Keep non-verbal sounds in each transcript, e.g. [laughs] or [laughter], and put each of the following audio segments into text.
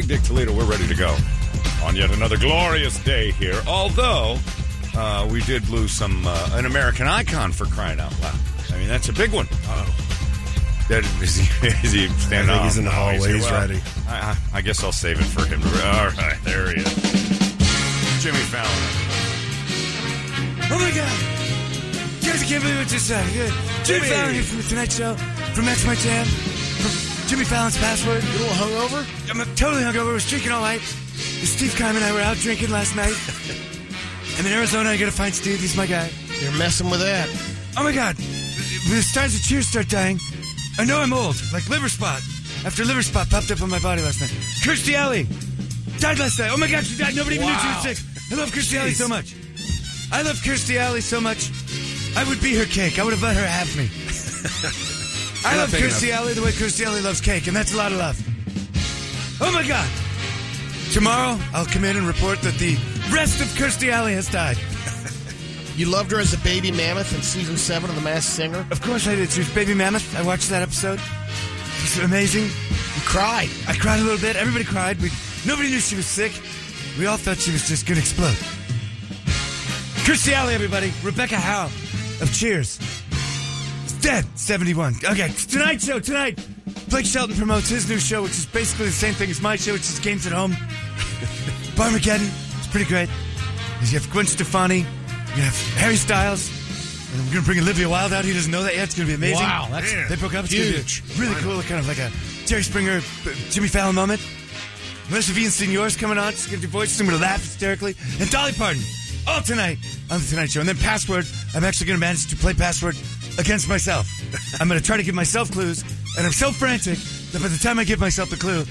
Big Dick Toledo. We're ready to go on yet another glorious day here. Although uh, we did lose some uh, an American icon for crying out loud. I mean, that's a big one. Oh. That, [laughs] is he, is he standing I think he's in the hallway. here. He's Well, ready. I, I, I guess I'll save it for him. [laughs] All right, there he is. Jimmy Fallon. Oh my god! Guys, I can't believe what just happened. Good. Jimmy Fallon here from the Tonight Show, from That's My Jam, from Jimmy Fallon's Password. You a little hungover? I'm totally hungover. I was drinking all night. Steve Kime and I were out drinking last night. [laughs] I'm in Arizona. I gotta find Steve. He's my guy. You're messing with that. Oh my god! When the stars of cheers start dying, I know I'm old, like liver spot. After liver spot popped up on my body last night. Kirstie Alley died last night. Oh my god, she died. Nobody even knew she was sick. I love Kirstie Alley so much. I love Kirstie Alley so much. I would be her cake. I would have let her have me. [laughs] I love big Kirstie Alley the way Kirstie Alley loves cake, and that's a lot of love. Oh my god! Tomorrow, I'll come in and report that the rest of Kirstie Alley has died. [laughs] You loved her as a baby mammoth in season seven of The Masked Singer. Of course I did. She was Baby Mammoth. I watched that episode. It was amazing. You cried. I cried a little bit. Everybody cried. We, nobody knew she was sick. We all thought she was just going to explode. Kirstie Alley, everybody. Rebecca Howe of Cheers. Dead. 71. Okay, tonight show, tonight. Blake Shelton promotes his new show, which is basically the same thing as my show, which is Games at Home. [laughs] Barmageddon. It's pretty great. You have Gwen Stefani. You have Harry Styles. And we're going to bring Olivia Wilde out. He doesn't know that yet. It's going to be amazing. Wow, that's They broke up. It's huge. Gonna be really cool. Kind of like a Jerry Springer, Jimmy Fallon moment. Melissa Villaseñor's coming on. She's going to do voices. I'm going to laugh hysterically. And Dolly Parton. All tonight on The Tonight Show. And then Password. I'm actually going to manage to play Password against myself. I'm going to try to give myself clues. And I'm so frantic that by the time I give myself the clue,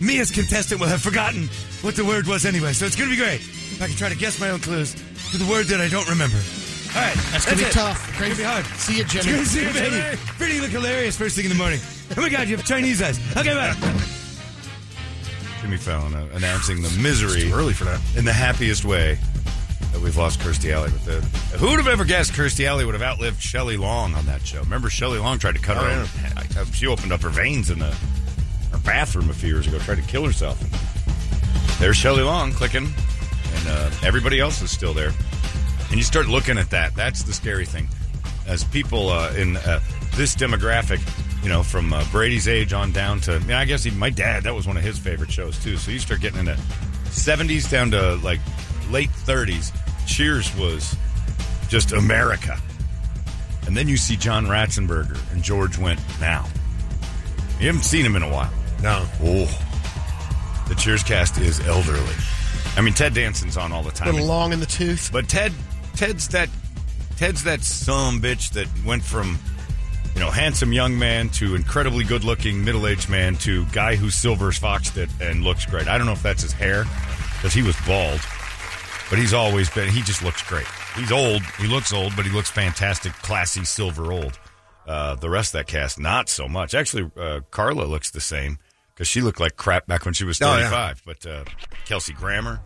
me as contestant will have forgotten what the word was anyway. So it's going to be great if I can try to guess my own clues to the word that I don't remember. All right. That's gonna be it. tough. It's going to be hard. See you, It's Jimmy. good to see you, baby. Pretty you look hilarious first thing in the morning. Oh my God, you have Chinese eyes. Okay, bye. Jimmy Fallon uh, announcing the misery Too early for that. in the happiest way that we've lost Kirstie Alley. With the, who would have ever guessed Kirstie Alley would have outlived Shelley Long on that show? Remember, Shelley Long tried to cut Oh, her yeah. own. She opened up her veins in the her bathroom a few years ago, tried to kill herself. There's Shelley Long clicking, and uh, everybody else is still there. And you start looking at that. That's the scary thing. As people uh, in uh, this demographic, you know, from uh, Brady's age on down to, I, mean, I guess even my dad, that was one of his favorite shows too. So you start getting into 70s down to like late 30s. Cheers was just America. And then you see John Ratzenberger and George Wendt, now. You haven't seen him in a while. No. Oh, the Cheers cast is elderly. I mean, Ted Danson's on all the A time. little long in the tooth. But Ted, Ted's that, Ted's that some bitch that went from, you know, handsome young man to incredibly good-looking middle-aged man to guy who silvers foxed it and looks great. I don't know if that's his hair because he was bald, but he's always been. He just looks great. He's old. He looks old, but he looks fantastic, classy, silver old. Uh, the rest of that cast, not so much. Actually, uh, Carla looks the same because she looked like crap back when she was Oh, yeah. 35. But uh, Kelsey Grammer,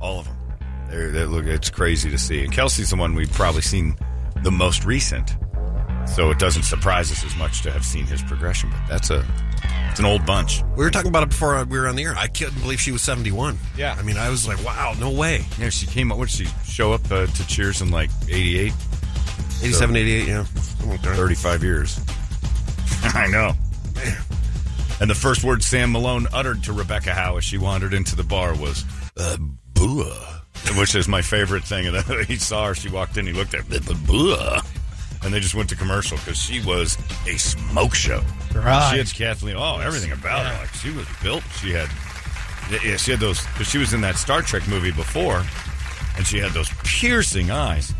all of them. They're, they look, it's crazy to see. And Kelsey's the one we've probably seen the most recent. So it doesn't surprise us as much to have seen his progression. But that's a it's an old bunch. We were talking about it before we were on the air. I couldn't believe she was 71. Yeah. I mean, I was like, wow, no way. Yeah, she came up. What did she show up uh, to Cheers in like 88? 87, 88, yeah. Something like that. 35 years. [laughs] I know. And the first word Sam Malone uttered to Rebecca Howe as she wandered into the bar was, uh, bua. Which is my favorite thing. And [laughs] he saw her, she walked in, he looked at her, bua. And they just went to commercial because she was a smoke show. Right. She had Kathleen, oh, everything about her. Like she was built. She had, yeah, she had those, because she was in that Star Trek movie before, and she had those piercing eyes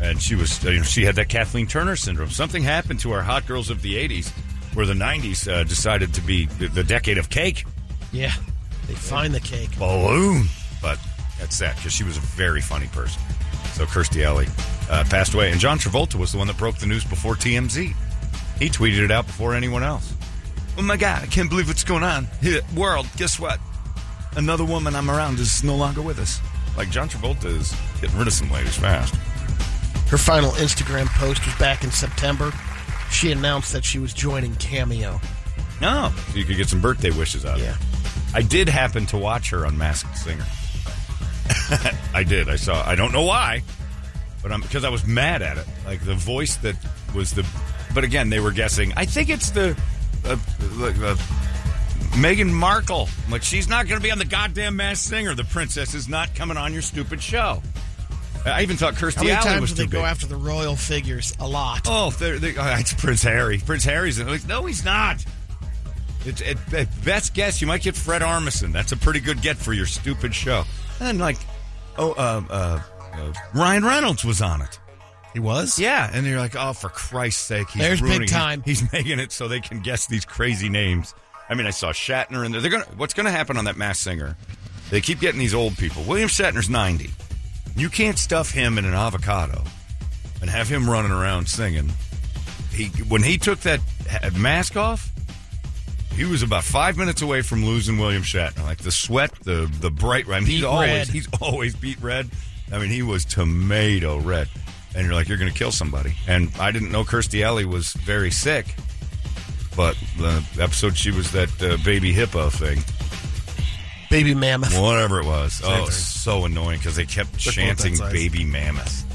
and she was you know, she had that Kathleen Turner syndrome. Something happened to our hot girls of the '80s, where the '90s uh, decided to be the, the decade of cake Yeah. They find the cake. balloon. But that's that because she was a very funny person. So Kirstie Alley uh, passed away, and John Travolta was the one that broke the news before TMZ. He tweeted it out before anyone else. Oh my God! I can't believe what's going on. Here, world, guess what? Another woman I'm around is no longer with us. Like John Travolta is getting rid of some ladies fast. Her final Instagram post was back in September. She announced that she was joining Cameo. No, so you could get some birthday wishes out of Yeah. her. I did happen to watch her on Masked Singer. [laughs] I did. I saw. I don't know why, but I'm because I was mad at it. Like the voice that was the. But again, they were guessing. I think it's the. Uh, like, uh, Meghan Markle. I'm like she's not going to be on the goddamn Masked Singer. The princess is not coming on your stupid show. I even thought How Kirstie many Alley times was do too they go big. after the royal figures? A lot. Oh, they're, they oh, it's Prince Harry. Prince Harry's in it. Like, no, he's not. It's at, at best guess you might get Fred Armisen. That's a pretty good get for your stupid show. And then like, oh, uh, uh, uh, Ryan Reynolds was on it. He was? Yeah, and you're like, oh, for Christ's sake, he's There's big ruining it. time. He's [laughs] making it so they can guess these crazy names. I mean, I saw Shatner in there. They're gonna. What's gonna happen on that Masked Singer? They keep getting these old people. William Shatner's ninety. You can't stuff him in an avocado and have him running around singing. He when he took that mask off, he was about five minutes away from losing William Shatner. Like the sweat, the the bright. I mean, he's Beet always red. he's always beat red. I mean, he was tomato red. And you're like, you're going to kill somebody. And I didn't know Kirstie Alley was very sick, but the episode she was that uh, baby hippo thing, Baby mammoth. whatever it was. oh, thing. so annoying because they kept about chanting that size. baby mammoth.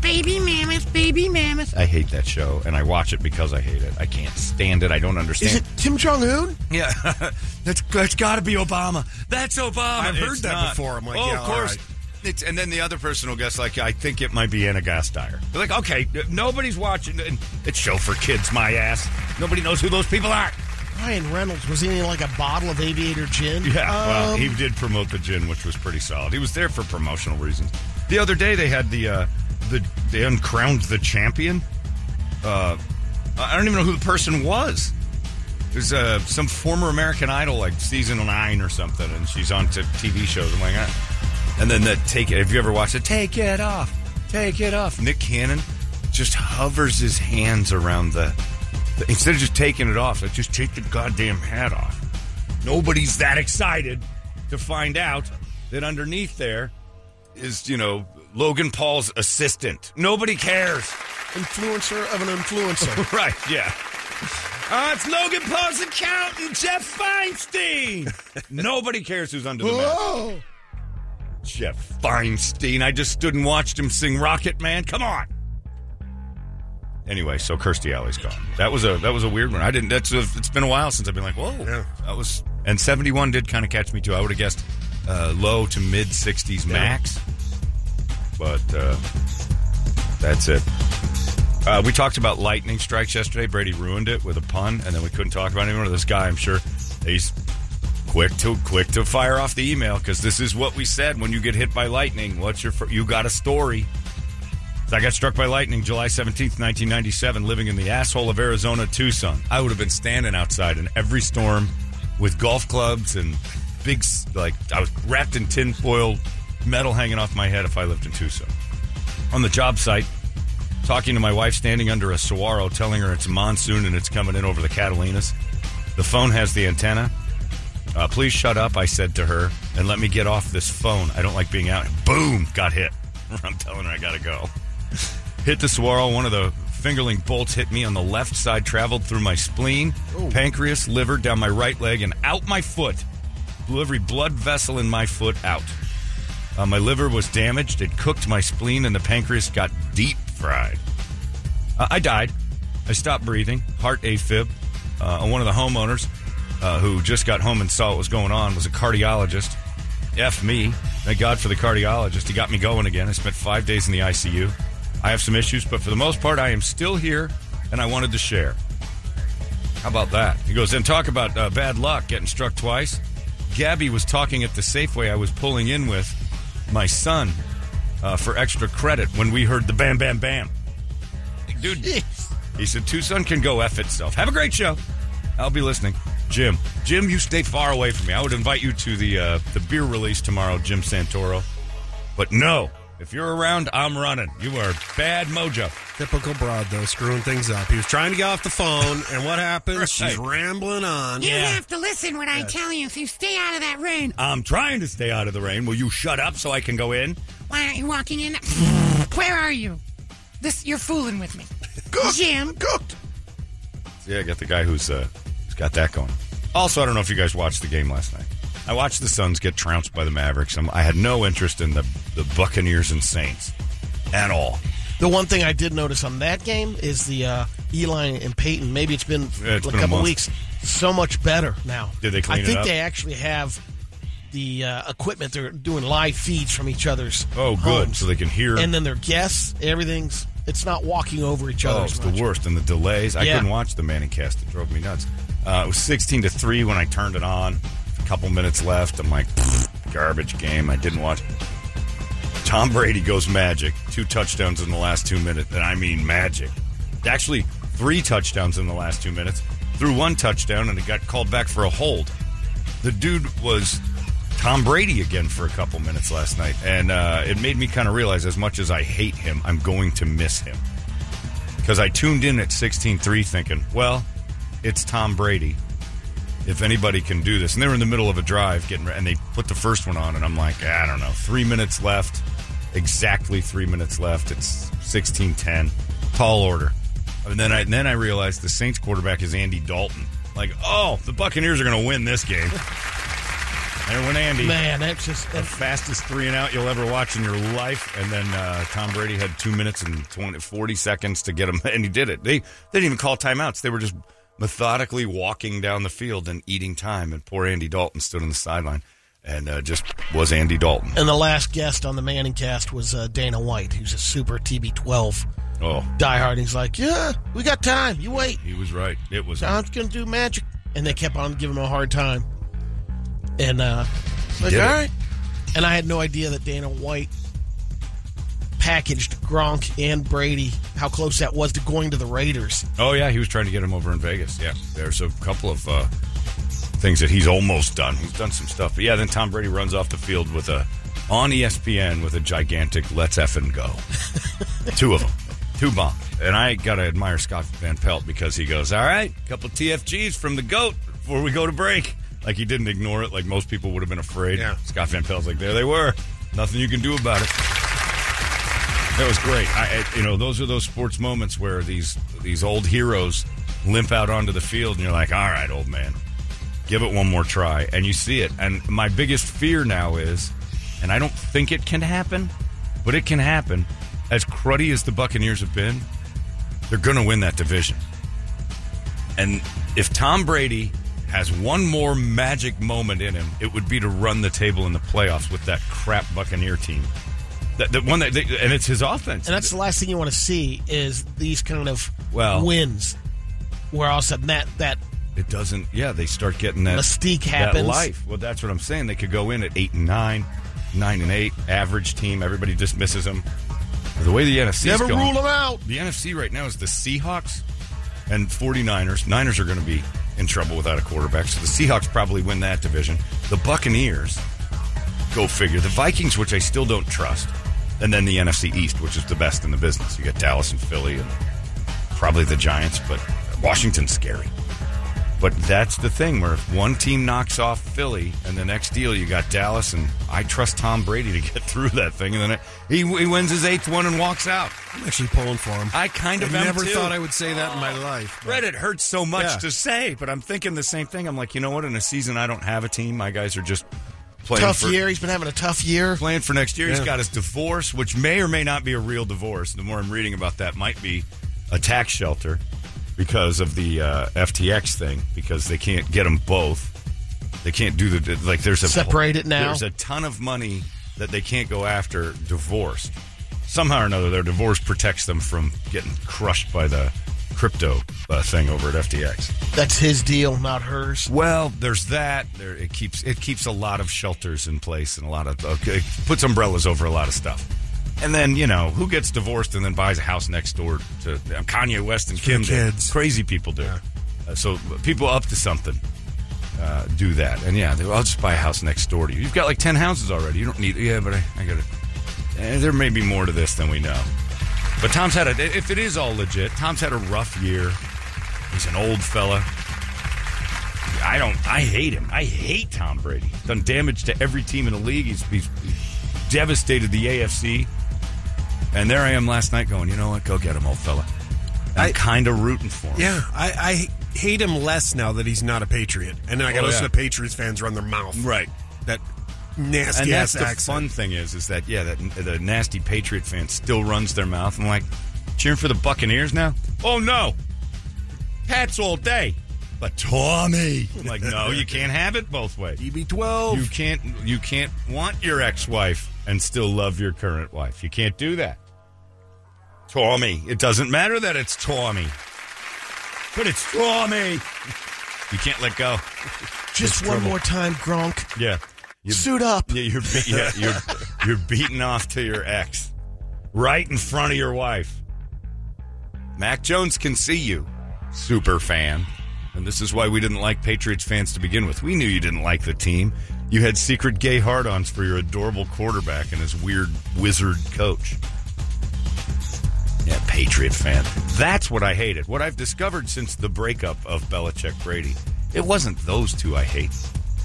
Baby mammoth. Baby mammoth. I hate that show, and I watch it because I hate it. I can't stand it. I don't understand. Is it Kim Jong Un? Yeah, [laughs] that's that's got to be Obama. That's Obama. I've heard It's that not. before. I'm like, oh, yeah, of all course. right. It's, and then the other person will guess, like, I think it might be Anna Gasteyer. They're like, okay, nobody's watching. and It's show for kids, my ass. Nobody knows who those people are. Ryan Reynolds was he in like a bottle of aviator gin? Yeah, well, Um, he did promote the gin, which was pretty solid. He was there for promotional reasons. The other day, they had the uh, the they uncrowned the champion. Uh, I don't even know who the person was. There's uh, some former American Idol, like season nine or something, and she's on to TV shows. I'm like, ah. And then that take it. Have you ever watched it? Take it off, take it off. Nick Cannon just hovers his hands around the. the instead of just taking it off, like just take the goddamn hat off. Nobody's that excited to find out that underneath there is, you know, Logan Paul's assistant. Nobody cares. influencer of an influencer. [laughs] Right, yeah. Uh, it's Logan Paul's accountant, Jeff Feinstein. [laughs] Nobody cares who's under the mask. Jeff Feinstein. I just stood and watched him sing Rocket Man. Come on. Anyway, so Kirstie Alley's gone. That was a that was a weird one. I didn't. That's a, it's been a while since I've been like, whoa. Yeah. That was and seventy one did kind of catch me too. I would have guessed uh, low to mid sixties max, but uh, that's it. Uh, we talked about lightning strikes yesterday. Brady ruined it with a pun, and then we couldn't talk about it anymore. This guy, I'm sure, he's quick to quick to fire off the email because this is what we said when you get hit by lightning. What's your you got a story? I got struck by lightning July 17th, 1997, living in the asshole of Arizona, Tucson. I would have been standing outside in every storm with golf clubs and big, like, I was wrapped in tinfoil metal hanging off my head if I lived in Tucson. On the job site, talking to my wife standing under a saguaro, telling her it's monsoon and it's coming in over the Catalinas. The phone has the antenna. Uh, please shut up, I said to her, and let me get off this phone. I don't like being out. Boom, got hit. [laughs] I'm telling her I gotta go. hit the saguaro. One of the fingerling bolts hit me on the left side, traveled through my spleen, pancreas, liver, down my right leg, and out my foot. Blew every blood vessel in my foot out. Uh, my liver was damaged. It cooked my spleen, and the pancreas got deep fried. Uh, I died. I stopped breathing. Heart AFib. Uh, one of the homeowners uh, who just got home and saw what was going on was a cardiologist. F me. Thank God for the cardiologist. He got me going again. I spent five days in the ICU. I have some issues, but for the most part, I am still here, and I wanted to share. How about that? He goes, then talk about uh, bad luck, getting struck twice. Gabby was talking at the Safeway I was pulling in with my son uh, for extra credit when we heard the bam, bam, bam. Dude, he said, Tucson can go F itself. Have a great show. I'll be listening. Jim. Jim, you stay far away from me. I would invite you to the uh, the beer release tomorrow, Jim Santoro. But no, if you're around, I'm running. You are bad mojo. Typical broad, though, screwing things up. He was trying to get off the phone, and what happens? She's rambling on. You have to listen when I tell you. So you stay out of that rain. I'm trying to stay out of the rain. Will you shut up so I can go in? Why aren't you walking in? Where are you? This you're fooling with me, Jim. Cooked. Yeah, I got the guy who's uh, who's got that going. Also, I don't know if you guys watched the game last night. I watched the Suns get trounced by the Mavericks. I'm, I had no interest in the, the Buccaneers and Saints at all. The one thing I did notice on that game is the uh, Eli and Peyton. Maybe it's been Yeah, it's a been couple month. weeks. So much better now. Did they clean I think they actually have the uh, equipment. They're doing live feeds from each other's. Oh, good. homes. So they can hear. and then their guests. Everything's. It's not walking over each other. Oh, it's much. the worst. And the delays. I Yeah. couldn't watch the Manning cast. It drove me nuts. Uh, it was 16 to 3 when I turned it on. A couple minutes left. I'm like, garbage game. I didn't watch. Tom Brady goes magic. Two touchdowns in the last two minutes. And I mean magic. Actually, three touchdowns in the last two minutes. Threw one touchdown and it got called back for a hold. The dude was Tom Brady again for a couple minutes last night. And uh, it made me kind of realize as much as I hate him, I'm going to miss him because I tuned in at 16-3 thinking, well, it's Tom Brady. If anybody can do this, and they were in the middle of a drive getting, re- and they put the first one on, and I'm like, I don't know, three minutes left, exactly three minutes left. It's 16-10, tall order, and then I and then I realized the Saints quarterback is Andy Dalton. Like, oh, the Buccaneers are going to win this game. [laughs] there went Andy Man, that's just. the fastest three and out you'll ever watch in your life. And then uh, Tom Brady had two minutes and 20, 40 seconds to get him, [laughs] and he did it. They, they didn't even call timeouts. They were just methodically walking down the field and eating time. And poor Andy Dalton stood on the sideline and uh, just was Andy Dalton. And the last guest on the Manning cast was uh, Dana White, who's a super TB12 Oh, diehard. He's like, yeah, we got time. You wait. he was right. It was. Tom's going to do magic. And they kept on giving him a hard time. And, uh, like, all right. And I had no idea that Dana White packaged Gronk and Brady, how close that was to going to the Raiders. Oh yeah, he was trying to get him over in Vegas. Yeah, there's a couple of uh, things that he's almost done. He's done some stuff, but yeah, then Tom Brady runs off the field with a on ESPN with a gigantic "Let's effing go," [laughs] two of them, two bombs. And I gotta admire Scott Van Pelt because he goes, "All right, couple LFGs from the goat before we go to break." Like he didn't ignore it, like most people would have been afraid. Yeah. Scott Van Pelt's like, "There they were, nothing you can do about it." That was great. I, you know, those are those sports moments where these these old heroes limp out onto the field, and you're like, "All right, old man, give it one more try." And you see it. And my biggest fear now is, and I don't think it can happen, but it can happen. As cruddy as the Buccaneers have been, they're going to win that division. And if Tom Brady has one more magic moment in him, it would be to run the table in the playoffs with that crap Buccaneer team. That, that one that, and it's his offense. And that's the last thing you want to see is these kind of Well- wins where all of a sudden that, that it doesn't. Yeah, they start getting that Mystique that happens. life. Well, that's what I'm saying. They could go in at eight and nine, nine and eight, average team. Everybody dismisses them. The way the NFC never is going, rule them out. The NFC right now is the Seahawks and 49ers. Niners are going to be in trouble without a quarterback, so the Seahawks probably win that division. The Buccaneers, go figure. The Vikings, which I still don't trust, and then the NFC East, which is the best in the business. You got Dallas and Philly, and probably the Giants, but Washington's scary. But that's the thing where if one team knocks off Philly and the next deal you got Dallas and I trust Tom Brady to get [laughs] through that thing and then it, he, he wins his eighth one and walks out. I'm actually pulling for him. I kind of I never too. thought I would say that in my life. but- Brett, it hurts so much Yeah. to say, but I'm thinking the same thing. I'm like, you know what? In a season I don't have a team. My guys are just playing Tough for year. He's been having a tough year. playing for next year. He's got his divorce, which may or may not be a real divorce. The more I'm reading about that, might be a tax shelter because of the uh, FTX thing. Because they can't get them both. They can't do the like. There's a Separate it now. There's a ton of money that they can't go after divorced. Somehow or another, their divorce protects them from getting crushed by the crypto uh, thing over at FTX. That's his deal, not hers. Well, there's that. There, it keeps it keeps a lot of shelters in place and a lot of okay, it puts umbrellas over a lot of stuff. And then you know who gets divorced and then buys a house next door to uh, Kanye West and Kim? kids. Crazy people do. Uh, so people up to something uh, do that. And yeah, they, I'll just buy a house next door to you. You've got like ten houses already. You don't need. Yeah, but I, I got to. Eh, there may be more to this than we know. But Tom's had a. If it is all legit, Tom's had a rough year. He's an old fella. I don't. I hate him. I hate Tom Brady. Done damage to every team in the league. He's, he's, devastated the AFC. And there I am last night going, you know what? Go get him, old fella. I'm kind of rooting for him. Yeah, I, I hate him less now that he's not a Patriot. And then I got to Oh, listen yeah. to Patriots fans run their mouth. Right. That nasty and that's ass the accent. fun thing is, is that yeah, that the nasty Patriot fan still runs their mouth. I'm like, cheering for the Buccaneers now? Oh no, Pats all day, but Tommy. I'm like, no, you can't have it both ways. TB12. You can't, you can't want your ex-wife and still love your current wife. You can't do that. Tommy. It doesn't matter that it's Tommy, but it's Tommy. You can't let go. Just It's one trouble. more time, Gronk. Yeah. You- Suit up. Yeah, you're be- yeah, you're you're beating off to your ex, right in front of your wife. Mac Jones can see you, super fan, and this is why we didn't like Patriots fans to begin with. We knew you didn't like the team. You had secret gay hard-ons for your adorable quarterback and his weird wizard coach. Yeah, Patriot fan. That's what I hated. What I've discovered since the breakup of Belichick Brady, it wasn't those two I hate.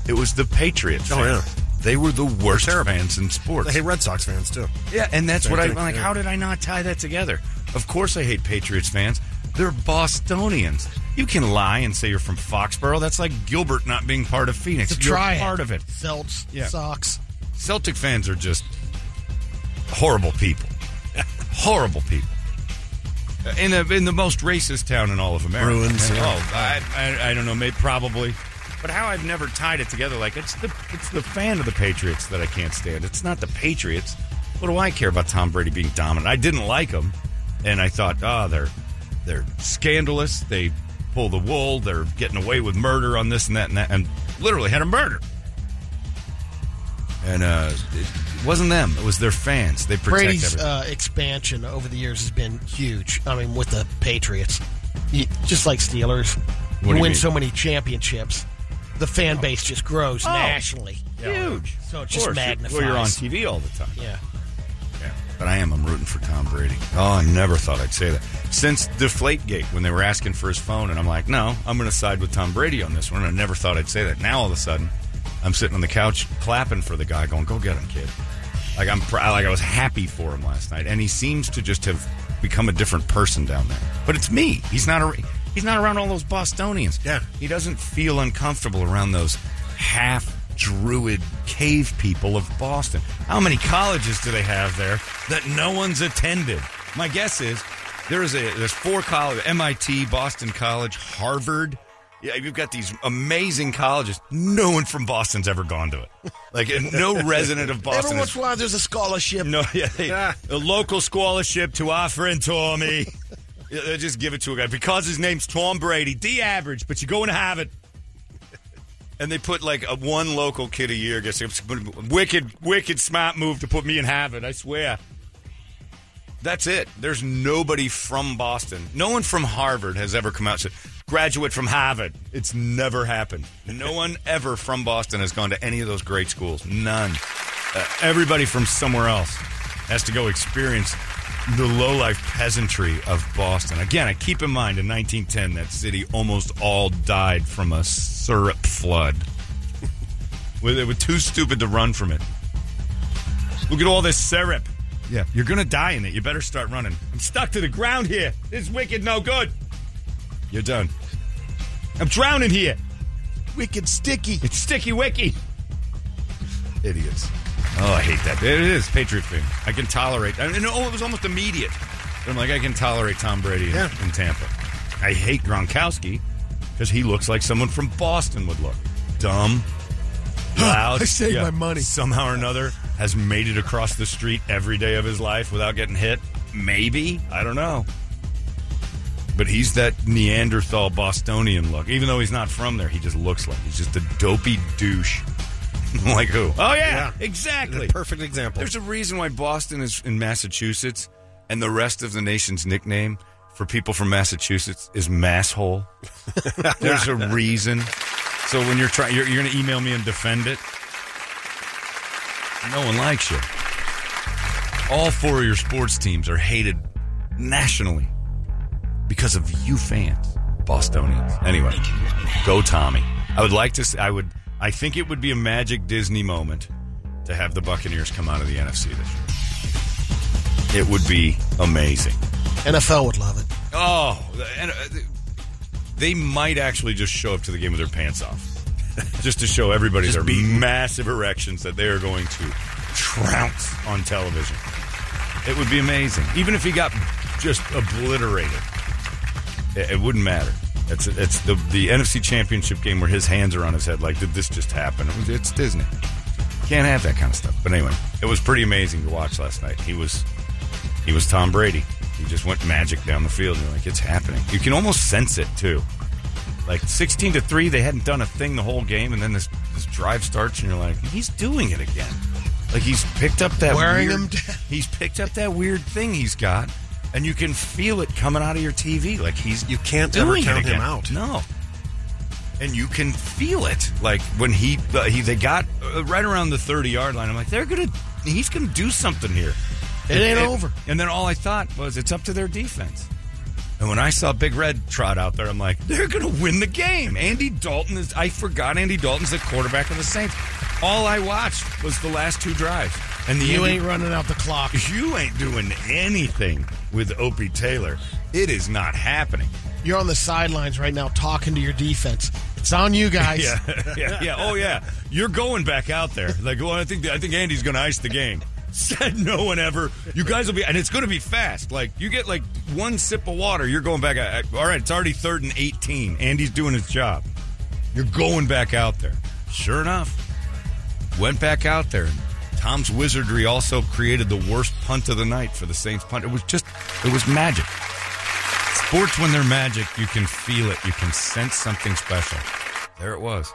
It was the Patriots. Oh, yeah. They were the worst fans in sports. I hate Red Sox fans, too. Yeah, and that's Same what I- I'm like. yeah. How did I not tie that together? Of course, I hate Patriots fans. They're Bostonians. You can lie and say you're from Foxborough. That's like Gilbert not being part of Phoenix. It's a You're triad. part of it. Celts, Yeah. Sox. Celtic fans are just horrible people. horrible people. In, a, in the most racist town in all of America. Bruins, oh, yeah. Oh, I, I, I don't know, maybe probably. But how I've never tied it together, like it's the it's the fan of the Patriots that I can't stand. It's not the Patriots. What do I care about Tom Brady being dominant? I didn't like him, and I thought, oh, they're they're scandalous. They pull the wool. They're getting away with murder on this and that and that, and literally had a murder. And uh, it wasn't them; it was their fans. They protect Brady's uh, expansion over the years has been huge. I mean, with the Patriots, You- just like Steelers, you win mean? so many championships, the fan base just grows Oh, nationally. Huge. So it just magnifies. Well, you're on TV all the time. Yeah. Yeah, but I am. I'm rooting for Tom Brady. Oh, I never thought I'd say that. Since Deflategate, when they were asking for his phone, and I'm like, no, I'm going to side with Tom Brady on this one. And I never thought I'd say that. Now all of a sudden, I'm sitting on the couch clapping for the guy, going, "Go get him, kid!" Like I'm, pr- like I was happy for him last night, and he seems to just have become a different person down there. But it's me. He's not. A, he's not around all those Bostonians. Yeah. he doesn't feel uncomfortable around those half druid cave people of Boston. How many colleges do they have there that no one's attended? My guess is there is a there's four colleges: MIT, Boston College, Harvard. Yeah, you've got these amazing colleges. No one from Boston's ever gone to it. Like no [laughs] resident of Boston. Every once in a while, there's a scholarship. no, yeah, they, a local scholarship to our friend Tommy. They just give it to a guy because his name's Tom Brady, D average, but you go and have it. [laughs] And they put like a one local kid a year. Gets wicked, wicked smart move to put me in Harvard. I swear. That's it. There's nobody from Boston. No one from Harvard has ever come out and said, graduate from Harvard. It's never happened. No [laughs] one ever from Boston has gone to any of those great schools. None. Uh, everybody from somewhere else has to go experience the low-life peasantry of Boston. Again, I keep in mind in 1910 that city almost all died from a syrup flood. [laughs] they were too stupid to run from it. Look at all this syrup. Yeah, you're gonna die in it. You better start running. I'm stuck to the ground here. This is wicked, no good. You're done. I'm drowning here. Wicked sticky. It's sticky wicky. Idiots. Oh, I hate that. It is Patriot thing. I can tolerate. I mean, oh, it was almost immediate. I'm like, I can tolerate Tom Brady in, Yeah. in Tampa. I hate Gronkowski because he looks like someone from Boston would look. Dumb, [laughs] loud. I saved my money. Somehow or another has made it across the street every day of his life without getting hit. Maybe I don't know. But he's that Neanderthal Bostonian look. Even though he's not from there, he just looks like he's just a dopey douche. [laughs] like who? Oh yeah, Yeah. exactly. Perfect example. There's a reason why Boston is in Massachusetts, and the rest of the nation's nickname for people from Massachusetts is masshole. [laughs] There's a reason. So when you're trying, you're, you're going to email me and defend it. No one likes you. All four of your sports teams are hated nationally because of you fans, Bostonians. Anyway, go Tommy. I would like to. I would. I think it would be a magic Disney moment to have the Buccaneers come out of the NFC this year. It would be amazing. NFL would love it. Oh, and, uh, they might actually just show up to the game with their pants off. just to show everybody Just their beaten. massive erections that they are going to trounce on television. It would be amazing. Even if he got just obliterated, it, it wouldn't matter. It's it's the the NFC Championship game where his hands are on his head. Like, did this just happen? It was, it's Disney. Can't have that kind of stuff. But anyway, it was pretty amazing to watch last night. He was he was Tom Brady. He just went magic down the field. You're like, it's happening. You can almost sense it too. Like sixteen to three, they hadn't done a thing the whole game, and then this this drive starts, and you're like, he's doing it again. Like he's picked up that Wearing weird, him down. He's picked up that weird thing he's got, and you can feel it coming out of your TV. Like he's You can't ever count him out. No. And you can feel it, like when he uh, he they got uh, right around the thirty yard line. I'm like, they're gonna, he's gonna do something here. It ain't over. And then all I thought was, it's up to their defense. And when I saw Big Red trot out there, I'm like, they're going to win the game. Andy Dalton is, I forgot Andy Dalton's the quarterback of the Saints. All I watched was the last two drives. And the You Andy- ain't running out the clock. you ain't doing anything with Opie Taylor. It is not happening. You're on the sidelines right now talking to your defense. It's on you guys. [laughs] Yeah, yeah, yeah. Oh, yeah. You're going back out there. Like, well, I think I think Andy's going to ice the game. [laughs] Said no one ever. You guys will be, and it's going to be fast. Like you get like one sip of water, you're going back. out. All right, it's already third and eighteen. Andy's doing his job. You're going back out there. Sure enough, went back out there. Tom's wizardry also created the worst punt of the night for the Saints punt. It was just, it was magic. Sports, when they're magic, you can feel it. You can sense something special. There it was.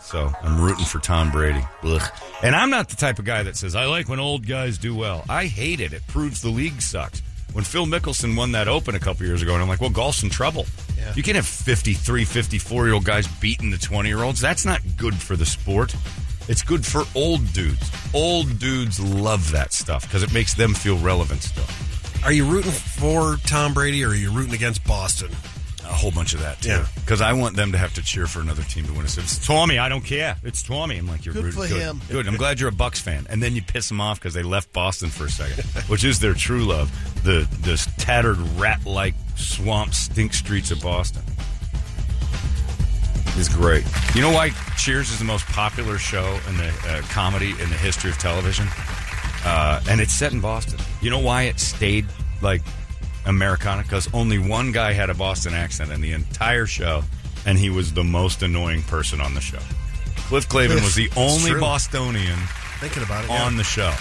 So I'm rooting for Tom Brady. Ugh. And I'm not the type of guy that says, I like when old guys do well. I hate it. It proves the league sucks. When Phil Mickelson won that Open a couple years ago, and I'm like, well, golf's in trouble. Yeah. You can't have 53, 54 year old guys beating the 20 year olds. That's not good for the sport. It's good for old dudes. Old dudes love that stuff because it makes them feel relevant still. Are you rooting for Tom Brady or are you rooting against Boston? A whole bunch of that too. Yeah. Because I want them to have to cheer for another team to win. It's, it's Tommy. I don't care. It's Tommy. I'm like, you're Good rude. for good. him. Good. I'm glad you're a Bucks fan. And then you piss them off because they left Boston for a second, [laughs] which is their true love. The the tattered rat-like swamp stink streets of Boston. Is great. You know why Cheers is the most popular show in the uh, comedy in the history of television? Uh, and it's set in Boston. You know why it stayed like Americana? Because only one guy had a Boston accent in the entire show, and he was the most annoying person on the show. Cliff Clavin was the only true. Bostonian Thinking about it. on the show.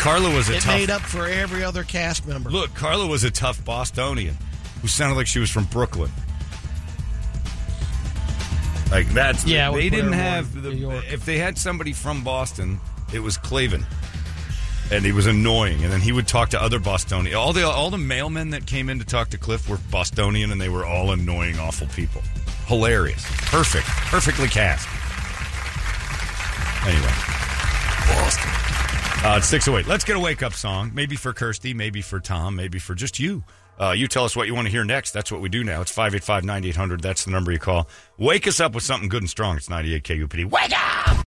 Carla was a It tough. made up for every other cast member. Look, Carla was a tough Bostonian who sounded like she was from Brooklyn. Like that's Yeah, would they didn't have the, if they had somebody from Boston, it was Clavin. And he was annoying, and then he would talk to other Bostonian. All the all the mailmen that came in to talk to Cliff were Bostonian, and they were all annoying, awful people. Hilarious, perfect, perfectly cast. Anyway, Boston. Uh, it's 608. Let's get a wake up song. Maybe for Kirstie, maybe for Tom, maybe for just you. Uh, you tell us what you want to hear next. That's what we do now. It's 585 9800. That's the number you call. Wake us up with something good and strong. It's 98 KUPD. Wake up!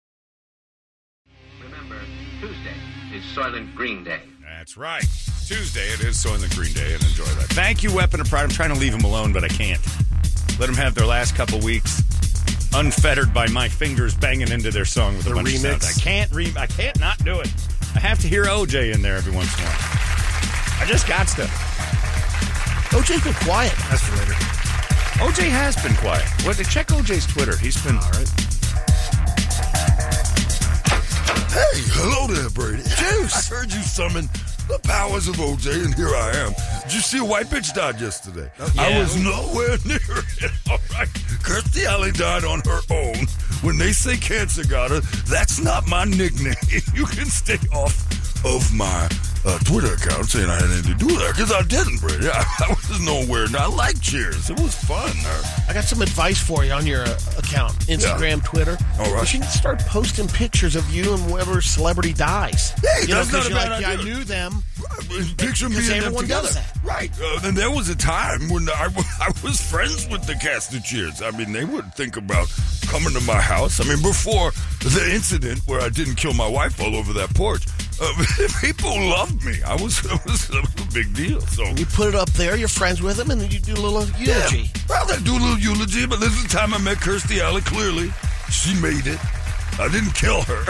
Remember, Tuesday is Soylent Green Day. That's right. Tuesday it is Soylent Green Day, and enjoy that. Thank you, Weapon of Pride. I'm trying to leave them alone, but I can't. Let them have their last couple weeks unfettered by my fingers banging into their song with a bunch remix. of sounds. I can't re- I can't not do it. I have to hear OJ in there every once in a while. I just got to. OJ's been quiet. That's for later. OJ has been quiet. What? Check OJ's Twitter. He's been all right. Hey, hello there, Brady. Juice. [laughs] I heard you summon the powers of OJ, and here I am. Did you see a white bitch died yesterday? Oh, I was nowhere [laughs] near it. All right. Kirstie Alley died on her own. When they say cancer got her, that's not my nickname. [laughs] You can stay off of my uh, Twitter account saying I had anything to do with that, because I didn't, Brady. I, [laughs] I was nowhere. And I like Cheers. It was fun. I got some advice for you on your uh, account, Instagram, Twitter. All right. You should start posting pictures of you and whoever celebrity dies. Hey, you know, that's not 'cause a bad like, yeah, I knew them. Picture me and them together. Right. Uh, and there was a time when I, [laughs] I was friends with the cast of Cheers. I mean, they would think about coming to my house. I mean, before the incident where I didn't kill my wife all over that porch, uh, [laughs] people loved me. I was, [laughs] it was, a big deal. So You put it up there, you're friends with him, and then you do a little eulogy. Yeah. Well, I do a little eulogy, but this is the time I met Kirstie Alley. Clearly, she made it. I didn't kill her. [laughs]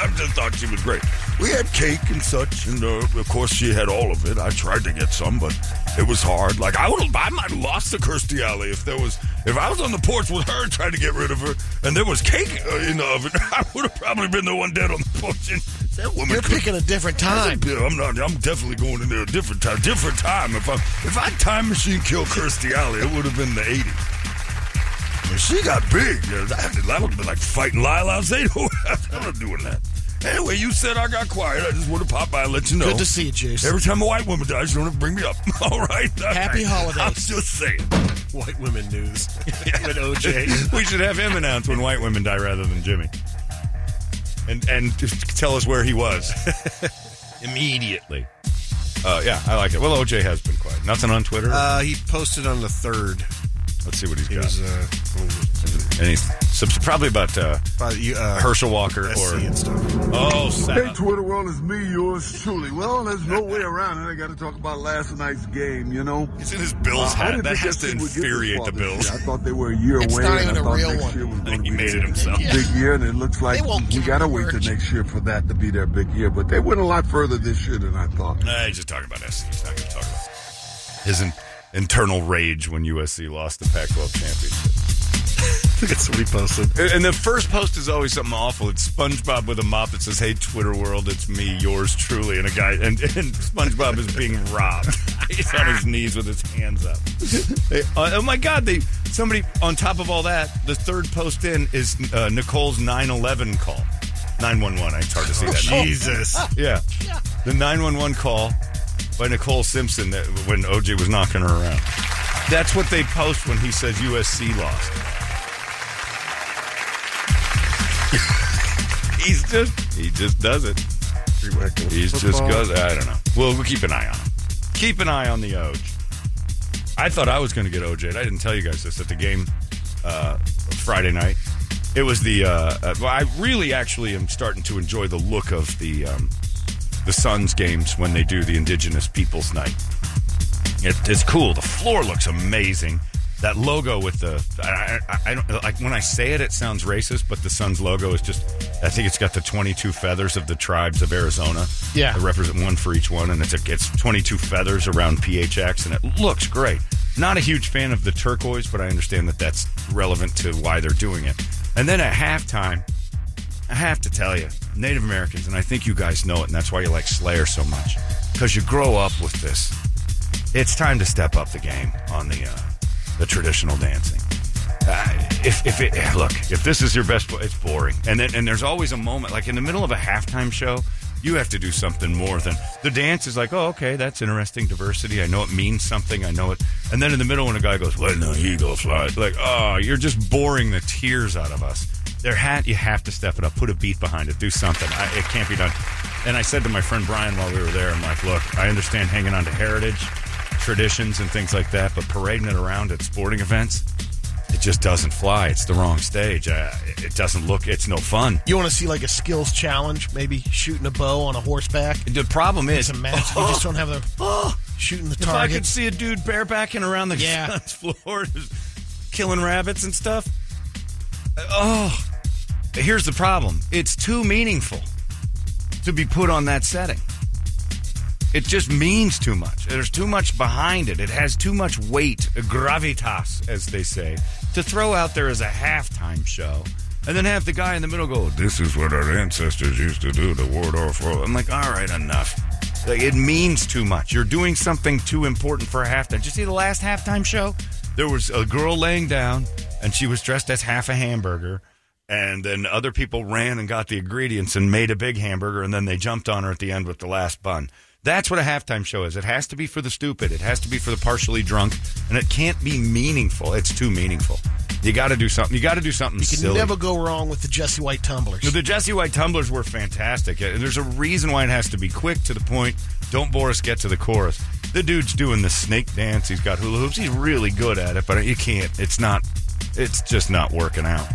I just thought she was great. We had cake and such, and uh, of course she had all of it. I tried to get some, but it was hard. Like I would, I might have lost to Kirstie Alley if there was, if I was on the porch with her trying to get rid of her, and there was cake uh, in the oven. I would have probably been the one dead on the porch. And that woman. You're could- picking a different time. yeah, I'm not. I'm definitely going in there a different time. Different time. If I if I time machine killed Kirstie Alley, it would have been the '80s. When she got big, yeah, that, that would have been like fighting Lyle [laughs] Alzado. I'm not doing that. Anyway, you said I got quiet. I just want to pop by and let you know. Good to see you, Juice. Every time a white woman dies, you don't have to bring me up. [laughs] All right. Happy right. holidays. I'm just saying. White women news [laughs] with OJ. we should have him announce when white women die rather than Jimmy, and and just tell us where he was [laughs] immediately. Uh, yeah, I like it. Well, OJ has been quiet. Nothing on Twitter. Uh, he posted on the third. Let's see what he's He got. was uh, and he's subs- probably about uh, about, you, uh, Herschel Walker SC or and stuff. oh, Hey, Twitter world, it's me, yours truly. Well, there's no way around it. I got to talk about last night's game, you know? he's in his Bills Uh, I hat. didn't That has to thing would get this infuriate the Bills. I thought they were a year It's away. not even I a thought real next one. Year was I gonna think he be made it himself. Big year, and it looks like They we got to wait till merch. next year for that to be their big year. But they went a lot further this year than I thought. Nah, he's just talking about SC. He's not going to talk about his in- internal rage when USC lost the Pac-12 championship. That's what he posted. And the first post is always something awful. It's SpongeBob with a mop that says, "Hey Twitter world, it's me, yours truly," and a guy and, and SpongeBob is being robbed. [laughs] He's on his knees with his hands up. They- uh, oh my God! They somebody on top of all that, the third post in is uh, Nicole's 911 call. 911. It's hard to see that. Jesus. Yeah. The 911 call by Nicole Simpson that, when OJ was knocking her around. That's what they post when he says USC lost. [laughs] He's just he just does it. He's just goes. I don't know. Well, we'll keep an eye on him. Keep an eye on the Oj. I thought I was going to get OJ. I didn't tell you guys this at the game uh, Friday night. It was the. Uh, uh, well, I really actually am starting to enjoy the look of the um, the Suns games when they do the Indigenous Peoples Night. It, it's cool. The floor looks amazing. That logo with the I, I, I don't like when I say it, it sounds racist, but the Suns logo is just. I think it's got the twenty-two feathers of the tribes of Arizona. Yeah. they represent one for each one, and it's a, it's twenty-two feathers around PHX, and it looks great. Not a huge fan of the turquoise, but I understand that that's relevant to why they're doing it. And then at halftime, I have to tell you, Native Americans, and I think you guys know it, and that's why you like Slayer so much, because you grow up with this. It's time to step up the game on the uh, the traditional dancing. Uh, if if it look, if this is your best, it's boring. And then and there's always a moment, like in the middle of a halftime show, you have to do something more than the dance is like, oh, okay, that's interesting diversity. I know it means something. I know it. And then in the middle, when a guy goes, "When the eagle flies," like, oh, you're just boring the tears out of us. There hat, you have to step it up, put a beat behind it, do something. I, it can't be done. And I said to my friend Brian while we were there, I'm like, look, I understand hanging on to heritage, traditions, and things like that, but parading it around at sporting events, it just doesn't fly. It's the wrong stage. Uh, it doesn't look. It's no fun. You want to see like a skills challenge, maybe shooting a bow on a horseback? The problem is, It's a match. You just don't have the [laughs] shooting the target. If I could see a dude barebacking around the Yeah. Suns [laughs] floor, killing rabbits and stuff. Oh, here's the problem: it's too meaningful to be put on that setting. It just means too much. There's too much behind it. It has too much weight, gravitas, as they say, to throw out there as a halftime show. And then have the guy in the middle go, This is what our ancestors used to do to ward off. war." I'm like, All right, enough. Like, it means too much. You're doing something too important for a halftime. Did you see the last halftime show? There was a girl laying down, and she was dressed as half a hamburger. And then other people ran and got the ingredients and made a big hamburger, and then they jumped on her at the end with the last bun. That's what a halftime show is. It has to be for the stupid. It has to be for the partially drunk, and it can't be meaningful. It's too meaningful. You got to do something. You got to do something you can silly. never go wrong with the Jesse White tumblers. The Jesse White tumblers were fantastic. And There's a reason why it has to be quick to the point. Don't bore us, get to the chorus. The dude's doing the snake dance. He's got hula hoops. He's really good at it, but you can't. It's not. It's just not working out.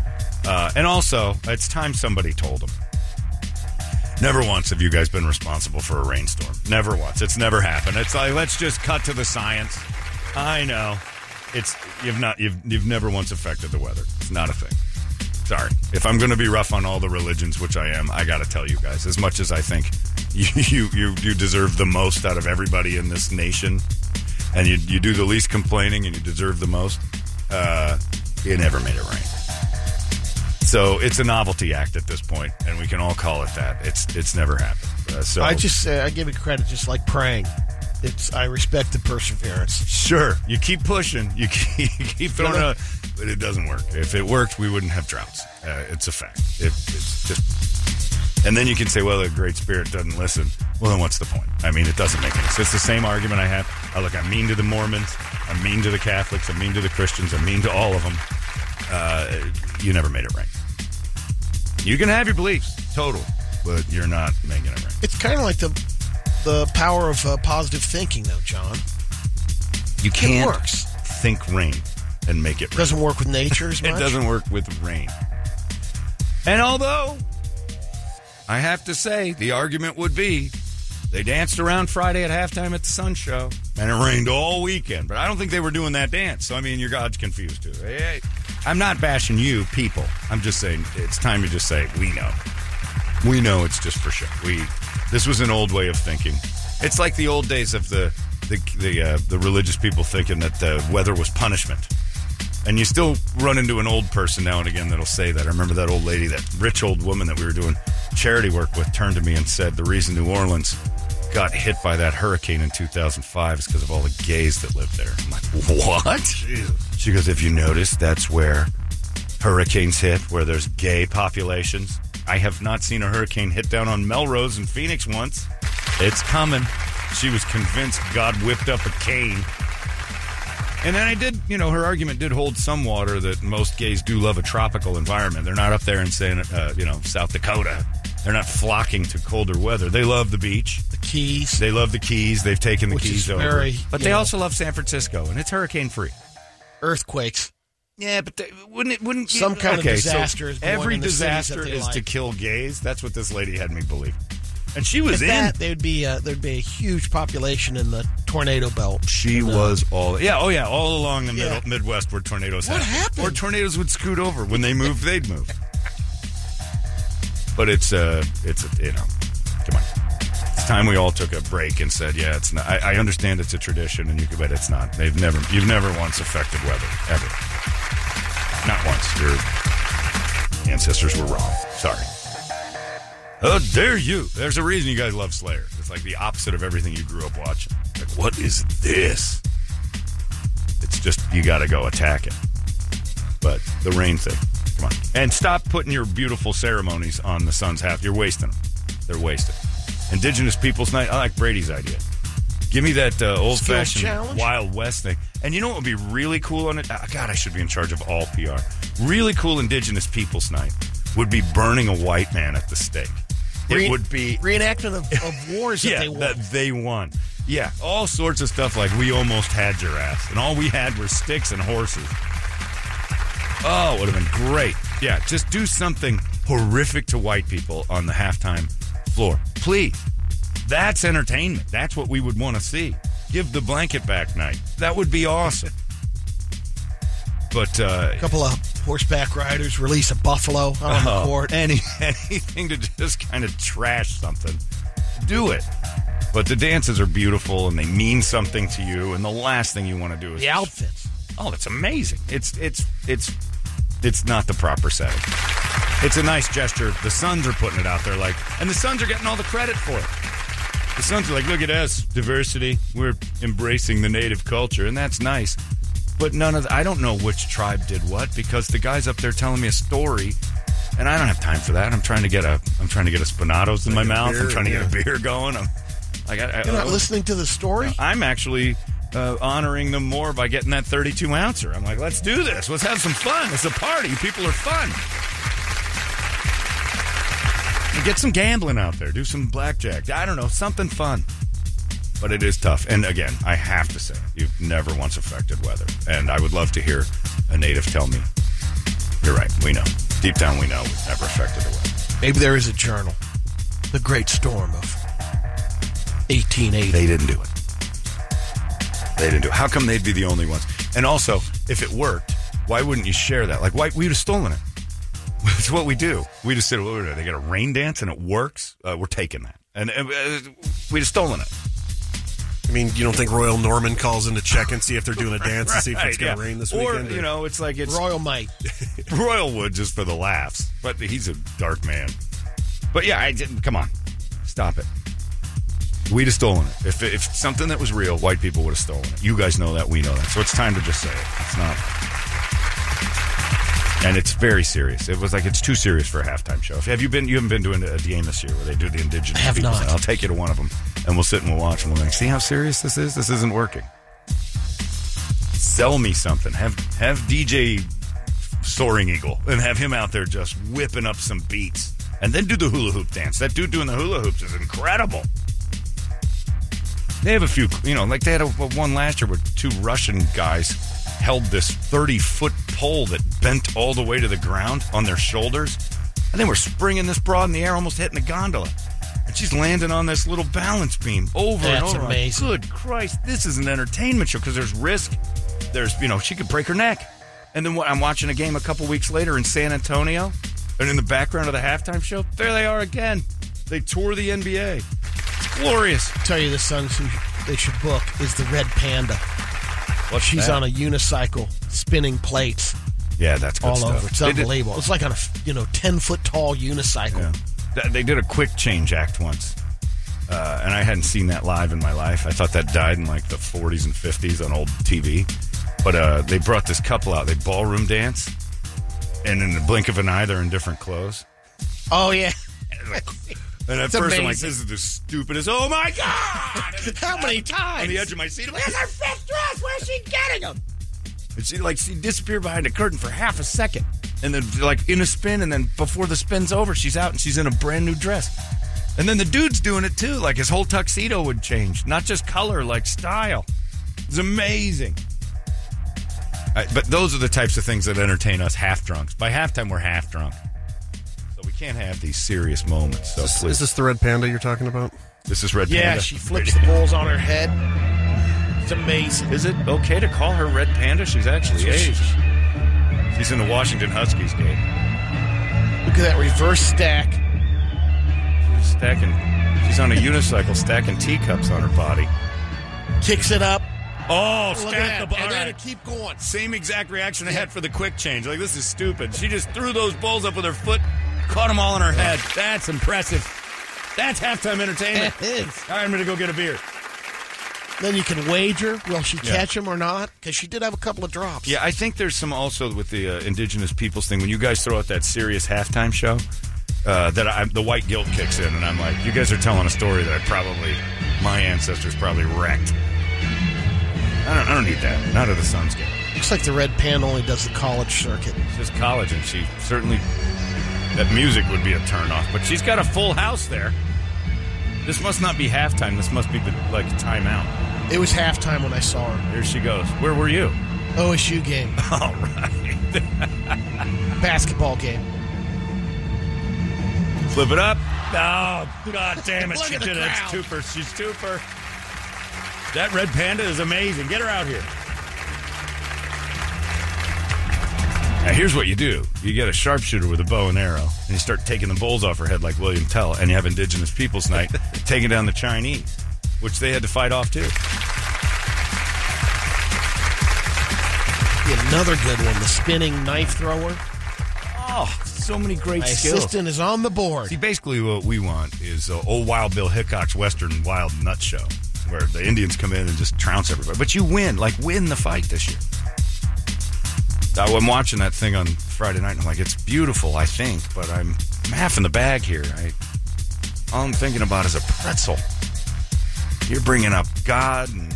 Uh, and also, it's time somebody told him. Never once have you guys been responsible for a rainstorm. Never once. It's never happened. It's like let's just cut to the science. I know. It's you've not you've you've never once affected the weather. It's not a thing. Sorry. If I'm going to be rough on all the religions, which I am, I got to tell you guys. As much as I think [laughs] you you you, deserve the most out of everybody in this nation, and you you do the least complaining, and you deserve the most, uh, you never made it rain. So it's a novelty act at this point, and we can all call it that. It's it's never happened. Uh, so I just uh, I give it credit, just like praying. It's I respect the perseverance. Sure, you keep pushing, you keep, [laughs] you keep throwing out, but it doesn't work. If it worked, we wouldn't have droughts. Uh, it's a fact. It, it's just, and then you can say, well, the Great Spirit doesn't listen. Well, then what's the point? I mean, it doesn't make any sense. It's the same argument I have. Oh, look, I'm mean to the Mormons. I'm mean to the Catholics. I'm mean to the Christians. I'm mean to all of them. Uh, you never made it rain. You can have your beliefs, total, but you're not making it rain. It's kind of like the the power of uh, positive thinking, though, John. You can't works. think rain and make it rain. Doesn't work with nature as [laughs] much. It doesn't work with rain. And although I have to say, the argument would be they danced around Friday at halftime at the Sun Show, and it rained all weekend. But I don't think they were doing that dance. So I mean, your God's confused too. Hey, hey, I'm not bashing you, people. I'm just saying it's time to just say we know. We know it's just for show. We this was an old way of thinking. It's like the old days of the the the, uh, the religious people thinking that the weather was punishment. And you still run into an old person now and again that'll say that. I remember that old lady, that rich old woman that we were doing charity work with, turned to me and said the reason New Orleans got hit by that hurricane in 2005 is because of all the gays that lived there. I'm like, what? She goes, if you notice, that's where hurricanes hit, where there's gay populations. I have not seen a hurricane hit down on Melrose in Phoenix once. It's coming. She was convinced God whipped up a cane. And then I did, you know, her argument did hold some water that most gays do love a tropical environment. They're not up there in saying, uh, you know, South Dakota. They're not flocking to colder weather. They love the beach. The Keys. They love the Keys. They've taken the Keys over. very, but they know- also love San Francisco, and it's hurricane free. Earthquakes. Yeah, but they, wouldn't it? Wouldn't Some kind of okay, so disaster is going every in the cities that disaster is like. to kill gays. That's what this lady had me believe, and she was At in. that, there'd be uh, there'd be a huge population in the tornado belt. She And, uh, was all yeah, oh yeah, all along the Yeah. middle, Midwest where tornadoes What happen. happened? Or tornadoes would scoot over when they moved, they'd move. But it's uh, it's a, you know, come on. It's time we all took a break and said, yeah, it's not. I, I understand it's a tradition, and you can bet it's not. They've never, you've never once affected weather ever, not once. Your ancestors were wrong. Sorry. How dare you? There's a reason you guys love Slayer. It's like the opposite of everything you grew up watching. Like, what is this? It's just you got to go attack it. But the rain thing, come on, and stop putting your beautiful ceremonies on the sun's half. You're wasting them. They're wasted. Indigenous Peoples Night. I like Brady's idea. Give me that uh, old fashioned? Wild West thing. And you know what would be really cool on it? Ah, God, I should be in charge of all PR. Really cool Indigenous Peoples Night would be burning a white man at the stake. re- it would be reenactment of, of [laughs] wars that they won. that they won. Yeah, all sorts of stuff like we almost had your ass, and all we had were sticks and horses. Oh, would have been great. Yeah, just do something horrific to white people on the halftime floor, please. That's entertainment. That's what we would want to see. Give the blanket back night. That would be awesome. But uh, a couple of horseback riders release a buffalo out on the Oh, court. [laughs] Any anything to just kind of trash something, do it. But the dances are beautiful and they mean something to you. And the last thing you want to do is The outfits. Oh, it's amazing. It's it's it's it's not the proper setting. It's a nice gesture. The Suns are putting it out there, like, and the Suns are getting all the credit for it. The Suns are like, look at us, diversity. We're embracing the native culture, and that's nice. But none of the, I don't know which tribe did what because the guy's up there telling me a story, and I don't have time for that. I'm trying to get a I'm trying to get a spinatos in my mouth. I'm trying to get a beer going. I'm like, I, I, You're not listening to the story? I'm actually uh, honoring them more by getting that 32 ouncer. I'm like, let's do this. Let's have some fun. It's a party. People are fun. Get some gambling out there. Do some blackjack. I don't know, something fun. But it is tough. And again, I have to say, you've never once affected weather. And I would love to hear a native tell me, you're right. We know. Deep down, we know we've never affected the weather. Maybe there is a journal. The Great Storm of 1880. They didn't do it. They didn't do it. How come they'd be the only ones? And also, if it worked, why wouldn't you share that? Like, why we'd have stolen it. It's what we do. We just said, well, they got a rain dance and it works. Uh, we're taking that, and uh, we'd have stolen it. I mean, you don't think Royal Norman calls in to check and see if they're doing a [laughs] dance and see if it's going to yeah. rain this or, weekend? you know, it's like it's Royal Might. [laughs] Royal would just for the laughs, but he's a dark man. But yeah, I didn't. Come on, stop it. We'd have stolen it. If, if something that was real, white people would have stolen it. You guys know that. We know that. So it's time to just say it. It's not. And it's very serious. It was like it's too serious for a halftime show. Have you been? You haven't been to a game this year where they do the indigenous. I have peoples not. I'll take you to one of them, and we'll sit and we'll watch, and we'll like, see how serious this is. This isn't working. Sell me something. Have have DJ Soaring Eagle and have him out there just whipping up some beats, and then do the hula hoop dance. That dude doing the hula hoops is incredible. They have a few, you know, like they had a, a one last year with two Russian guys held this 30 foot pole that bent all the way to the ground on their shoulders. And they were springing this broad in the air, almost hitting the gondola. And she's landing on this little balance beam over and That's over. Like, amazing. Good Christ, this is an entertainment show because there's risk. There's, you know, she could break her neck. And then what, I'm watching a game a couple weeks later in San Antonio, and in the background of the halftime show, there they are again. They tour the NBA. Glorious. tell you the songs who they should book is the Red Panda. What's She's that? on a unicycle spinning plates Yeah, that's good all stuff. over. It's They did- unbelievable. It's like on a you know ten foot tall unicycle. Yeah. They did a quick change act once. Uh, and I hadn't seen that live in my life. I thought that died in like the 40s and 50s on old TV. But uh, they brought this couple out. They ballroom dance. And in the blink of an eye, they're in different clothes. Oh yeah. And at It's first, I'm like, amazing. this is the stupidest. Oh my God! [laughs] How many times? [laughs] on the edge of my seat. I'm like, Where's her fifth dress? Where's she getting them? And she like she disappeared behind a curtain for half a second, and then like in a spin, and then before the spin's over, she's out and she's in a brand new dress. And then the dude's doing it too. Like his whole tuxedo would change, not just color, like style. It's amazing. But those are the types of things that entertain us half drunks. By halftime, we're half drunk. So we can't have these serious moments. So Is, please, is this the red panda you're talking about? this is Red Yeah, Panda. Yeah, she flips the balls on her head. It's amazing. Is it okay to call her Red Panda? She's actually That's aged. She's in the Washington Huskies game. Look at that reverse stack. She's stacking. She's on a unicycle stacking teacups on her body. Kicks it up. Oh, Look at that. And then it keep going. Same exact reaction I had for the quick change. Like this is stupid. She just threw those balls up with her foot, caught them all in her head. That's impressive. That's halftime entertainment. It is. All right, I'm going to go get a beer. Then you can wager will she Yeah. catch him or not? Because she did have a couple of drops. Yeah, I think there's some also with the uh, indigenous peoples thing. When you guys throw out that serious halftime show, uh, that I, the white guilt kicks in, and I'm like, you guys are telling a story that I probably my ancestors probably wrecked. I don't, I don't need that. Not at the Suns game. Looks like the Red Pan only does the college circuit. It's just college, and she certainly that music would be a turnoff. But she's got a full house there. This must not be halftime. This must be the like timeout. It was halftime when I saw her. Here she goes. Where were you? OSU game, [laughs] All right. [laughs] basketball game. Flip it up. Oh, god damn it. [laughs] She did it. It's. Tooper. She's Tooper. That red panda is amazing. Get her out here. Now, here's what you do you get a sharpshooter with a bow and arrow, and you start taking the bowls off her head like William Tell, and you have Indigenous Peoples Night [laughs] taking down the Chinese, which they had to fight off too. Another good one, the spinning knife thrower. Oh, so many great My skills. assistant is on the board. See, basically, what we want is uh, old Wild Bill Hickok's Western Wild Nut Show, where the Indians come in and just trounce everybody. But you win, like win the fight this year. I'm watching that thing on Friday night, and I'm like, it's beautiful, I think, but I'm, I'm half in the bag here. I, all I'm thinking about is a pretzel. You're bringing up God and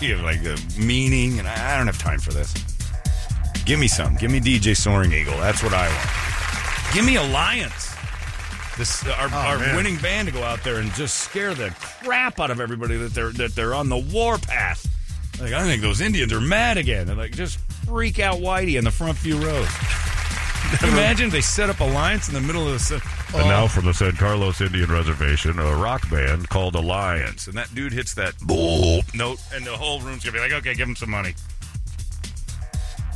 [laughs] like a meaning, and I, I don't have time for this. Give me some. Give me DJ Soaring Eagle. That's what I want. Give me Alliance. This our, oh, our winning band to go out there and just scare the crap out of everybody that they're that they're on the war path. Like I think those Indians are mad again. They're like just freak out Whitey in the front few rows. [laughs] Imagine they set up Alliance in the middle of the. se- Oh. And now oh. from the San Carlos Indian Reservation, a rock band called Alliance. And that dude hits that note, and the whole room's going to be like, okay, give him some money.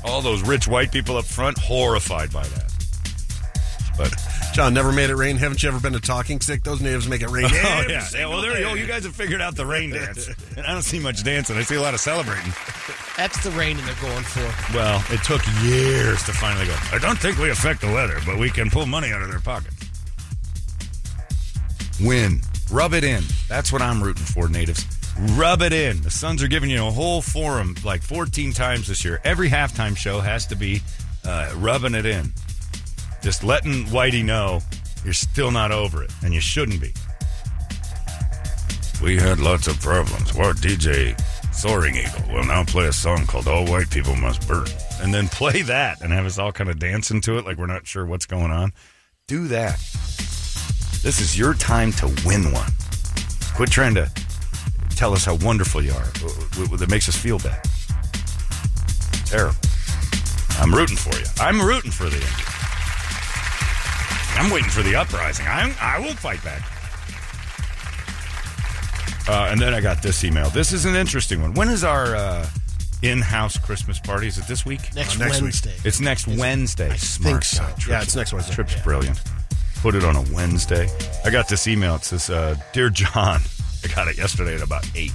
All those rich white people up front, horrified by that. But John never made it rain. Haven't you ever been to Talking Stick? Those natives make it rain. [laughs] Oh yeah. yeah well, there you go. You guys have figured out the rain dance, and I don't see much dancing. I see a lot of celebrating. That's the raining they're going for. Well, it took years to finally go. I don't think we affect the weather, but we can pull money out of their pockets. Win, rub it in. That's what I'm rooting for, natives. Rub it in. The Suns are giving you a whole forum like 14 times this year. Every halftime show has to be uh, rubbing it in. Just letting Whitey know you're still not over it, and you shouldn't be. We had lots of problems. Well, DJ Soaring Eagle will now play a song called All White People Must Burn. And then play that and have us all kind of dancing to it like we're not sure what's going on. Do that. This is your time to win one. Quit trying to tell us how wonderful you are. Uh, w- That makes us feel bad. Terrible. I'm rooting for you. I'm rooting for the Indians. I'm waiting for the uprising. I'm, I will fight back. Uh, and then I got this email. This is an interesting one. When is our uh, in-house Christmas party? Is it this week? Next, next week. Wednesday. It's next Wednesday. I Smart think so. guy. Yeah, it's next Wednesday. Trip's brilliant. Put it on a Wednesday. I got this email. It says, uh, "Dear John, [laughs] I got it yesterday at about eight.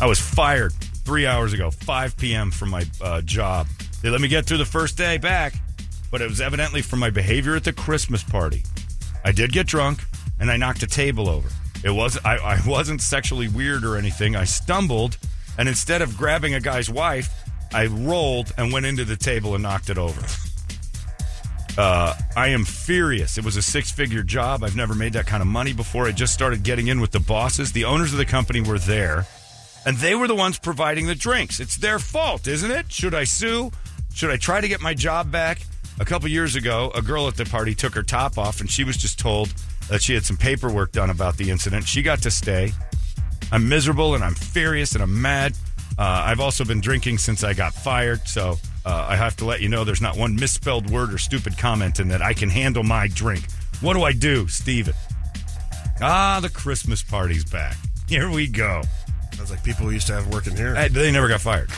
I was fired three hours ago, 5 p.m. from my uh, job. They let me get through the first day back, but it was evidently from my behavior at the Christmas party. I did get drunk, and I knocked a table over. It was I, I wasn't sexually weird or anything. I stumbled, and instead of grabbing a guy's wife, I rolled and went into the table and knocked it over. Uh, I am furious. It was a six figure job. I've never made that kind of money before. I just started getting in with the bosses. The owners of the company were there, and they were the ones providing the drinks. It's their fault, isn't it? Should I sue? Should I try to get my job back? A couple years ago, a girl at the party took her top off, and she was just told that she had some paperwork done about the incident. She got to stay. I'm miserable and I'm furious and I'm mad. Uh, I've also been drinking since I got fired, so uh, I have to let you know there's not one misspelled word or stupid comment in that I can handle my drink. What do I do, Steven? Ah, the Christmas party's back. Here we go. Sounds like people used to have working here. Uh, They never got fired.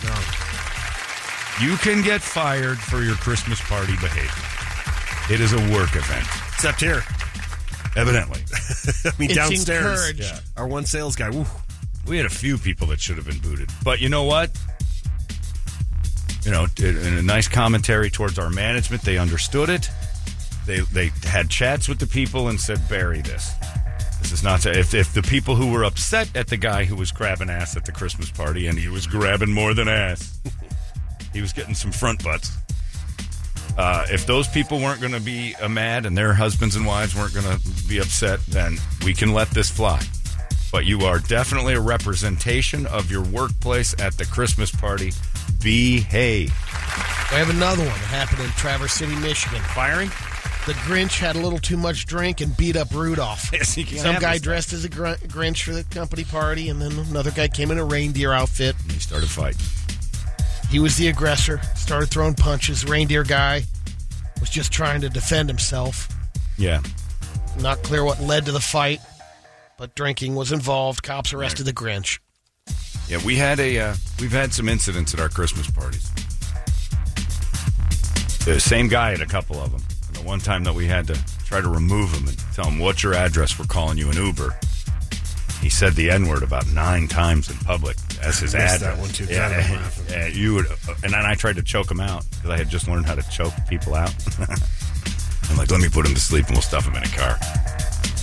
You can get fired for your Christmas party behavior. It is a work event, Except here. evidently. [laughs] I mean, It's downstairs. encouraged. Yeah. Our one sales guy. Woo. We had a few people that should have been booted. But you know what? You know, in in a nice commentary towards our management, they understood it. They they had chats with the people and said, "Bury this. This is not to, if if the people who were upset at the guy who was grabbing ass at the Christmas party and he was grabbing more than ass, he was getting some front butts. Uh, if those people weren't going to be uh, mad and their husbands and wives weren't going to be upset, then we can let this fly but you are definitely a representation of your workplace at the Christmas party. Behave. We have another one that happened in Traverse City, Michigan. Firing? The Grinch had a little too much drink and beat up Rudolph. [laughs] Yes, you can't Some guy dressed as a gr- Grinch for the company party, and then another guy came in a reindeer outfit. And he started fighting. He was the aggressor, started throwing punches. Reindeer guy was just trying to defend himself. Yeah. Not clear what led to the fight, but drinking was involved. Cops arrested the Grinch. Yeah, we had a uh, we've had some incidents at our Christmas parties. The same guy at a couple of them. And the one time that we had to try to remove him and tell him what's your address, we're calling you an Uber. He said the N word about nine times in public as his address. that one, too. Yeah, [laughs] yeah, you would, and then I tried to choke him out because I had just learned how to choke people out. [laughs] I'm like, let me put him to sleep and we'll stuff him in a car.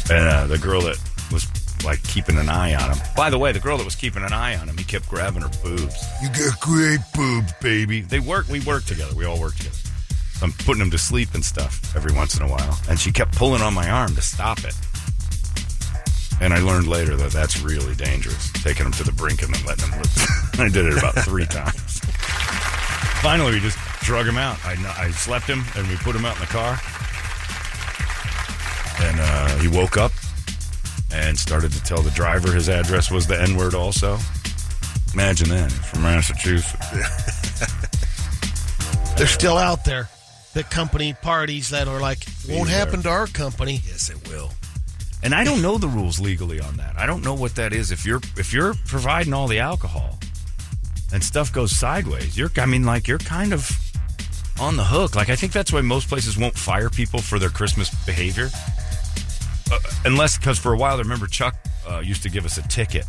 And uh, the girl that was like keeping an eye on him. By the way, the girl that was keeping an eye on him, he kept grabbing her boobs. You got great boobs, baby. They work. We work together. We all work together. So I'm putting him to sleep and stuff every once in a while, and she kept pulling on my arm to stop it. And I learned later that that's really dangerous, taking him to the brink and then letting him live. [laughs] I did it about three [laughs] times. Finally, we just drug him out. I, I slept him, and we put him out in the car. And uh, he woke up and started to tell the driver his address was the N word also. Imagine that. He's from Massachusetts. [laughs] They're still out there. the company parties that are like won't happen to our company. Yes, it will. And I don't know the rules legally on that. I don't know what that is. If you're if you're providing all the alcohol and stuff goes sideways, you're I mean like you're kind of on the hook. Like I think that's why most places won't fire people for their Christmas behavior. Uh, unless because for a while, I remember Chuck uh, used to give us a ticket.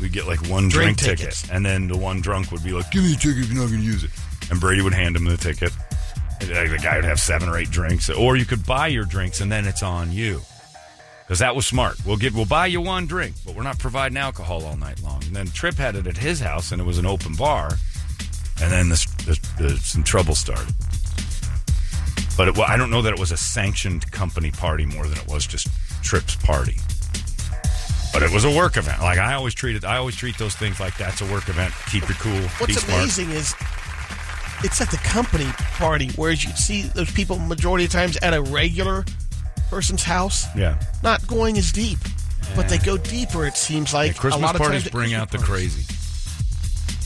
We'd get like one drink, Drink ticket, and then the one drunk would be like, "Give me a ticket if you're not going to use it." And Brady would hand him the ticket. And uh, the guy would have seven or eight drinks, or you could buy your drinks, and then it's on you because that was smart. We'll give, we'll buy you one drink, but we're not providing alcohol all night long. And then Trip had it at his house, and it was an open bar, and then this, this, this some trouble started. But it, wa- I don't know that it was a sanctioned company party more than it was just Trip's party. But it was a work event. Like I always treat it. I always treat those things like that's a work event. Keep your cool. be What's smart. amazing is it's at the company party, whereas you see those people majority of times at a regular person's house, Yeah. not going as deep. But they go deeper, it seems like. Yeah, Christmas a lot of parties times at bring Christmas out the crazy.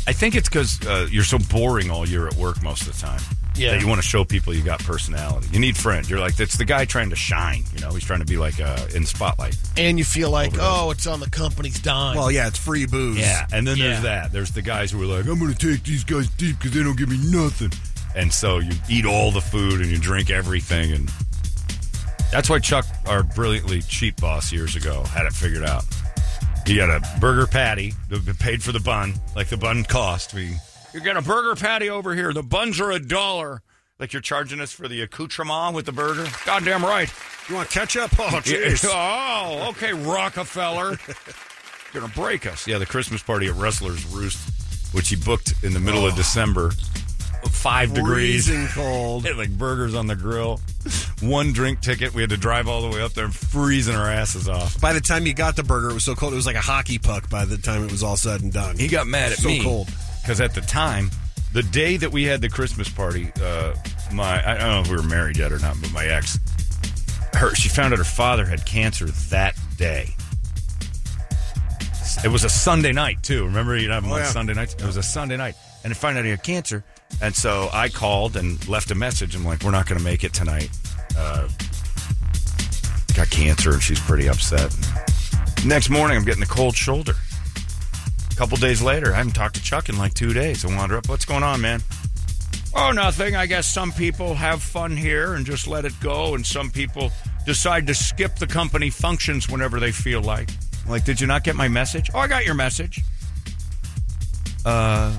I think it's because uh, you're so boring all year at work most of the time. Yeah. That you want to show people you got personality. You need friends. You're like, it's the guy trying to shine. You know, he's trying to be like uh, in the spotlight. And you feel like, Over oh, it's on the company's dime. Well, yeah, it's free booze. Yeah. And then Yeah. there's that. There's the guys who are like, I'm going to take these guys deep because they don't give me nothing. And so you eat all the food and you drink everything. And that's why Chuck, our brilliantly cheap boss years ago, had it figured out. He got a burger patty, that paid for the bun, like the bun cost. We, you get a burger patty over here. The buns are a dollar. Like you're charging us for the accoutrement with the burger? Goddamn right. You want ketchup? Oh, jeez. [laughs] Oh, okay, Rockefeller. Gonna break us. Yeah, the Christmas party at Rustler's Rooste, which he booked in the middle of December. Five degrees. Freezing cold. [laughs] Like burgers on the grill. One drink ticket. We had to drive all the way up there, freezing our asses off. By the time you got the burger, it was so cold. It was like a hockey puck by the time it was all said and done. He got mad at so me So cold. because at the time, the day that we had the Christmas party, uh, my I don't know if we were married yet or not, but my ex, her she found out her father had cancer that day. It was a Sunday night too. Remember, you know, on yeah. Sunday nights. It was a Sunday night, and I found out he had cancer, and so I called and left a message. I'm like, "We're not going to make it tonight. Uh, got cancer, and she's pretty upset." Next morning, I'm getting a cold shoulder. A couple days later, I haven't talked to Chuck in like two days. I wander up. What's going on, man? Oh, nothing. I guess some people have fun here and just let it go, and some people decide to skip the company functions whenever they feel like. Like, did you not get my message? Oh, I got your message. Uh,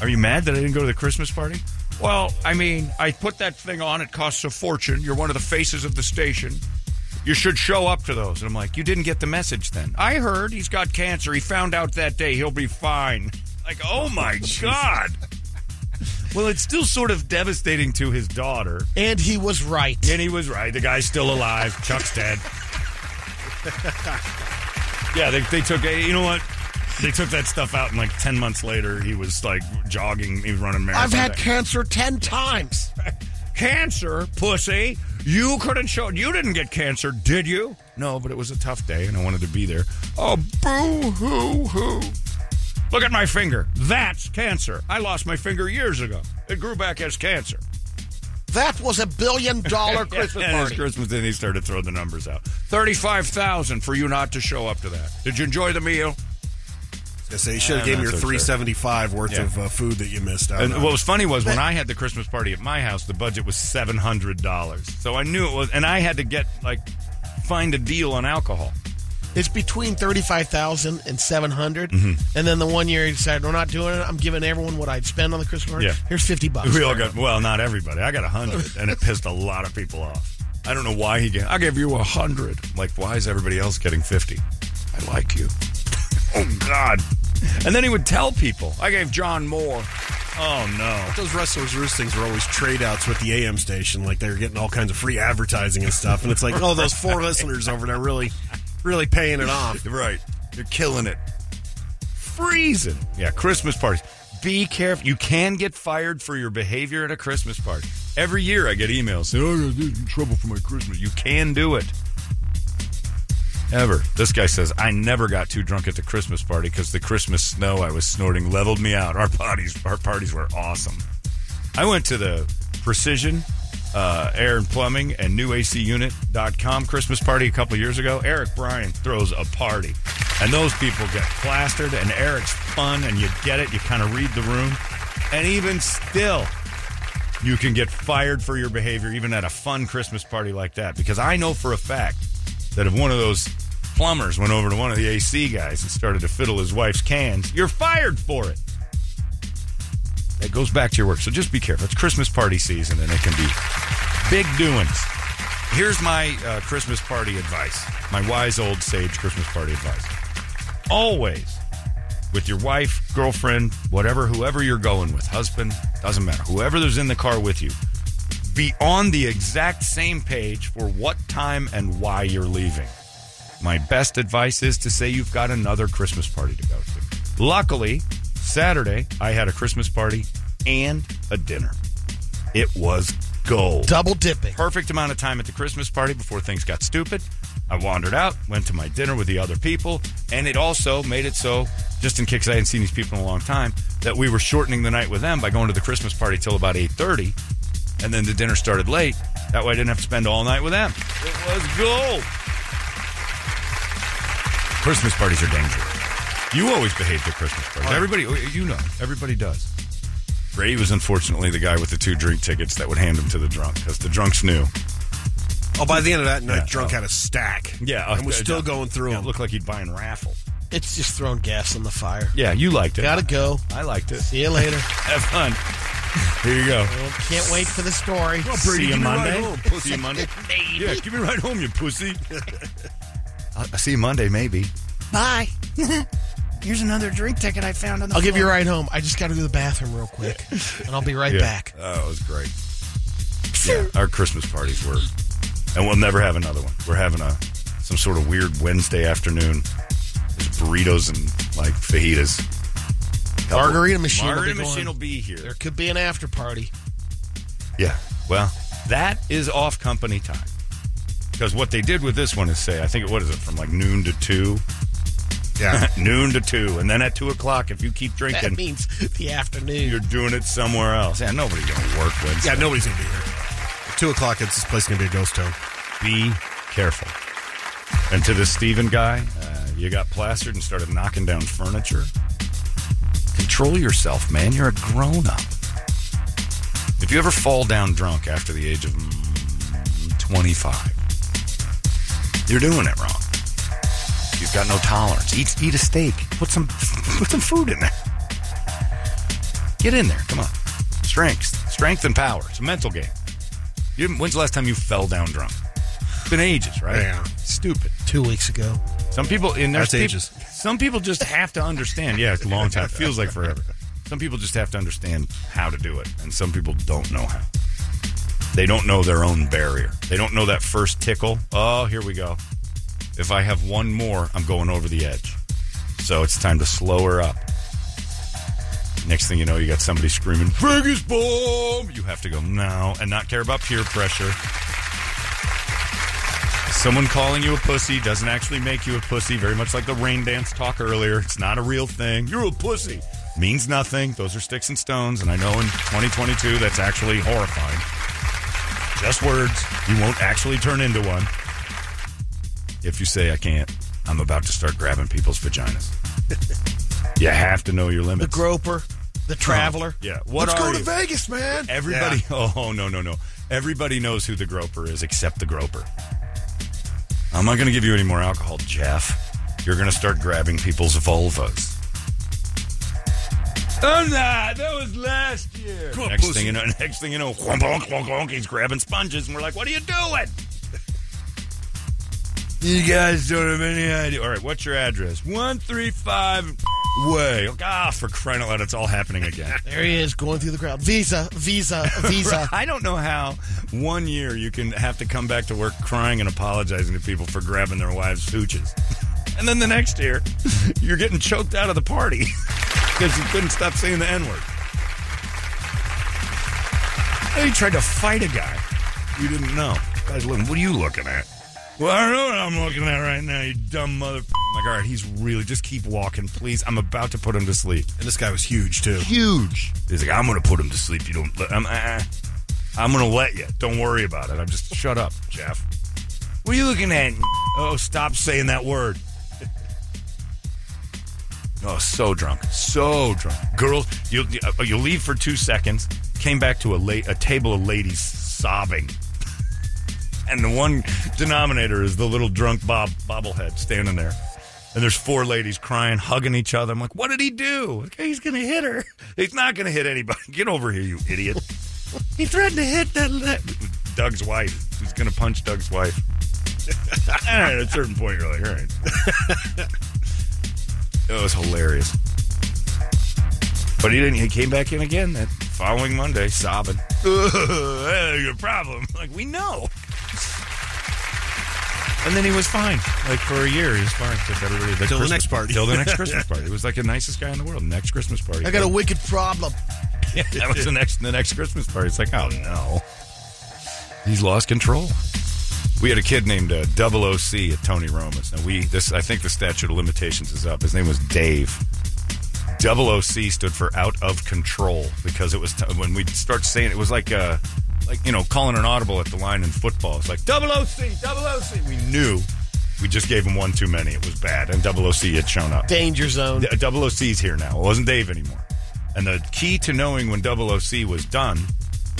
are you mad that I didn't go to the Christmas party? Well, I mean, I put that thing on. It costs a fortune. You're one of the faces of the station. You should show up to those. And I'm like, you didn't get the message then. I heard he's got cancer. He found out that day. He'll be fine. Like, oh my God. [laughs] well, it's still sort of devastating to his daughter. and he was right. And he was right. The guy's still alive. Chuck's dead. [laughs] yeah, they, they took a, you know what? They took that stuff out, and like 10 months later, he was like jogging. He was running marathons. I've had cancer 10 times. [laughs] cancer, pussy. You couldn't show. You didn't get cancer, did you? No, but it was a tough day, and I wanted to be there. Oh, boo hoo hoo! Look at my finger. That's cancer. I lost my finger years ago. It grew back as cancer. That was a billion dollar [laughs] Christmas and party. Christmas, then he started throwing the numbers out. Thirty-five thousand for you not to show up to that. Did you enjoy the meal? I say you should have I'm gave me your so sure. three seventy five worth Yeah. of uh, food that you missed out. And on. what was funny was when I had the Christmas party at my house, the budget was seven hundred dollars. So I knew it was, and I had to get like find a deal on alcohol. It's between 35000 and 700 Mm-hmm. And then the one year he decided, we're not doing it. I'm giving everyone what I'd spend on the Christmas party. Yeah. Here's 50 bucks. We all got well, not everybody. I got a hundred, [laughs] and it pissed a lot of people off. I don't know why he gave. I gave you a hundred. Like, why is everybody else getting fifty? I like you. Oh God! And then he would tell people, I gave John more. Oh no! Those Rustlers Rooste things were always trade outs with the AM station. Like they were getting all kinds of free advertising and stuff. And it's like, oh, those four listeners over there really, really paying it off. Right, you're killing it. Freezing. Yeah, Christmas parties. Be careful. You can get fired for your behavior at a Christmas party. Every year I get emails saying, "Oh, I got in trouble for my Christmas." You can do it. Ever. This guy says, I never got too drunk at the Christmas party because the Christmas snow I was snorting leveled me out. Our parties, our parties were awesome. I went to the Precision uh, Air and Plumbing and NewACUnit.com Christmas party a couple years ago. Eric Bryan throws a party, and those people get plastered. And Eric's fun, and you get it. You kind of read the room, and even still, you can get fired for your behavior, even at a fun Christmas party like that. Because I know for a fact that if one of those plumbers went over to one of the AC guys and started to fiddle his wife's cans, you're fired for it. That goes back to your work. So just be careful. It's Christmas party season and it can be big doings. Here's my uh, Christmas party advice my wise old sage Christmas party advice. Always with your wife, girlfriend, whatever, whoever you're going with, husband, doesn't matter, whoever there's in the car with you, be on the exact same page for what time and why you're leaving. My best advice is to say you've got another Christmas party to go to. Luckily, Saturday, I had a Christmas party and a dinner. It was gold. Double dipping. Perfect amount of time at the Christmas party before things got stupid. I wandered out, went to my dinner with the other people, and it also made it so, just in case I hadn't seen these people in a long time, that we were shortening the night with them by going to the Christmas party till about 8.30, and then the dinner started late. That way I didn't have to spend all night with them. It was gold. Christmas parties are dangerous. You always behaved at Christmas parties. Everybody, you know, everybody does. Ray was unfortunately the guy with the two drink tickets that would hand them to the drunk because the drunks knew. Oh, by the end of that night, Yeah. drunk had a stack. Yeah, and was uh, still yeah. going through Yeah, it them. looked like he'd buying raffle. It's just throwing gas on the fire. Yeah, you liked it. Gotta go. I liked it. See you later. [laughs] Have fun. Here you go. Well, can't wait for the story. See you give me Monday. home, [laughs] See you Monday. [laughs] Yeah, give me right home, you pussy. I'll [laughs] I'll see you Monday, maybe. Bye. Here's another drink ticket I found on the I'll give you a ride home. I just got to do the bathroom real quick, and I'll be right Yeah. back. Oh, it was great. Yeah, our Christmas parties were, and we'll never have another one. We're having a some sort of weird Wednesday afternoon. There's burritos and like fajitas. Couple- Margarita machine will be Margarita going. machine will be here. There could be an after party. Yeah. Well, that is off company time. Because what they did with this one is say, I think, what is it, from like noon to two? Yeah. [laughs] noon to two. And then at two o'clock, if you keep drinking, That means the afternoon. you're doing it somewhere else. Yeah, nobody's going to work Wednesday. yeah, nobody's going to be here. At 2 o'clock, it's, this place going to be a ghost town. Be careful. And to this Steven guy, uh, you got plastered and started knocking down furniture. Control yourself, man. You're a grown up. If you ever fall down drunk after the age of mm, 25, you're doing it wrong. You've got no tolerance. Eat, eat a steak. Put some, [laughs] put some food in there. Get in there. Come on. Strength, strength and power. It's a mental game. You, when's the last time you fell down drunk? It's been ages, right? Yeah. Stupid. Two weeks ago. Some people in there's That's peop- ages. Some people just have to understand. Yeah, it's a long time. It feels like forever. Some people just have to understand how to do it, and some people don't know how. They don't know their own barrier. They don't know that first tickle. Oh, here we go. If I have one more, I'm going over the edge. So it's time to slow her up. Next thing you know, you got somebody screaming, Vegas bomb! You have to go, no, and not care about peer pressure. Someone calling you a pussy doesn't actually make you a pussy, very much like the rain dance talk earlier. It's not a real thing. You're a pussy. Means nothing. Those are sticks and stones, and I know in 2022 that's actually horrifying. Just words. You won't actually turn into one. If you say I can't, I'm about to start grabbing people's vaginas. [laughs] you have to know your limits. The groper, the traveler. Yeah. What Let's go to you? Vegas, man. Everybody. [laughs] Oh no no no! Everybody knows who the groper is except the groper. I'm not going to give you any more alcohol, Jeff. You're going to start grabbing people's vulvas. I'm oh, not. That was last year. Next thing you know, next thing you know, he's grabbing sponges, and we're like, "What are you doing?" You guys don't have any idea. All right, what's your address? One three five way. Ah, for crying out loud, it's all happening again. [laughs] There he is, going through the crowd. Visa, Visa, [laughs] Visa. I don't know how one year you can have to come back to work crying and apologizing to people for grabbing their wives' pooches. And then the next year, [laughs] you're getting choked out of the party because you couldn't stop saying the N word. You tried to fight a guy you didn't know. Guys, looking, what are you looking at? Well, I don't know what I'm looking at right now, you dumb mother. I'm like, all right, he's really, just keep walking, please. I'm about to put him to sleep And this guy was huge, too. huge. He's like, I'm going to put him to sleep. You don't. Let, I'm, uh, I'm going to let you. Don't worry about it. I'm just shut up, Jeff. What are you looking at? Oh, stop saying that word. [laughs] Oh, so drunk, so drunk. Girls, you uh, you leave for two seconds. Came back to a la- a table of ladies sobbing, and the one denominator is the little drunk Bob bobblehead standing there. And there's four ladies crying, hugging each other. I'm like, what did he do? Okay, he's gonna hit her. [laughs] He's not gonna hit anybody. Get over here, you idiot. he threatened to hit that le- Doug's wife. He's gonna punch Doug's wife. [laughs] at a certain point, you're like, all right. [laughs] It was hilarious. But he didn't. He came back in again that following Monday, sobbing. [laughs] Your problem? [laughs] Like we know. And then he was fine. Like for a year, he was fine. Took everybody Till the next party. Till the next Christmas [laughs] party. It was like the nicest guy in the world. Next Christmas party. I got a wicked problem. Yeah, that was the next the next Christmas party. It's like, oh no, he's lost control. We had a kid named uh, Double OC at Tony Roma's. Now we this I think the statute of limitations is up. His name was Dave. Double OC stood for out of control because it was t- when we start saying it was like uh like you know calling an audible at the line in football. It's like Double OC, Double OC. We knew. We just gave him one too many. It was bad, and Double OC had shown up. Danger zone. Double OC's here now. It wasn't Dave anymore. And the key to knowing when Double OC was done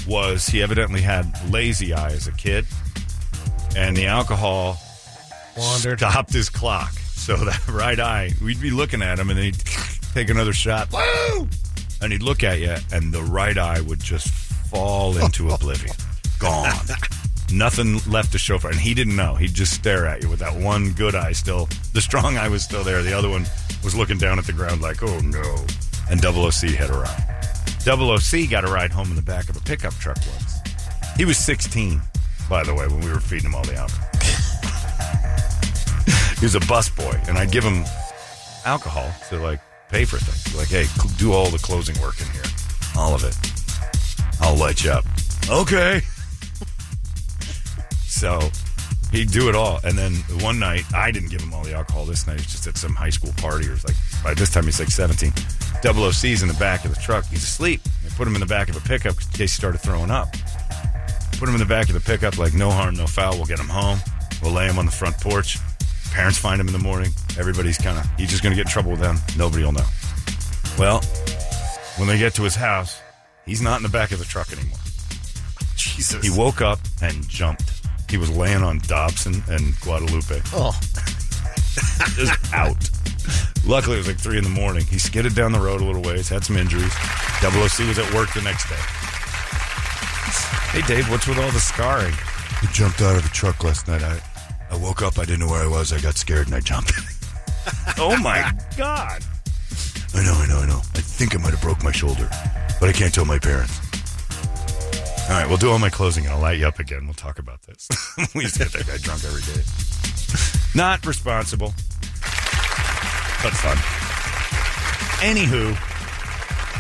was he evidently had lazy eye as a kid, and the alcohol Wandered. stopped his clock. So [laughs] that right eye, we'd be looking at him, and then he'd take another shot. Woo! And he'd look at you, and the right eye would just fall into [laughs] oblivion. Gone. Nothing left to show for it. And he didn't know. He'd just stare at you with that one good eye still. The strong eye was still there. The other one was looking down at the ground like, oh no. And Double OC had a ride. Double OC got a ride home in the back of a pickup truck once. He was 16, by the way, when we were feeding him all the alcohol. [laughs] he was a bus boy, and I'd give him alcohol to like pay for things. Like, hey, do all the closing work in here, all of it. I'll light you up. Okay. [laughs] so he'd do it all, and then one night I didn't give him all the alcohol. This night, he's just at some high school party, or it's like by this time he's like seventeen. Double OC's in the back of the truck. He's asleep. They put him in the back of a pickup in case he started throwing up. Put him in the back of the pickup, like no harm, no foul. We'll get him home. We'll lay him on the front porch. Parents find him in the morning. Everybody's kind of, he's just going to get in trouble with them. Nobody will know. Well, when they get to his house, he's not in the back of the truck anymore. Jesus. He woke up and jumped. He was laying on Dobson and Guadalupe. Oh, [laughs] Just out. Luckily, it was like three in the morning. He skidded down the road a little ways, had some injuries. Double OC was at work the next day. Hey, Dave, what's with all the scarring? He jumped out of the truck last night. I, I woke up. I didn't know where I was. I got scared and I jumped. [laughs] Oh my God! I know, I know, I know. I think I might have broke my shoulder, but I can't tell my parents. All right, we'll do all my closing and I'll light you up again. We'll talk about this. [laughs] we used to get that guy drunk every day. Not responsible, but fun. Anywho,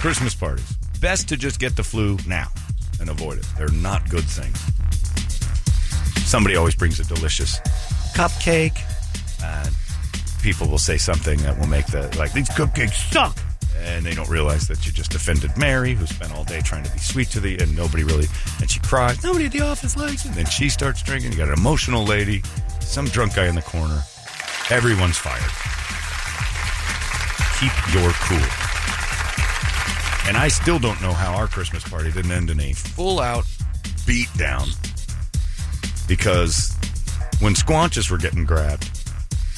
Christmas parties. Best to just get the flu now and avoid it. They're not good things. Somebody always brings a delicious cupcake. And people will say something that will make the, like, these cupcakes suck. And they don't realize that you just offended Mary, who spent all day trying to be sweet to the, and nobody really, and she cries. Nobody at the office likes it. And then she starts drinking. You got an emotional lady, some drunk guy in the corner. Everyone's fired. Keep your cool. And I still don't know how our Christmas party didn't end in a full out beat down because when squanches were getting grabbed,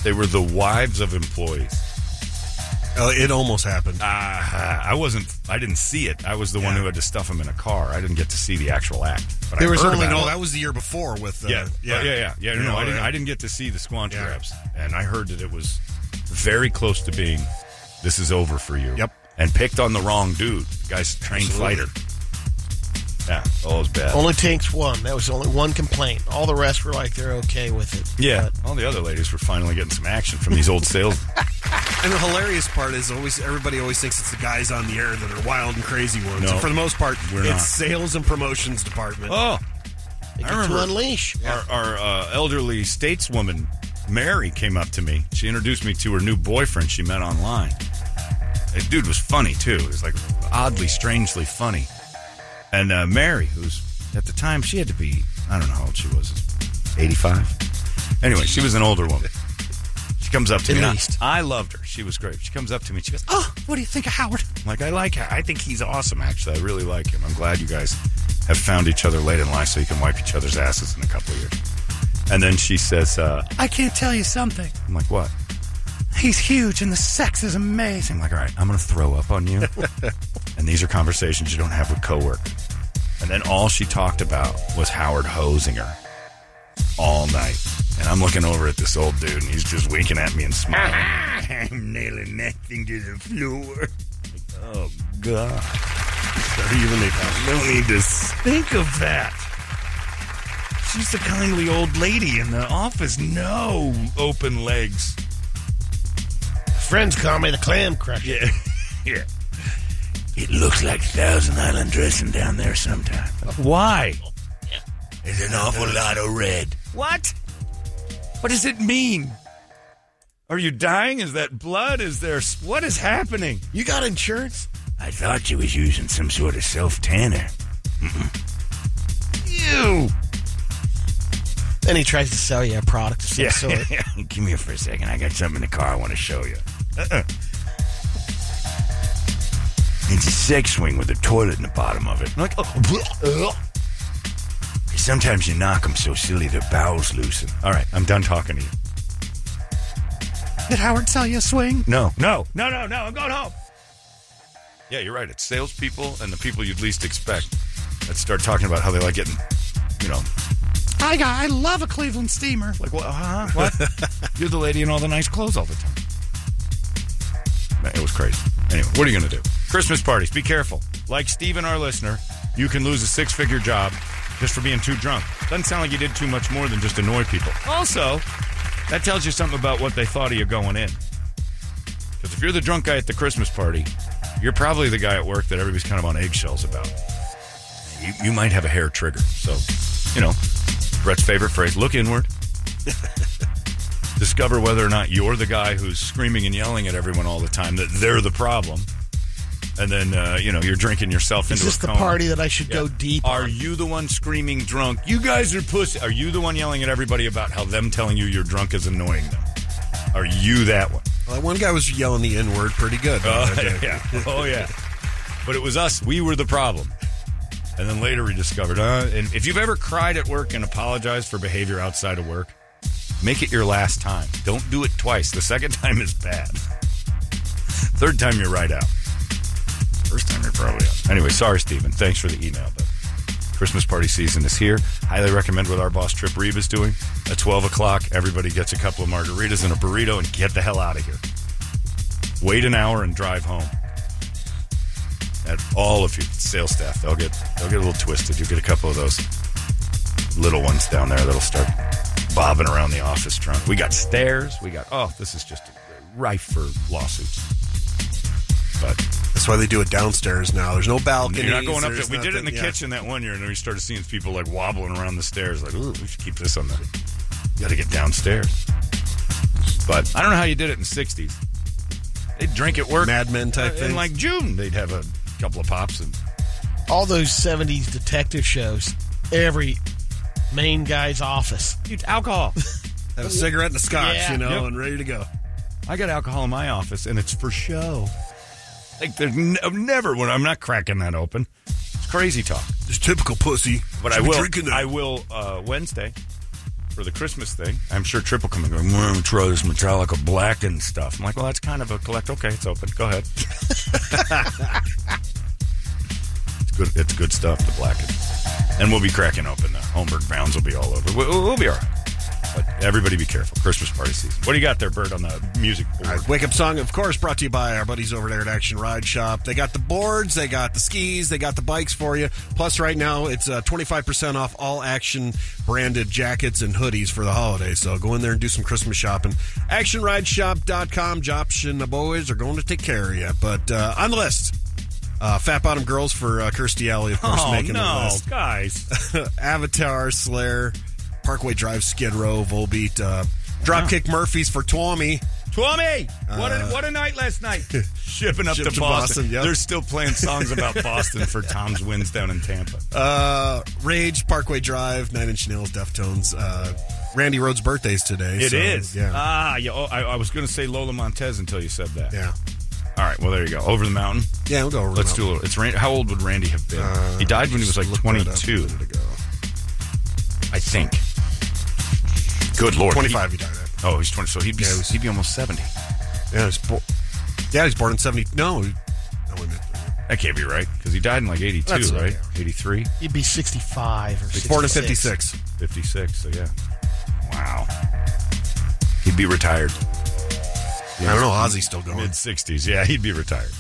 they were the wives of employees. Uh, it almost happened. Uh, I wasn't. I didn't see it. I was the one who had to stuff them in a car. I didn't get to see the actual act. But There I was only no. it. That was the year before with uh, yeah, yeah, yeah, yeah, yeah. No, no, I didn't. I didn't get to see the squanch Yeah. grabs, and I heard that it was very close to being. This is over for you. Yep. And picked on the wrong dude. The guy's trained Absolutely. fighter. Yeah, all was bad. only takes one. That was only one complaint. All the rest were like they're okay with it. yeah, But all the other ladies were finally getting some action from these old sales. [laughs] And the hilarious part is always everybody always thinks it's the guys on the air that are wild and crazy ones. No, and for the most part, we're it's not. sales and promotions department. oh, they I remember- to unleash. Our, our uh, elderly stateswoman, Mary, came up to me. She introduced me to her new boyfriend she met online. The dude was funny, too. He was like oddly, strangely funny. And uh, Mary, who's at the time, she had to be, I don't know how old she was, 85? Anyway, she was an older woman. She comes up to At me. and I- least. I, loved her. She was great. She comes up to me. She goes, "Oh, what do you think of Howard?" I'm like, "I like. I think he's awesome. Actually, I really like him. I'm glad you guys have found each other late in life, so you can wipe each other's asses in a couple of years." And then she says, uh, I can't tell you something. "I'm like, what?" He's huge and the sex is amazing. I'm like, "All right, I'm going to throw up on you." [laughs] and these are conversations you don't have with coworkers. And then all she talked about was Howard hosing her all night. And I'm looking over at this old dude, and he's just winking at me and smiling. [laughs] I'm nailing that thing to the floor. Oh, God. Even they No need to think of that. She's the kindly old lady in the office. No open legs. Friends call me the clam crusher. Yeah. [laughs] yeah. It looks like Thousand Island dressing down there sometime. Why? There's an awful lot of red. What? What does it mean? Are you dying? Is that blood? Is there. What is happening? You got insurance? I thought you was using some sort of self tanner. You. Then he tries to sell you a product of some Yeah. sort. [laughs] Give me a for a second. I got something in the car I want to show you. Uh-uh. It's a sex swing with a toilet in the bottom of it. Like, oh. Sometimes you knock them so silly their bowels loosen. All right, I'm done talking to you. Did Howard sell you a swing? No, no, no, no, no. I'm going home. Yeah, you're right. It's salespeople and the people you'd least expect that start talking about how they like getting, you know, I got. I love a Cleveland steamer. like uh-huh, what? Huh? [laughs] What? you're the lady in all the nice clothes all the time. It was crazy. Anyway, what are you going to do? Christmas parties. Be careful. Like Steven, our listener, you can lose a six-figure job just for being too drunk. Doesn't sound like you did too much more than just annoy people. Also, that tells you something about what they thought of you going in. Because if you're the drunk guy at the Christmas party, you're probably the guy at work that everybody's kind of on eggshells about. You, you might have a hair trigger. So, you know, Brett's favorite phrase look inward. [laughs] Discover whether or not you're the guy who's screaming and yelling at everyone all the time, that they're the problem. And then, uh, you know, you're drinking yourself Is this a the coma. party that I should go deep Are on? you the one screaming drunk? You guys are pussy. Are you the one yelling at everybody about how them telling you you're drunk is annoying them? Are you that one? Well, that one guy was yelling the N word pretty good. Oh, [laughs] [laughs] yeah. Oh, yeah. But it was us. We were the problem. And then later we discovered, uh, and if you've ever cried at work and apologized for behavior outside of work, make it your last time. Don't do it twice. The second [laughs] time is bad. Third time you're right out. First time you're probably out. Anyway, sorry, Stephen. Thanks for the email. But Christmas party season is here. Highly recommend what our boss Trip Reeve is doing. At 12 o'clock, everybody gets a couple of margaritas and a burrito and get the hell out of here. Wait an hour and drive home. At all of you sales staff, they'll get they'll get a little twisted. You'll get a couple of those little ones down there that'll start bobbing around the office trunk. We got stairs. We got oh, this is just rife for lawsuits. But That's why they do it downstairs now. There's no balcony. you're not going up there. We did it in the kitchen that one year, and then we started seeing people like wobbling around the stairs. Like, ooh, we should keep this on the. Got to get downstairs. But I don't know how you did it in the '60s. They'd drink at work, Mad Men type uh, in thing. like June. They'd have a couple of pops and All those 70s detective shows, every main guy's office. Dude, alcohol. [laughs] Have a cigarette and a scotch, Yeah. you know, Yep. and ready to go. I got alcohol in my office, and it's for show. Like there's n- never when I'm not cracking that open. It's crazy talk. It's typical pussy. But I Should be will. drinking that. I will uh, Wednesday for the Christmas thing. I'm sure Trip will come and go. I'm going to try this Metallica Blackened stuff. I'm like, well, that's kind of a collect. Okay, it's open. Go ahead. [laughs] it's good. It's good stuff. The Black, and we'll be cracking open. The Holmberg Browns will be all over. We'll, we'll be all right. But everybody, be careful. Christmas party season. What do you got there, Bird, on the music board? Right, Wake Up Song, of course, brought to you by our buddies over there at Action Ride Shop. They got the boards, they got the skis, they got the bikes for you. Plus, right now, it's uh, 25% off all Action branded jackets and hoodies for the holidays. So go in there and do some Christmas shopping. ActionRideShop.com. Jops and the boys are going to take care of you. But uh, on the list, uh, Fat Bottom Girls for uh, Kirstie Alley, of course, oh making the no, list. guys! [laughs] Avatar, Slayer, Parkway Drive, Skid Row, Volbeat, uh, Dropkick Murphys for Tommy. Twommy, what a what a night last night. [laughs] Shipping up to, to Boston. Boston, yep. They're still playing songs about [laughs] Boston for Tom's wins down in Tampa. Uh, Rage, Parkway Drive, Nine Inch Nails, Deftones. Uh, Randy Rhoads' birthday's today. It so, is. Yeah. Ah, yeah. Oh, I, I was going to say Lola Montez until you said that. yeah. All right. Well, there you go. Over the mountain. Yeah, we'll go over Let's the do a little. It's Randy, how old would Randy have been? Uh, he died when he was like just looked that up a 22. I think. Good lord. 25 he died at. Oh, he's 20. So he'd be Yeah, he was- he'd be almost 70. Yeah, he's bo- yeah, he's born in 70. No. he- no wait a minute. That can't be right because he died in like 82, That's right? 83, He'd be 65 or He's 66. born in 56. 56. So yeah. Wow. He'd be retired. I don't know. Ozzy's still going. Mid 60s. Yeah, he'd be retired.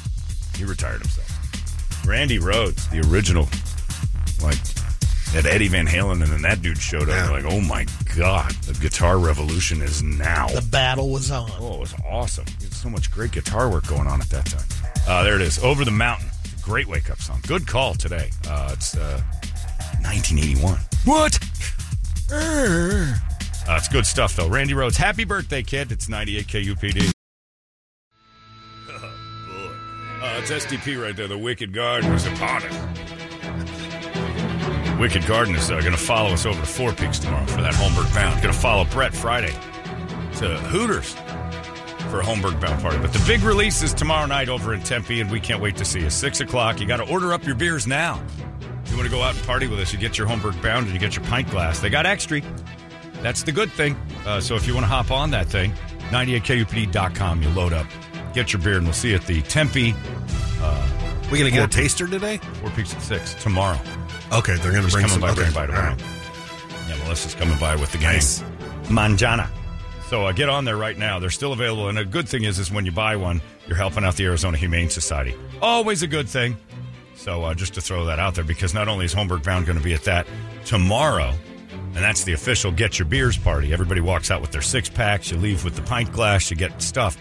He retired himself. Randy Rhoads, the original, like, had Eddie Van Halen, and then that dude showed up. Yeah. They're Like, oh my God, the guitar revolution is now. The battle was on. Oh, it was awesome. There's so much great guitar work going on at that time. Uh, there it is. Over the Mountain. Great wake up song. Good call today. Uh, it's uh, 1981. What? [laughs] Uh, it's good stuff, though. Randy Rhoads, happy birthday, kid. It's 98 KUPD. Uh, it's STP right there. The Wicked Garden is upon us. Wicked Garden is uh, going to follow us over to Four Peaks tomorrow for that Holmberg Bound. Going to follow Brett Friday to Hooters for a Holmberg Bound party. But the big release is tomorrow night over in Tempe, and we can't wait to see you. Six o'clock. You got to order up your beers now. If you want to go out and party with us, you get your Holmberg Bound and you get your pint glass. They got extra. That's the good thing. Uh, so if you want to hop on that thing, 98kupd.com, you load up, get your beer, and we'll see you at the Tempe We gonna get a taster today? Four Peaks at six tomorrow. Okay, they're gonna bring coming some. by, okay. bring by tomorrow. Right. Yeah, Melissa's coming by with the gang. Nice. Manjana. So uh, get on there right now. They're still available. And a good thing is, is when you buy one, you're helping out the Arizona Humane Society. Always a good thing. So uh, just to throw that out there, because not only is Holmberg Bound going to be at that tomorrow, and that's the official Get Your Beers party. Everybody walks out with their six packs. You leave with the pint glass. You get stuff.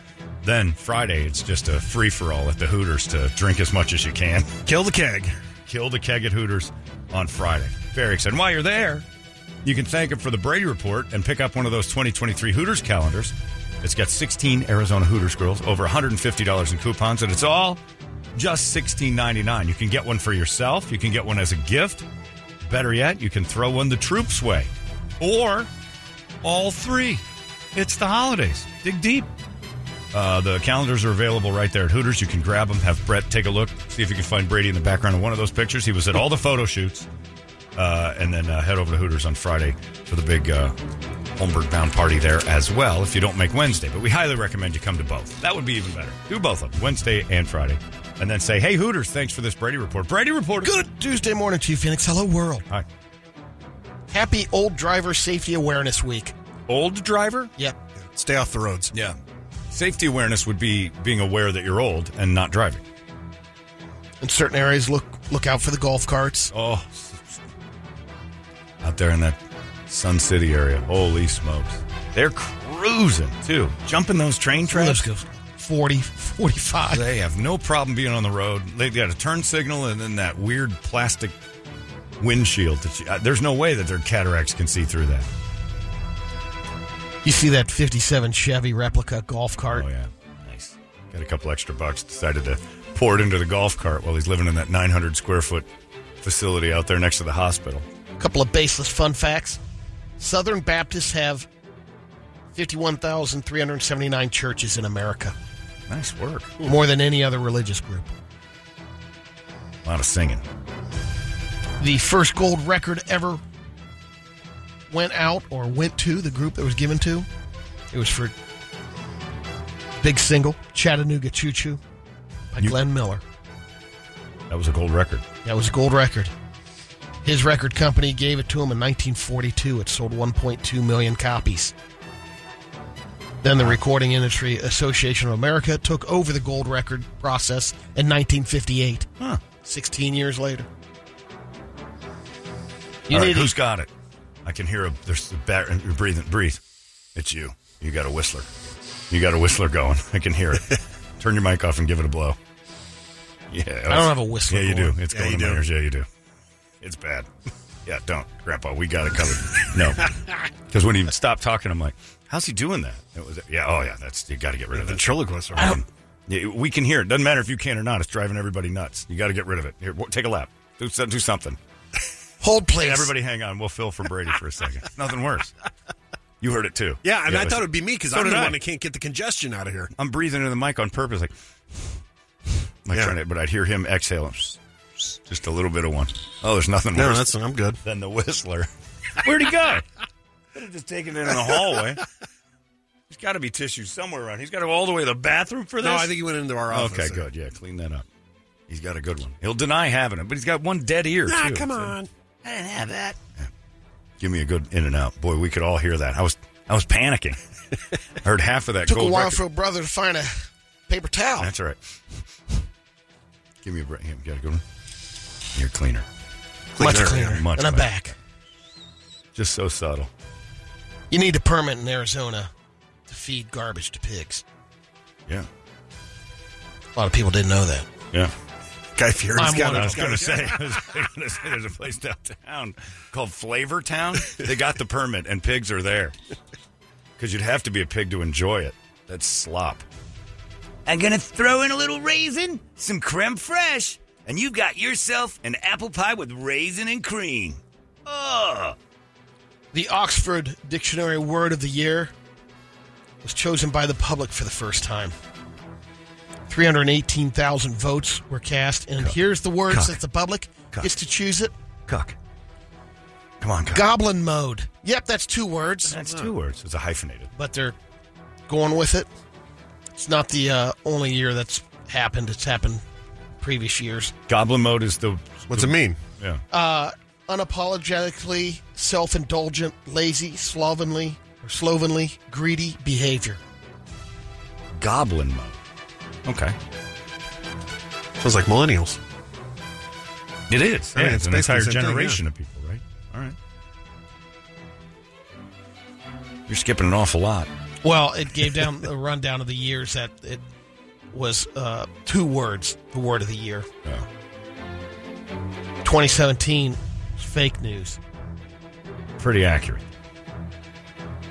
Then Friday, it's just a free for all at the Hooters to drink as much as you can. Kill the keg. Kill the keg at Hooters on Friday. Very excited. While you're there, you can thank them for the Brady Report and pick up one of those 2023 Hooters calendars. It's got 16 Arizona Hooters grills, over $150 in coupons, and it's all just $16.99. You can get one for yourself. You can get one as a gift. Better yet, you can throw one the troops way. Or all three. It's the holidays. Dig deep. Uh, the calendars are available right there at Hooters. You can grab them, have Brett take a look, see if you can find Brady in the background of one of those pictures. He was at all the photo shoots. Uh, and then uh, head over to Hooters on Friday for the big uh, Holmberg bound party there as well if you don't make Wednesday. But we highly recommend you come to both. That would be even better. Do both of them, Wednesday and Friday. And then say, hey, Hooters, thanks for this Brady report. Brady report. Good Tuesday morning to you, Phoenix. Hello, world. Hi. Happy Old Driver Safety Awareness Week. Old driver? Yep. Stay off the roads. Yeah. Safety awareness would be being aware that you're old and not driving. In certain areas, look look out for the golf carts. Oh, out there in that Sun City area. Holy smokes. They're cruising, too. Jumping those train Let's tracks. go 40, 45. They have no problem being on the road. They've got a turn signal and then that weird plastic windshield. That you, uh, there's no way that their cataracts can see through that. You see that 57 Chevy replica golf cart? Oh, yeah. Nice. Got a couple extra bucks. Decided to pour it into the golf cart while he's living in that 900 square foot facility out there next to the hospital. A couple of baseless fun facts. Southern Baptists have 51,379 churches in America, Nice work. more than any other religious group. A lot of singing. The first gold record ever went out or went to the group that was given to. It was for big single Chattanooga Choo Choo by You- Glenn Miller. That was a gold record. That was a gold record. His record company gave it to him in 1942. It sold 1.2 million copies. Then the Recording Industry Association of America took over the gold record process in 1958. Huh. 16 years later. You right, need who's got it? I can hear a there's a bat, you're breathing. Breathe. It's you. You got a whistler. You got a whistler going. [laughs] I can hear it. [laughs] Turn your mic off and give it a blow. Yeah, I don't have a whistler Yeah, you going. do. It's Yeah, going you in my ears. Yeah, you do. It's bad. [laughs] Yeah, don't, Grandpa. We got it covered. No, because when he stopped talking, I'm like, How's he doing that? It was, yeah, oh yeah, that's you got to get rid of it. Ventriloquist. Yeah, we can hear it. Doesn't matter if you can or not. It's driving everybody nuts. You got to get rid of it. Here, take a lap. Do, do something. Hold, please. Hey, everybody, hang on. We'll fill for Brady for a second. [laughs] Nothing worse. You heard it too. Yeah, and I listen. thought it'd be me because So I'm the I. one that can't get the congestion out of here. I'm breathing into the mic on purpose, like, like Yeah. trying to, but I'd hear him exhale just a little bit of one. Oh, there's nothing No, worse that's I'm good. than the whistler. Where'd he go? Could have just taken it in the hallway. There's got to be tissue somewhere around. He's got to go all the way to the bathroom for this. No, I think he went into our office. Okay, good. Yeah, clean that up. He's got a good one. He'll deny having it, but he's got one dead ear. Ah, too. come So- on. I didn't have that. Give me a good in and out. Boy, we could all hear that. I was I was panicking. I [laughs] heard half of that. Took a while record. for a brother to find a paper towel. That's all right. Give me a break. You got a good one. You're cleaner. much Cleaner, cleaner. much and I'm better. back. Just so subtle. You need a permit in Arizona to feed garbage to pigs. Yeah. A lot of people didn't know that. Yeah. Guy Fieri's I'm got one I was going to say, [laughs] I was going to say, there's a place downtown called Flavor Town. They got the permit, and pigs are there. Because you'd have to be a pig to enjoy it. That's slop. I'm gonna throw in a little raisin, some creme fraiche, and you've got yourself an apple pie with raisin and cream. Oh, The Oxford Dictionary Word of the Year was chosen by the public for the first time. 318,000 votes were cast, and here's the words Cuck. that the public Cuck. gets to choose it. Cuck. Come on, Cuck. Goblin mode. Yep, that's two words, That's two words. It's a hyphenated. but they're going with it. It's not the uh, only year that's happened. It's happened previous years. Goblin mode is the. What's it mean? Yeah. Uh, unapologetically self-indulgent, lazy, slovenly, or slovenly, greedy behavior. Goblin mode. Okay. Sounds like millennials. It is. I mean, Yeah, it's it's an basically entire the same thing, generation yeah. of people, right? All right. You're skipping an awful lot. Well, it gave down [laughs] a rundown of the years that it was uh, two words, the word of the year. Yeah. 2017, fake news. Pretty accurate.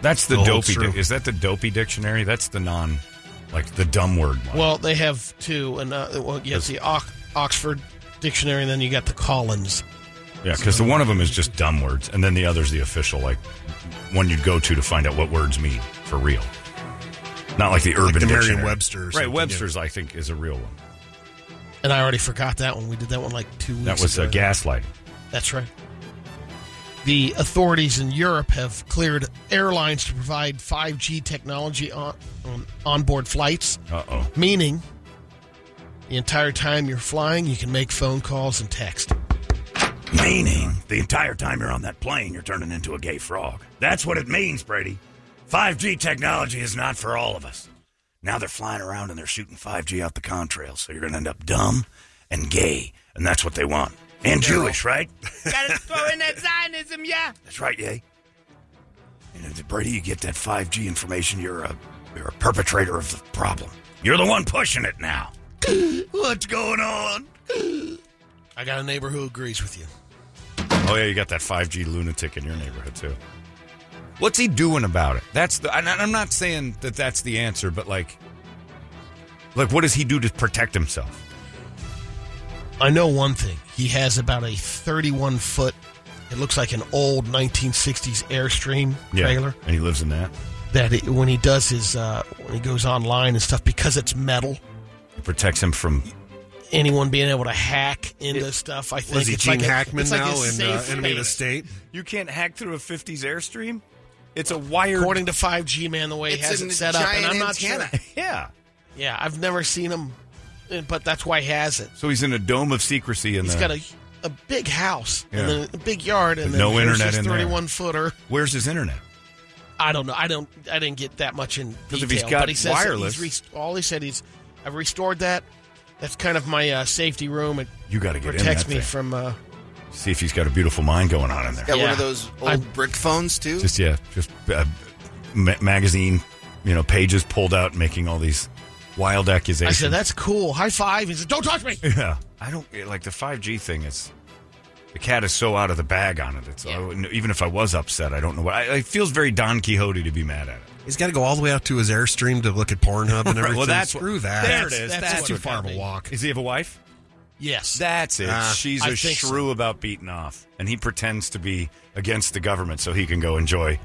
That's the The dopey. Di- is that the dopey dictionary? That's the non, like the dumb word one. Well, they have two, and uh, well, you have the Ox- Oxford Dictionary, and then you got the Collins. yeah, because the one of them is just dumb words, and then the other's the official, like one you'd go to to find out what words mean for real. Not like the Urban Like the Dictionary. Merriam-Webster Right, something, Webster's I think is a real one. And I already forgot that one. We did that one like two weeks That was uh, ago. gaslighting. That's right. The authorities in Europe have cleared airlines to provide 5G technology on, on onboard flights, Uh oh. meaning the entire time you're flying, you can make phone calls and text. meaning the entire time you're on that plane, you're turning into a gay frog. That's what it means, Brady. 5G technology is not for all of us. Now they're flying around and they're shooting 5G out the contrails, so you're going to end up dumb and gay, and that's what they want. And Jewish, right? [laughs] Gotta throw in that Zionism, yeah. That's right, yay. And if Brady, you get that 5G information, you're a you're a perpetrator of the problem. You're the one pushing it now. [gasps] What's going on? I got a neighbor who agrees with you. Oh yeah, you got that 5G lunatic in your neighborhood too. What's he doing about it? That's the. and I'm not saying that that's the answer, but like, like what does he do to protect himself? I know one thing. He has about a 31 foot, it looks like an old 1960s Airstream trailer. and he lives in that. That it, when he does his, uh, when he goes online and stuff, because it's metal, It protects him from. anyone being able to hack into stuff, I think Was he it's Gene like a- Hackman it's like a now in uh, Enemy of the. State? You can't hack through a 50s Airstream. It's a wired. According to 5G, man, the way he It's has it set up, and I'm not antenna. sure. [laughs] yeah. Yeah, I've never seen him, but that's why he has it. So he's in a dome of secrecy, and He's got a a big house Yeah. and then a big yard, and But then no internet his in there. 31 footer. Where's his internet? I don't know. I don't. I didn't get that much in detail. 'Cause if he's got but he says wireless- he's rest- all he said is, I've restored that. That's kind of my uh, safety room. It You got to get in protects that me thing. from. Uh, See if he's got a beautiful mind going on in there. Got one of those old I'm- brick phones too. Just yeah, just uh, ma- magazine, you know, pages pulled out, making all these wild accusation. I said that's cool. High five. He said, "Don't touch me." Yeah, I don't like the five G thing. Is The cat is so out of the bag on it. It's I even if I was upset, I don't know what. I, it feels very Don Quixote to be mad at it. He's got to go all the way out to his airstream to look at Pornhub and [laughs] Right, everything. well, that's what- screw that. There it is. That's That's, what too far of a walk. Is he have a wife? Yes. That's it. Ah, She's I a think so. shrew about beating off, and he pretends to be against the government so he can go enjoy,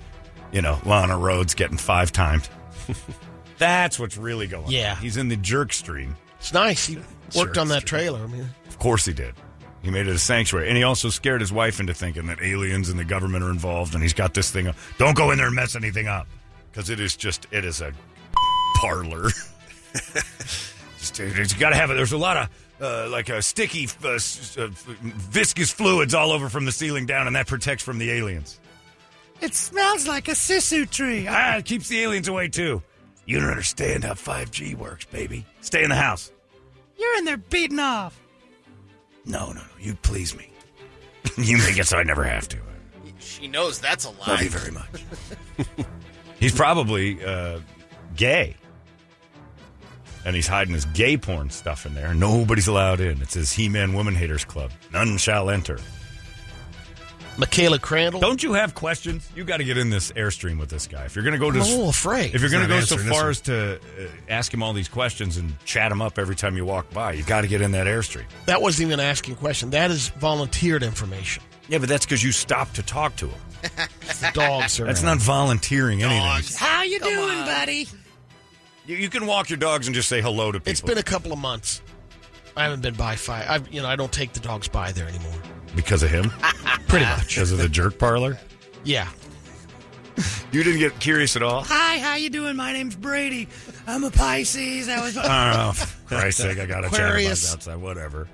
you know, Lana Rhoades getting five timed. [laughs] That's what's really going on. Yeah. He's in the jerk stream. it's nice. He worked Sure, on that it's trailer. I mean, Of course he did. He made it a sanctuary. And he also scared his wife into thinking that aliens and the government are involved, and he's got this thing. Don't go in there and mess anything up. Because it is just, it is a [laughs] parlor. [laughs] just, you got to have it. There's a lot of, uh, like, a sticky, uh, s- uh, viscous fluids all over from the ceiling down, and that protects from the aliens. It smells like a sisu tree. Ah, it keeps the aliens away, too. You don't understand how 5G works, baby. Stay in the house. You're in there beating off. No, no, no. You please me. [laughs] you make it so I never have to. she knows that's a lie. Love you very much. he's probably uh, gay. And he's hiding his gay porn stuff in there. Nobody's allowed in. It's his He Man Woman Haters Club. None shall enter. Michaela Crandall. Don't you have questions? You got to get in this airstream with this guy. If you're going to go to, I'm a little afraid. if you're going to go so far as to uh, ask him all these questions and chat him up every time you walk by, you got to get in that airstream. That wasn't even asking a question. That is volunteered information. Yeah, but that's because you stopped to talk to him. The dogs are. That's not volunteering anything. How you doing, buddy? You, you can walk your dogs and just say hello to people. It's been a couple of months. I haven't been by five. I, you know, I don't take the dogs by there anymore. Because of him. [laughs] Pretty much. Because of the jerk parlor? Yeah. [laughs] You didn't get curious at all? Hi, how you doing? My name's Brady. I'm a Pisces. I was. [laughs] I don't know. For Christ's sake, I got to chat about Aquarius. outside. Whatever.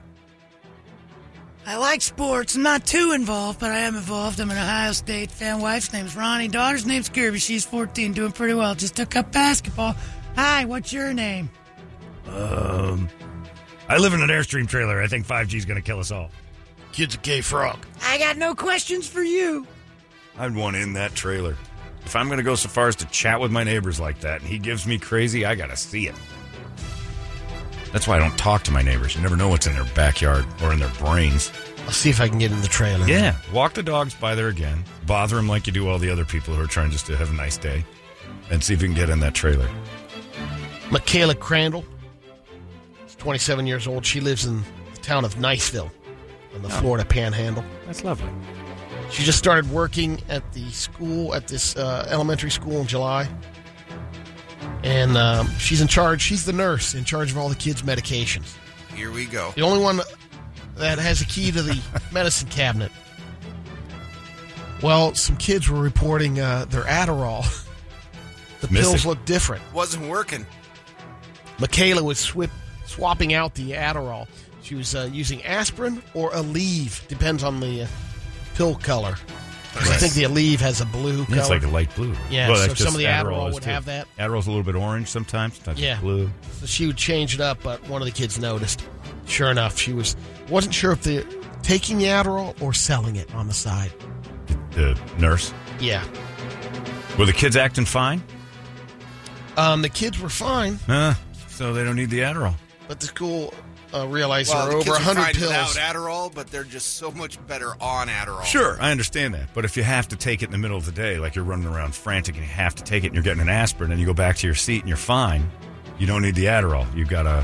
I like sports. I'm not too involved, but I am involved. I'm an Ohio State fan. Wife's name's Ronnie. Daughter's name's Kirby. She's 14, doing pretty well. Just took up basketball. Hi, what's your name? Um, I live in an Airstream trailer. I think 5G's going to kill us all. Kid's a gay frog. I got no questions for you. I'd want in that trailer. If I'm going to go so far as to chat with my neighbors like that and he gives me crazy, I got to see it. That's why I don't talk to my neighbors. You never know what's in their backyard or in their brains. I'll see if I can get in the trailer. Yeah. Walk the dogs by there again. Bother them like you do all the other people who are trying just to have a nice day. And see if you can get in that trailer. Michaela Crandall. She's 27 years old. She lives in the town of Niceville on the Florida Panhandle. That's lovely. She just started working at the school, at this uh, elementary school in July. And um, she's in charge. She's the nurse in charge of all the kids' medications. Here we go. The only one that has a key to the [laughs] medicine cabinet. Well, some kids were reporting uh, their Adderall. The Missing. pills look different. Wasn't working. Michaela was swip, swapping out the Adderall. She was uh, using aspirin or Aleve, depends on the uh, pill color. I think the Aleve has a blue color. It's like a light blue. Yeah, Well, so some of the Adderall is would too. have that. Adderall's a little bit orange sometimes. Sometimes Yeah. blue. So she would change it up, but one of the kids noticed. Sure enough, she was wasn't sure if they're taking the Adderall or selling it on the side. The nurse. Yeah. Were the kids acting fine? Um, the kids were fine, Uh, so they don't need the Adderall. but the school uh, realized Well, there the were over kids are 100 fine pills. without Adderall, but they're just so much better on Adderall. Sure, I understand that. But if you have to take it in the middle of the day, like you're running around frantic and you have to take it and you're getting an aspirin and you go back to your seat and you're fine, you don't need the Adderall. You've got a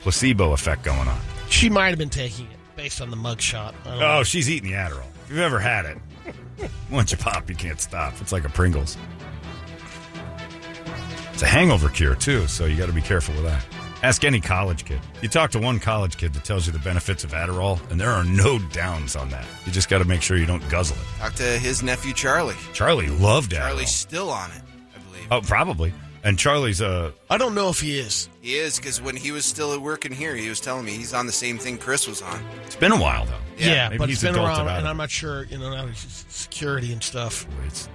placebo effect going on. She might have been taking it based on the mugshot. I don't know. Oh, she's eating the Adderall. If you've ever had it, once you pop, you can't stop. It's like a Pringles. It's a hangover cure, too, so you got to be careful with that. Ask any college kid. You talk to one college kid that tells you the benefits of Adderall, and there are no downs on that. You just got to make sure you don't guzzle it. Talk to his nephew Charlie. Charlie loved Adderall. Charlie's still on it, I believe. Oh, probably. And Charlie's uh I don't know if he is. He is because when he was still working here, he was telling me he's on the same thing Chris was on. it's been a while though. Yeah, maybe but he's it's been around, and of I'm not sure, you know, now he's security and stuff. It's,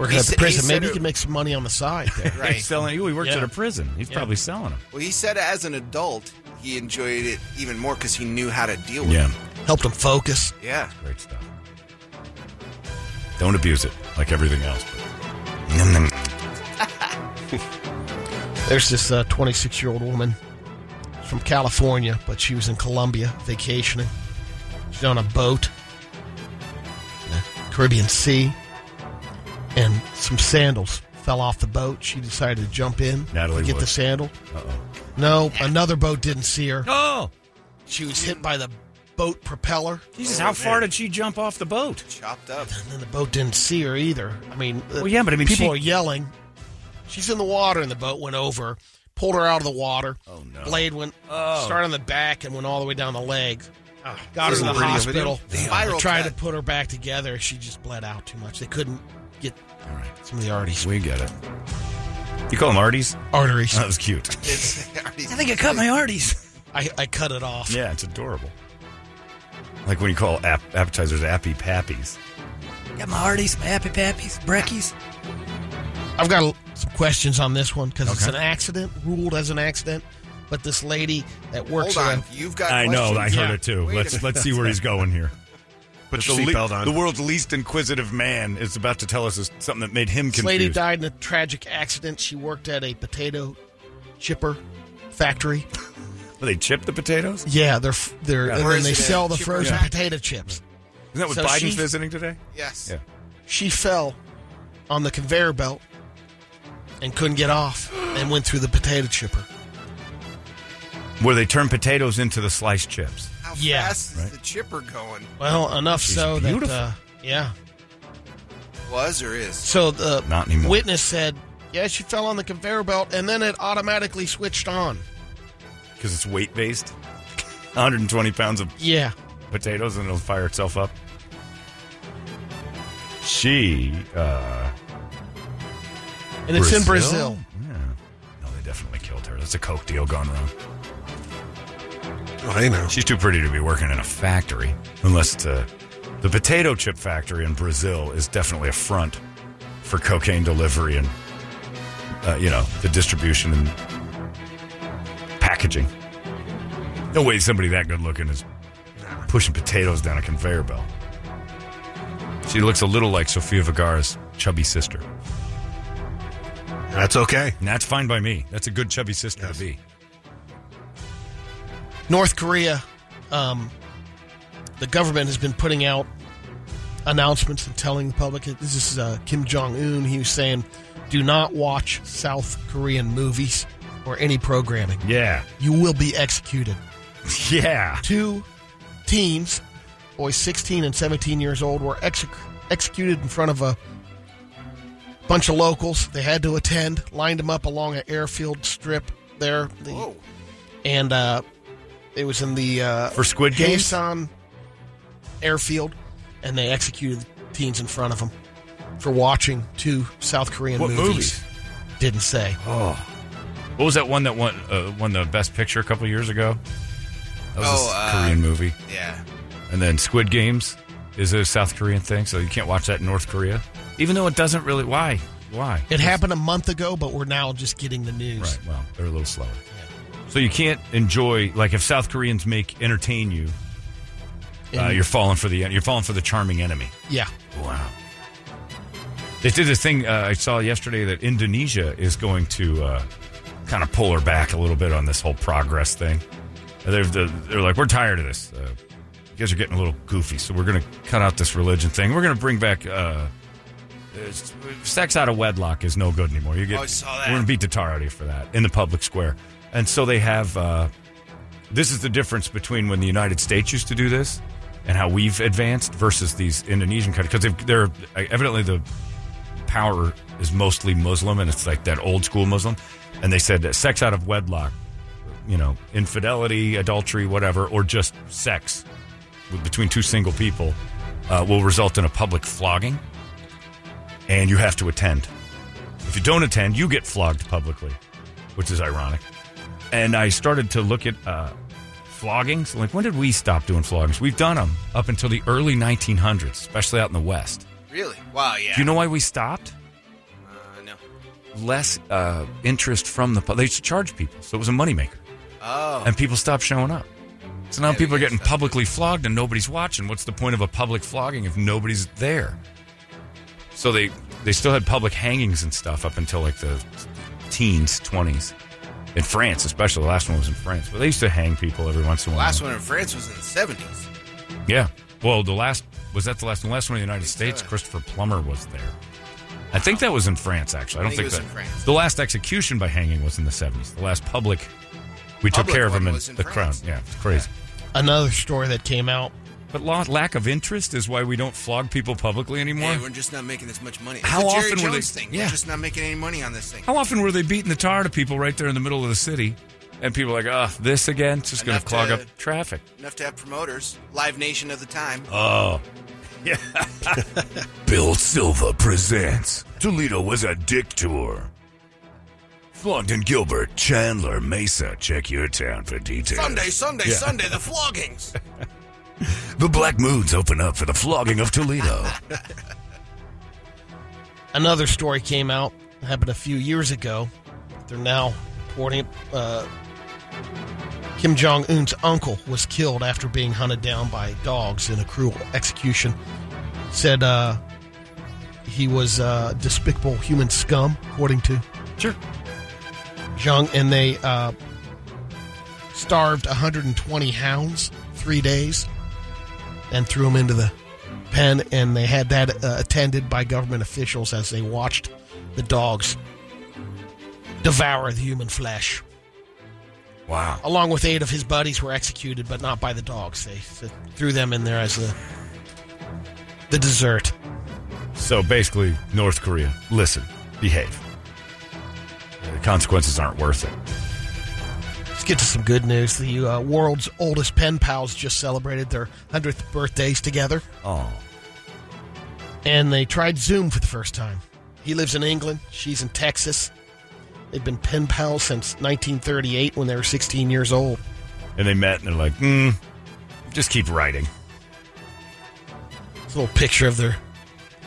Working He at the said- prison. said Maybe it- he can make some money on the side there. [laughs] Right. he's selling. He works Yeah. at a prison. He's Yeah. probably selling them. Well, he said as an adult, he enjoyed it even more because he knew how to deal with Yeah, it. Helped him focus. Yeah. great stuff. Don't abuse it like everything else. [laughs] There's this uh, 26 year old woman from California, but she was in Colombia vacationing. She's on a boat in the Caribbean Sea, and some sandals fell off the boat. She decided to jump in Natalie to get Wood. the sandal. Uh-oh. No, another boat didn't see her. Oh, She was hit by the boat propeller, Jesus! Oh, how far did she jump off the boat? Chopped up. and then the boat didn't see her either. I mean, uh, Well, yeah, but I mean, people she- are yelling. She's in the water, and the boat went over, pulled her out of the water. Oh, no. Blade went Oh. started on the back and went all the way down the leg. Got her Is to it the a radio hospital. video? They Viral tried to cut. put her back together. She just bled out too much. They couldn't get All right, some of the arteries. we get it. You call them arties? Arteries. That was cute. It's, [laughs] I think I cut my arties. I, I cut it off. yeah, it's adorable. Like when you call ap- appetizers appy pappies. Got my arties, my happy pappies, breckies. I've got a- some questions on this one because it's Okay. an accident, ruled as an accident. But this lady that works hold at on. a- You've got. I know. I questions? heard Yeah. it too. Wait a let's minute. let's see where he's going here. Put The your le- on. The world's least inquisitive man is about to tell us something that made him This confused. lady died in a tragic accident. She worked at a potato chipper factory. Well, they chip the potatoes. Yeah, they're f- they're Yeah. and then they sell the chipper frozen factory? potato chips. Isn't that what So Biden's she- visiting today? Yes. Yeah. She fell on the conveyor belt and couldn't get off and went through the potato chipper. Where they turn potatoes into the sliced chips. How Yeah. fast is Right. the chipper going? Well, enough She's so beautiful. that uh, yeah. Was or is? So the Not anymore. witness said, "Yeah, she fell on the conveyor belt and then it automatically switched on." Because it's weight based. 120 [laughs] pounds of Yeah. potatoes and it'll fire itself up. She, uh. And it's in Brazil. Yeah. No, they definitely killed her. That's a coke deal gone wrong. Oh, know. She's too pretty to be working in a factory. Unless it's a, the potato chip factory in Brazil is definitely a front for cocaine delivery and, uh, you know, the distribution and packaging. No way somebody that good looking is pushing potatoes down a conveyor belt. She looks a little like Sofia Vergara's chubby sister. That's okay. And that's fine by me. That's a good chubby sister Yes. to be. North Korea, um, the government has been putting out announcements and telling the public. This is uh, Kim Jong Un. He was saying, "Do not watch South Korean movies or any programming. Yeah. You will be executed." [laughs] Yeah. Two teens, boys 16 and 17 years old, were exe- executed in front of a bunch of locals. They had to attend, lined them up along an airfield strip there. The, and uh, it was in the uh, For Squid Games? Kaesong airfield, and they executed teens in front of them for watching two South Korean What movies. movies? Didn't say. Oh. What was that one that won uh, won the best picture a couple years ago? That was Oh, a uh, Korean movie. Yeah. And then Squid Games is a South Korean thing, so you can't watch that in North Korea. Even though it doesn't really why? Why? It happened a month ago, but we're now just getting the news. Right. Well, they're a little slower. So you can't enjoy like if South Koreans make entertain you, uh, you're falling for the you're falling for the charming enemy. Yeah. Wow. They did this thing uh, I saw yesterday that Indonesia is going to uh, kind of pull her back a little bit on this whole progress thing. They're, they're, like, we're tired of this. Uh, you guys are getting a little goofy, so we're going to cut out this religion thing. We're going to bring back uh, sex out of wedlock is no good anymore. You get, Oh, I saw that. We're going to beat the tar out of you for that in the public square. And so they have. Uh, this is the difference between when the United States used to do this and how we've advanced versus these Indonesian countries because they're evidently the power is mostly Muslim and it's like that old school Muslim. And they said sex out of wedlock, you know, infidelity, adultery, whatever, or just sex between two single people uh, will result in a public flogging and you have to attend. If you don't attend, you get flogged publicly, which is ironic. And I started to look at uh, floggings. Like, when did we stop doing floggings? We've done them up until the early 1900s, especially out in the West. Really? Wow. Yeah. Do you know why we stopped? Uh, no. Less uh, interest from the public. They used to charge people, so it was a moneymaker. Oh. And people stopped showing up. So now Yeah, people are getting publicly flogged and nobody's watching. What's the point of a public flogging if nobody's there? So they they still had public hangings and stuff up until like the teens, 20s. In France, especially. The last one was in France. But they used to hang people every once in a while. The last one in France was in the seventies. Yeah. Well, the last was that the last the last one in the United States. Christopher Plummer was there. I think that was in France. Actually, I don't I think think, it was that in France. the last execution by hanging was in the seventies. The last public we took care of him in in the France. crown. Yeah, it's crazy. Another story that came out. But la- lack of interest is why we don't flog people publicly anymore. Hey, we're just not making this much money. It's How often were they- thing. Yeah. We're just not making any money on this thing. How often were they beating the tar to people right there in the middle of the city? And people are like, oh, this again? It's just going to clog up traffic. Enough to have promoters. Live Nation of the time. Oh. [laughs] Yeah. [laughs] Bill Silva presents Toledo was a dick tour. Flogged Gilbert, Chandler, Mesa. Check your town for details. Sunday, Sunday, Sunday, the [laughs] floggings. The Black Moons open up for the flogging of Toledo. [laughs] Another story came out. Happened a few years ago. They're now reporting uh, Kim Jong Un's uncle was killed after being hunted down by dogs in a cruel execution. Said uh, he was uh, despicable human scum, according to Sure. Jung, and they uh, starved 120 hounds three days and threw him into the pen, and they had that uh, attended by government officials as they watched the dogs devour the human flesh. Wow. Along with eight of his buddies were executed, but not by the dogs. They, they threw them in there as the the dessert. So basically, North Korea, listen, behave. The consequences aren't worth it. Get to some good news. The uh, world's oldest pen pals just celebrated their 100th birthdays together. Oh. and they tried Zoom for the first time. He lives in England, she's in Texas. They've been pen pals since 1938 when they were 16 years old. And they met and they're like, hmm, just keep writing. It's a little picture of their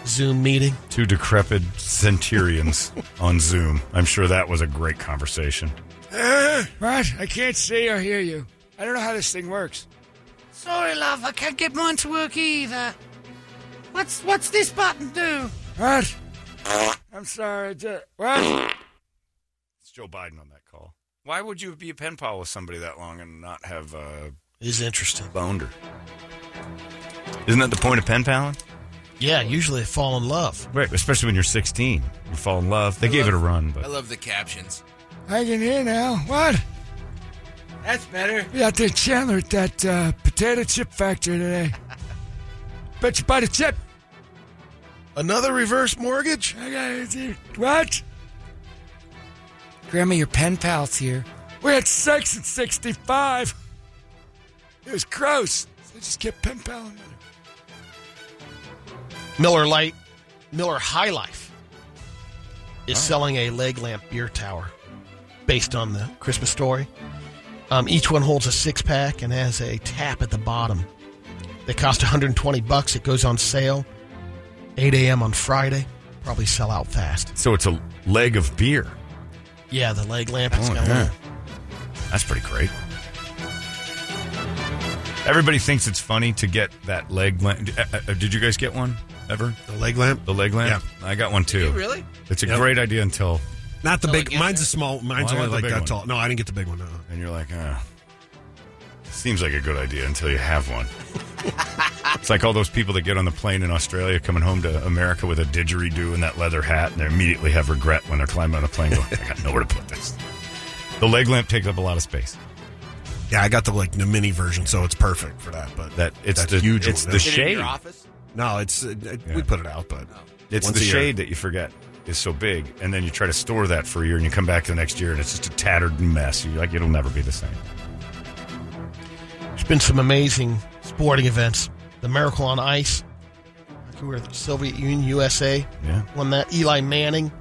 Zoom meeting. Two decrepit centurions [laughs] on Zoom. I'm sure that was a great conversation. What? I can't see or hear you. I don't know how this thing works. Sorry, love, I can't get mine to work either. What's what's this button do? What? I'm sorry. ju- What? It's Joe Biden on that call. Why would you be a pen pal with somebody that long and not have uh, Is interesting. boned her? Isn't that the point of pen paling? Yeah, usually they fall in love. Right, especially when you're 16. You fall in love. They I gave love- it a run, but I love the captions. I can hear now. What? That's better. We out there Chandler at that uh, potato chip factory today. Bet you buy the chip. Another reverse mortgage? I got it. dude. What? Grandma, your pen pal's here. We had sex at 65. It was gross. So I just kept pen paling. Miller Lite, Miller High Life is selling a leg lamp beer tower based on the Christmas story. Um, each one holds a six pack and has a tap at the bottom. They cost 120 bucks. It goes on sale 8 a.m. on Friday. Probably sell out fast. so it's a leg of beer. Yeah, the leg lamp. It's Oh, got yeah. That's pretty great. Everybody thinks it's funny to get that leg lamp. Uh, uh, Did you guys get one ever? The leg lamp? The leg lamp? Yeah. I got one too. really? It's a Yep. great idea until, Not the Until big. it Mine's a small. Mine's I only got the like big that one. tall. No, I didn't get the big one. No. and you're like, ah, seems like a good idea until you have one. [laughs] it's like all those people that get on the plane in Australia coming home to America with a didgeridoo and that leather hat, and they immediately have regret when they're climbing on a plane. Going, I got nowhere to put this. The leg lamp takes up a lot of space. Yeah, I got the like the mini version, so it's perfect for that. But That it's that's the huge. It's one, the yeah. Is it in shade. your office? No, it's uh, it, Yeah. we put it out, but It's once the a year. shade that you forget is so big, and then you try to store that for a year, and you come back the next year, and it's just a tattered mess. You're like, it'll never be the same. There's been some amazing sporting events. The Miracle on Ice, where the Soviet Union, USA, Yeah, won that. Eli Manning,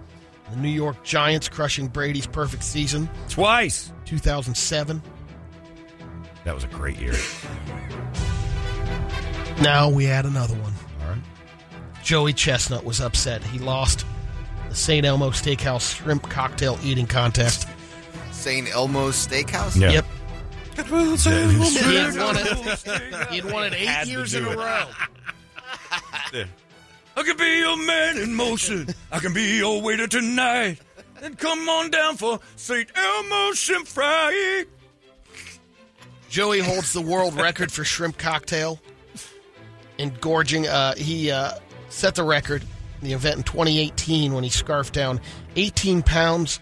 the New York Giants crushing Brady's perfect season, twice. 2007. That was a great year. Now we add another one. All right. Joey Chestnut was upset. He lost the St. Elmo Steakhouse shrimp cocktail eating contest. St. Elmo's Steakhouse? Yeah. Yep. He had won it, he had won it eight to years do in a it. row. [laughs] I can be your man in motion. I can be your waiter tonight. Then come on down for St. Elmo shrimp fry. Joey holds the world record for shrimp cocktail engorging. Uh, he uh, set the record in the event in 2018 when he scarfed down 18 pounds,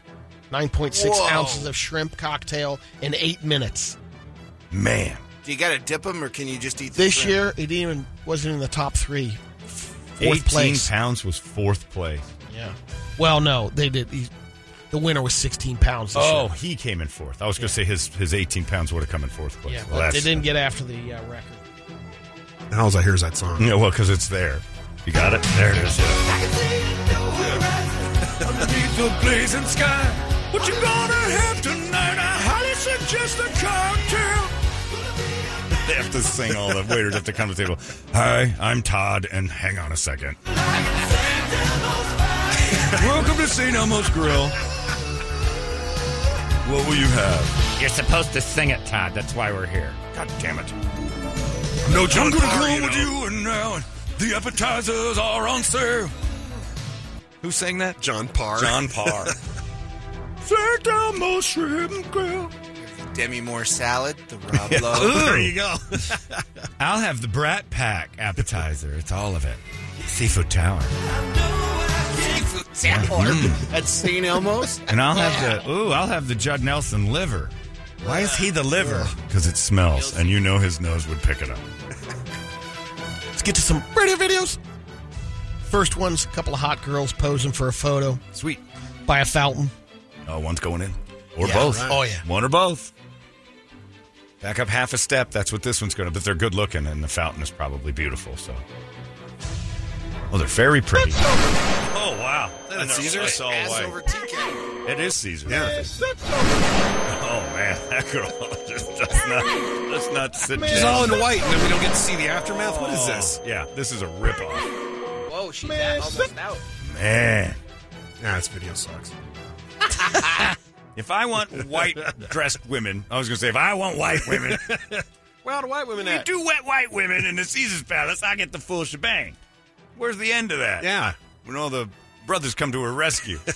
9.6 Whoa. ounces of shrimp cocktail in eight minutes. Man. Do you got to dip them, or can you just eat the This shrimp? year, it even wasn't in the top three. Fourth 18 place. pounds was fourth place. Yeah. Well, no, they did. He, the winner was 16 pounds. This Oh, year. he came in fourth. I was going to say his, his 18 pounds would have come in fourth place. yeah, Well, but they didn't get after the uh, record. And all I hear is that song. Yeah, well, because it's there. You got it? There it is. Underneath the blazing sky. What you gonna have tonight? I highly suggest a cocktail. [laughs] They have to sing all the waiters have to come to the table. Hi, I'm Todd, and hang on a second. [laughs] Welcome to St. Elmo's Grill. What will you have? You're supposed to sing it, Todd. That's why we're here. God damn it. No, I'm gonna you with you, and now the appetizers are on sale. Who sang that? John Parr. John Parr. [laughs] St. Elmo's Shrimp Grill. Demi Moore salad, the [laughs] Rob Lowe. there you go. [laughs] I'll have the Brat Pack appetizer. It's all of it. Seafood Tower. At St. Elmo's? And I'll have the ooh, I'll have the Judd Nelson liver. Why is he the liver? Because it smells, and you know his nose would pick it up. Let's get to some radio videos. First one's a couple of hot girls posing for a photo Sweet. by a fountain. Oh, one's going in, or Yeah, both. right. Oh, yeah. one or both. Back up half a step. That's what this one's going to. But they're good looking, and the fountain is probably beautiful. So, oh, they're very pretty. oh wow, That's Caesar's? all Ass white. over TK. It is Caesar. Yeah. Oh man, that girl [laughs] just does not. Does not sit. She's down. all in white, and then we don't get to see the aftermath. What is this? Oh, yeah, this is a ripoff. Whoa, she's out- almost out. Man, Nah, this video sucks. [laughs] if I want white dressed women, I was going to say if I want white women, [laughs] Well, the white women at? you at. do wet white women in the Caesar's Palace, I get the full shebang. Where's the end of that? Yeah. When all the brothers come to her rescue. [laughs]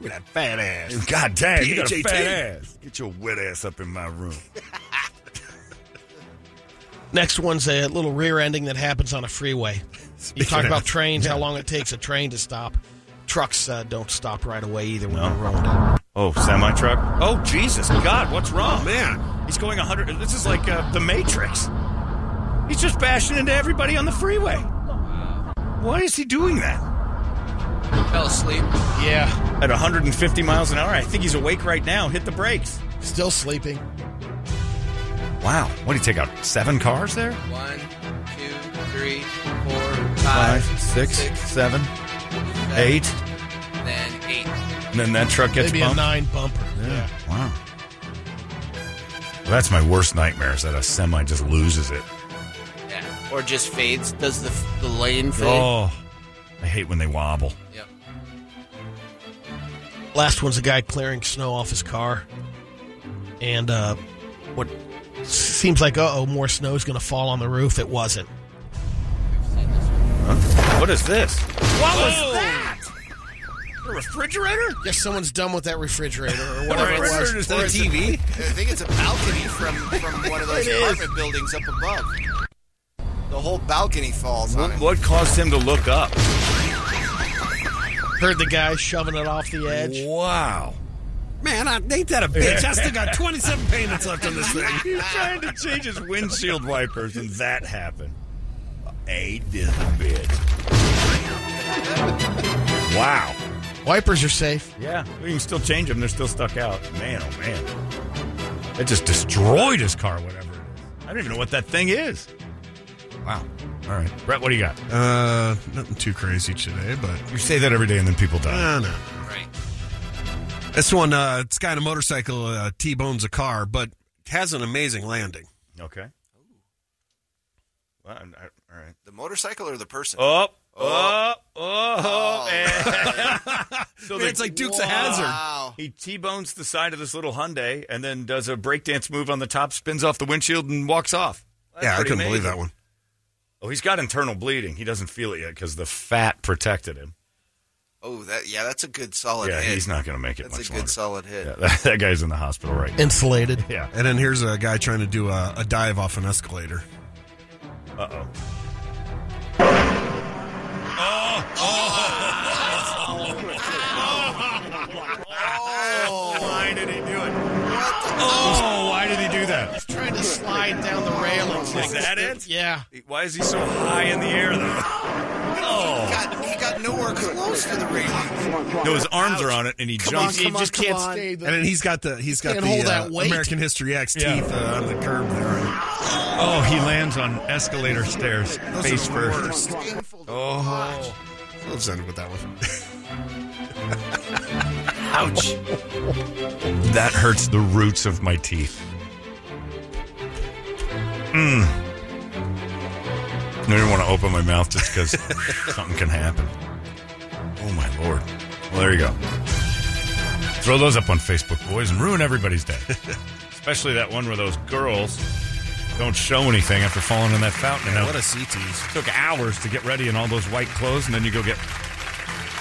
With that fat ass. God damn, you got a fat ass. Get your wet ass up in my room. [laughs] Next one's a little rear ending that happens on a freeway. You talk of- about trains, how [laughs] long it takes a train to stop. Trucks uh, don't stop right away either when No. they're rolling. Oh, semi truck. Oh, Jesus God, what's wrong? Oh, man. He's going 100. This is like uh, the Matrix. He's just bashing into everybody on the freeway. Why is he doing that? Fell asleep. Yeah, At 150 miles an hour? I think he's awake right now. Hit the brakes. still sleeping. Wow. What did he take out? Seven cars there? One, two, three, four, Five, five, six, six, seven, seven, eight. then eight. And then that truck gets Maybe a bumped. nine bumper. Yeah. Wow. Well, that's my worst nightmare is that a semi just loses it. Yeah. Or just fades. Does the the lane fade? Oh, I hate when they wobble. Yep. Last one's a guy clearing snow off his car, and uh, what seems like uh oh more snow's going to fall on the roof. It wasn't. What is this? What was that? A refrigerator? Yes, someone's done with that refrigerator or [laughs] whatever it was. Refrigerator's Is that a TV? I think it's a balcony from from [laughs] one of those apartment buildings up above. The whole balcony falls on What, what caused him to look up? Heard the guy shoving it off the edge. Wow. Man, I, ain't that a bitch? I still got [laughs] 27 payments left on this thing. [laughs] He's trying to change his windshield wipers, and that happened. Ain't this a bitch? Wow. Wipers are safe. Yeah, we can still change them. They're still stuck out. Man, oh man. It just destroyed his car, whatever it is. I don't even know what that thing is. Wow. All right. Brett, what do you got? Uh, nothing too crazy today, but You say that every day and then people die. I don't. Right. This one, uh, this guy on a motorcycle uh, T-bones a car, but has an amazing landing. Okay. Well, I- all right. The motorcycle or the person? Oh, oh, oh. and- [laughs] so Man, it's like Dukes of Hazzard. Wow. He T-bones the side of this little Hyundai and then does a breakdance move on the top, spins off the windshield, and walks off. That's yeah, I pretty couldn't believe amazing. that one. Oh, he's got internal bleeding. He doesn't feel it yet because the fat protected him. Oh, that yeah, that's a good solid. Yeah, hit. he's not going to make it. That's a good longer. solid hit. Yeah, [laughs] that, that, guy's in the hospital right now. Insulated. [laughs] Yeah. And then here's a guy trying to do a, a dive off an escalator. Uh oh. Oh! [laughs] Oh! Why did he do it? What? Oh! Why did he do that? He's trying to slide down the railings. Is that it? Yeah. Why is he so high in the air though? Oh. He got, he got nowhere close to the railing. No, his arms are on it, and he Come on, jumps. he just can't stay. And then he's got the he's got the uh. American History X Yeah. teeth uh, on the curb there. Oh, he lands on escalator stairs, Those face first. worst. Oh, Let's end with that one. ouch! That hurts the roots of my teeth. Mmm. I don't even want to open my mouth just because [laughs] something can happen. Oh my lord! Well, there you go. Throw those up on Facebook, boys, and ruin everybody's day. [laughs] Especially that one where those girls don't show anything after falling in that fountain. You know, What a sea tease. took hours to get ready in all those white clothes, and then you go get.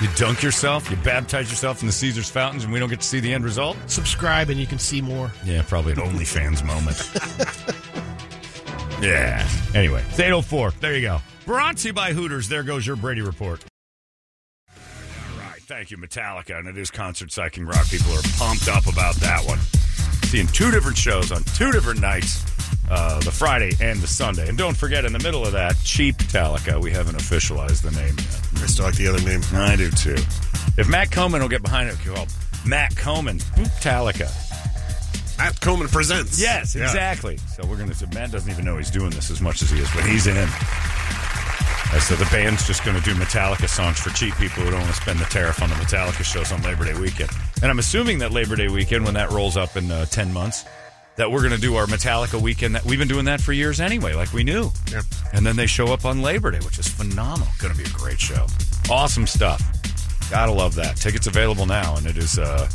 You dunk yourself, you baptize yourself in the Caesar's fountains, and we don't get to see the end result? Subscribe and you can see more. Yeah, probably an OnlyFans moment. [laughs] yeah. Anyway, it's 804. There you go. You by Hooters. There goes your Brady report. All right. Thank you, Metallica. And it is Concert Psyching Rock. People are pumped up about that one. Seeing two different shows on two different nights, uh, the Friday and the Sunday. And don't forget, in the middle of that, Cheap Metallica. We haven't officialized the name yet. I still like the other name. I do too. If Matt Coman will get behind it, called Matt Coman Metallica. Matt Coleman presents. Yes, Yeah. exactly. So we're gonna. Matt doesn't even know he's doing this as much as he is, but he's in. So the band's just going to do Metallica songs for cheap people who don't want to spend the tariff on the Metallica shows on Labor Day weekend. And I'm assuming that Labor Day weekend, when that rolls up in uh, ten months, that we're going to do our Metallica weekend. That we've been doing that for years anyway, like we knew. Yeah. And then they show up on Labor Day, which is phenomenal. Going to be a great show. Awesome stuff. Gotta love that. Tickets available now, and it is uh,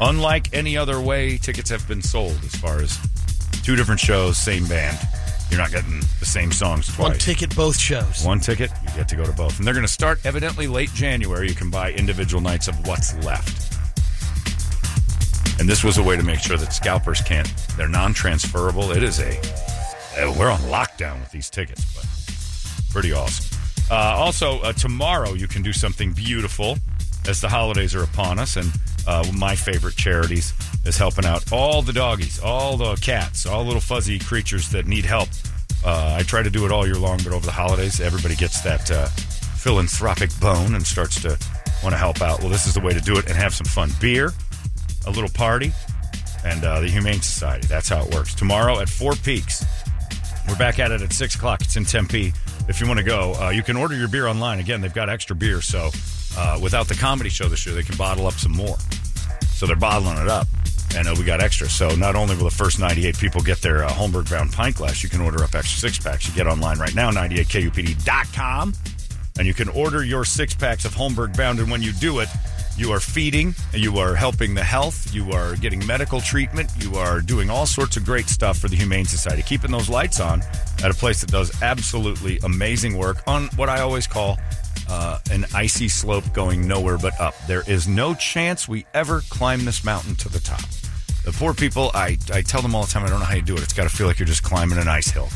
unlike any other way tickets have been sold. As far as two different shows, same band, you're not getting the same songs twice. One ticket, both shows. One ticket, you get to go to both. And they're going to start evidently late January. You can buy individual nights of what's left. And this was a way to make sure that scalpers can't, they're non transferable. It is a, uh, we're on lockdown with these tickets, but pretty awesome. Uh, also, uh, tomorrow you can do something beautiful as the holidays are upon us. And uh, my favorite charities is helping out all the doggies, all the cats, all little fuzzy creatures that need help. Uh, I try to do it all year long, but over the holidays, everybody gets that uh, philanthropic bone and starts to want to help out. Well, this is the way to do it and have some fun. Beer, a little party, and uh, the Humane Society. That's how it works. Tomorrow at Four Peaks. We're back at it at 6 o'clock. It's in Tempe. If you want to go, uh, you can order your beer online. Again, they've got extra beer, so uh, without the comedy show this year, they can bottle up some more. So they're bottling it up, and uh, we got extra. So not only will the first 98 people get their uh, Holmberg bound pint glass, you can order up extra six packs. You get online right now, 98kupd.com, and you can order your six packs of Holmberg bound. And when you do it, you are feeding, you are helping the health, you are getting medical treatment, you are doing all sorts of great stuff for the Humane Society, keeping those lights on at a place that does absolutely amazing work on what I always call uh, an icy slope going nowhere but up. There is no chance we ever climb this mountain to the top. The poor people, I, I tell them all the time, I don't know how you do it. It's got to feel like you're just climbing an ice hill.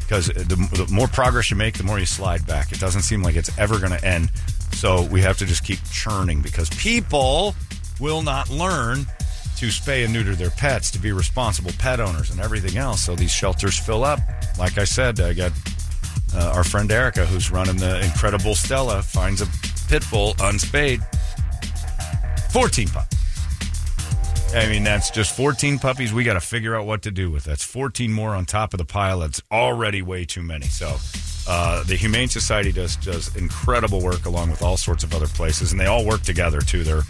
Because the, the more progress you make, the more you slide back. It doesn't seem like it's ever going to end. So we have to just keep churning because people will not learn to spay and neuter their pets, to be responsible pet owners and everything else. So these shelters fill up. Like I said, I got uh, our friend Erica, who's running the incredible Stella, finds a pit bull unspayed. 14 puppies. I mean, that's just 14 puppies we got to figure out what to do with. That's 14 more on top of the pile. That's already way too many. So, uh, the Humane Society does does incredible work along with all sorts of other places, and they all work together too. They're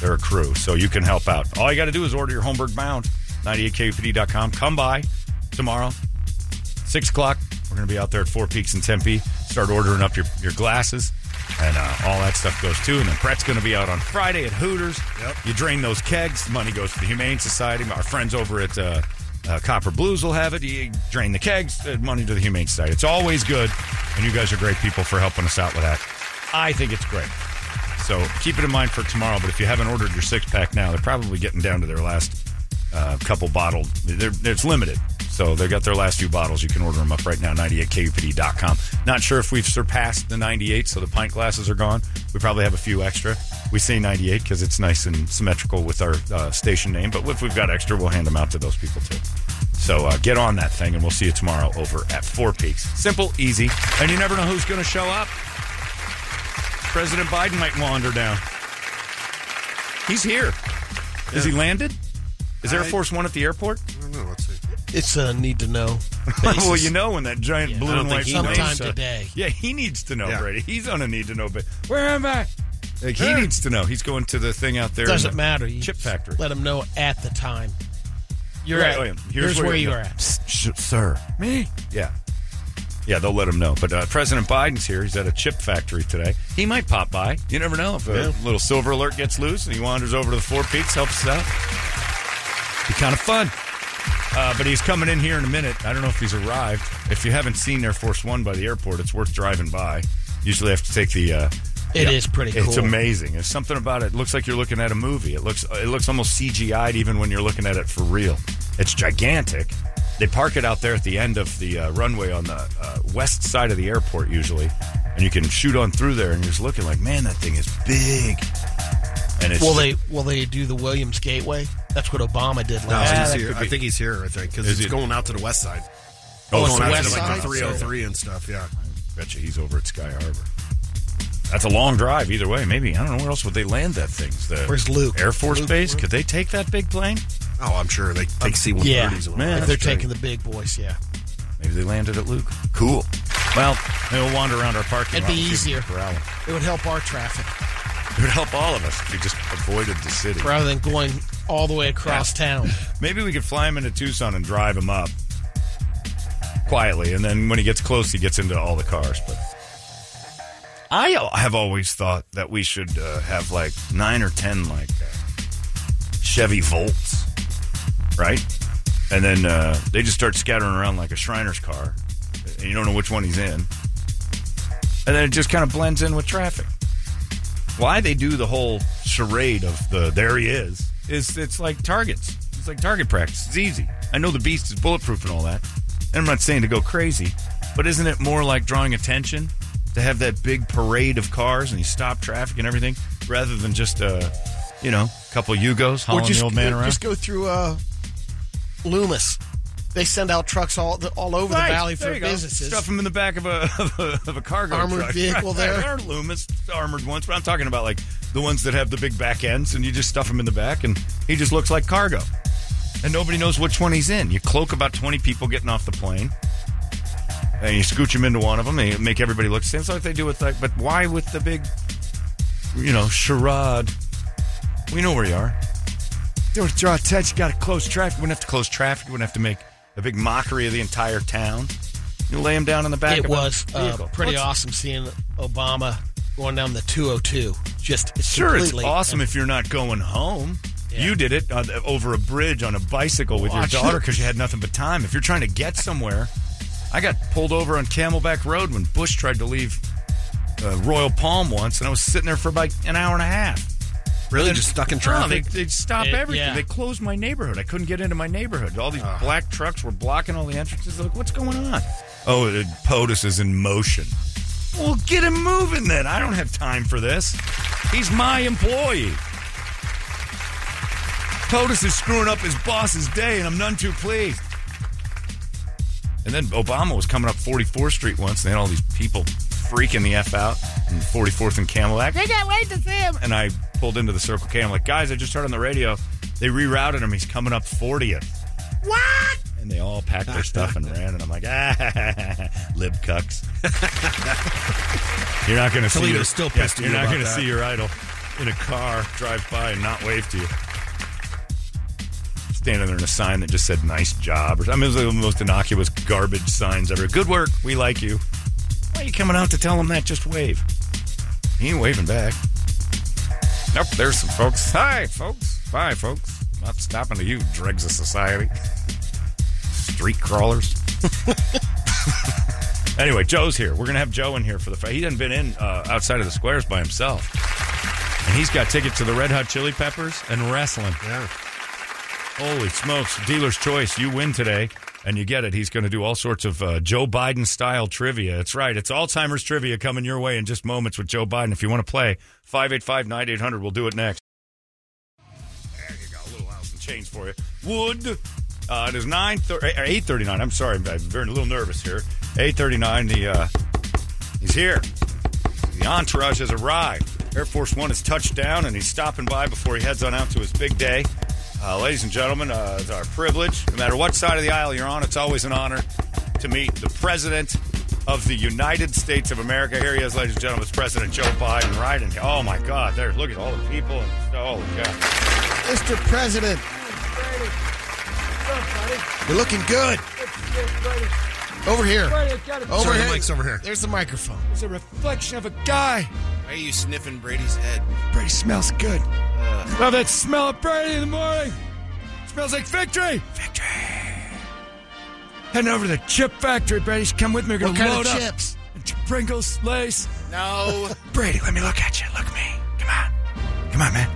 they're a crew, so you can help out. All you got to do is order your Holmberg Bound, 98kupd.com. Come by tomorrow, six o'clock. We're going to be out there at Four Peaks in Tempe. Start ordering up your your glasses. And uh, all that stuff goes too. And then Brett's going to be out on Friday at Hooters. Yep. You drain those kegs. The money goes to the Humane Society. Our friends over at uh, uh, Copper Blues will have it. You drain the kegs, uh, money to the Humane Society. It's always good. And you guys are great people for helping us out with that. I think it's great. So keep it in mind for tomorrow. But if you haven't ordered your six pack now, they're probably getting down to their last uh, couple bottled. They're, it's limited. So they've got their last few bottles. You can order them up right now, 98kupd.com. Not sure if we've surpassed the 98, so the pint glasses are gone. We probably have a few extra. We say 98 because it's nice and symmetrical with our uh, station name, but if we've got extra, we'll hand them out to those people too. So uh, get on that thing, and we'll see you tomorrow over at Four Peaks. Simple, easy, and you never know who's going to show up. President Biden might wander down. He's here. Is he landed? Is Air I- Force One at the airport? I don't know. Let's see. It's a need to know. [laughs] well, you know when that giant blue I and think white he plane knows. Sometime show- today. Yeah, he needs to know, Yeah. Brady. He's on a need to know. But where am I? Like, he needs to know. He's going to the thing out there. in Doesn't the matter. You Chip factory. Let him know at the time. You're Right, at. oh, yeah. Here's, where, you you're go. at. Sh- sir. Me? Yeah. Yeah, they'll let him know. But uh, President Biden's here. He's at a chip factory today. He might pop by. You never know if a Yeah. little silver alert gets loose and he wanders over to the Four Peaks, helps us out. Be kind of fun. Uh, but he's coming in here in a minute. I don't know if he's arrived. If you haven't seen Air Force One by the airport, it's worth driving by. Usually I have to take the. Uh, It yeah, is pretty It's amazing. There's something about it. It looks like you're looking at a movie. It looks it looks almost CGI'd even when you're looking at it for real. It's gigantic. They park it out there at the end of the uh, runway on the uh, west side of the airport usually, and you can shoot on through there. And you're just looking like, man, that thing is big. And it's Will they will they do the Williams Gateway? That's what Obama did No, last. He's here. I think he's here. I think because Is it's he- going out to the west side. Oh, it's going the out west to like side? the 303 and stuff. Yeah. Bet you he's over at Sky Harbor. That's a long drive either way. Maybe I don't know where else would they land that thing. The Where's Luke? Air Force Luke, Base? where- Could they take that big plane? Oh, I'm sure they take um, C-130s. Yeah, and all Man, if they're that's great. taking the big boys, yeah. Maybe they landed at Luke. Cool. Well, maybe we'll wander around our parking It'd be and see if we easier. can corral 'em. It would help our traffic It would help all of us if we just avoided the city. rather than going all the way across town. [laughs] Maybe we could fly him into Tucson and drive him up quietly, and then when he gets close, he gets into all the cars. But I have always thought that we should uh, have like nine or ten like uh, Chevy Volts, right? And then uh, they just start scattering around like a Shriner's car, and you don't know which one he's in, and then it just kind of blends in with traffic. Why they do the whole charade of the there he is is it's like targets. It's like target practice. It's easy. I know the beast is bulletproof and all that. And I'm not saying to go crazy, but isn't it more like drawing attention to have that big parade of cars and you stop traffic and everything rather than just uh, you know, a couple Yugos hauling just, the old man around? just go through uh, Loomis. They send out trucks all the, all over Right, the valley there for you go. businesses. Stuff them in the back of a [laughs] of a, of a cargo Armored truck. vehicle [laughs] there. There are Loomis armored ones, but I'm talking about like the ones that have the big back ends, and you just stuff them in the back, and he just looks like cargo, and nobody knows which one he's in. You cloak about 20 people getting off the plane, and you scooch them into one of them, and you make everybody look the same. It's like they do with like, but why with the big, you know, charade? We know where you are. Don't draw attention. Got to close traffic. We wouldn't have to close traffic. We wouldn't have to make a big mockery of the entire town. You lay him down in the back. it was uh, pretty What's- awesome seeing Obama going down the 202. Just Sure, it's awesome if you're not going home. You did it uh, over a bridge on a bicycle with Watch your daughter because you had nothing but time. If you're trying to get somewhere, I got pulled over on Camelback Road when Bush tried to leave uh, Royal Palm once, and I was sitting there for about an hour and a half. Really? And- Just stuck in No, traffic? they, they'd stop It- everything. yeah. They closed my neighborhood. I couldn't get into my neighborhood. All these black trucks were blocking all the entrances. They're like, what's going on? Oh, uh, POTUS is in motion. Well, get him moving then. I don't have time for this. He's my employee. POTUS is screwing up his boss's day, and I'm none too pleased. And then Obama was coming up 44th Street once, and they had all these people freaking the F out in 44th and Camelback. I can't wait to see him. And I pulled into the Circle K. I'm like, guys, I just heard on the radio they rerouted him. He's coming up 40th. What? And they all packed their stuff and ran. And I'm like, ah, [laughs] lib cucks. [laughs] you're not going to see Toledo's your, still pissed at You're not going to see your idol in a car drive by and not wave to you. Standing there in a sign that just said "nice job" or I mean, it was like the most innocuous garbage signs ever. Good work, we like you. Why are you coming out to tell him that? Just wave. He ain't waving back. Nope, there's some folks. Hi, folks. Bye, folks. Not stopping to you, dregs of society. Street crawlers. [laughs] anyway, Joe's here. We're going to have Joe in here for the fight. He hasn't been in uh, outside of the squares by himself. And he's got tickets to the Red Hot Chili Peppers and wrestling. Yeah. Holy smokes. Dealer's choice. You win today. And you get it. He's going to do all sorts of uh, Joe Biden style trivia. That's right. It's Alzheimer's trivia coming your way in just moments with Joe Biden. If you want to play, 585 9800. We'll do it next. There you go. A little house and change for you. Wood. Uh, it is 9 eight thirty nine. I'm sorry, I'm very a little nervous here. Eight thirty nine. The uh, he's here. The entourage has arrived. Air Force One has touched down, and he's stopping by before he heads on out to his big day. Uh, ladies and gentlemen, uh, it's our privilege. No matter what side of the aisle you're on, it's always an honor to meet the President of the United States of America. Here he is, ladies and gentlemen. It's President Joe Biden, right? And oh my God, there! Look at all the people. And, oh God, Mr. President, you're looking good. Over here. Over Sorry, here. the mic's over here. There's the microphone. It's a reflection of a guy. Why are you sniffing Brady's head? Brady smells good. Uh. Love that smell of Brady in the morning. Smells like victory. Victory. Heading over to the chip factory, Brady. Come with me. We're What gonna kind load of up. chips? Pringles, Lace. No. [laughs] Brady, let me look at you. Look at me. Come on. Come on, man.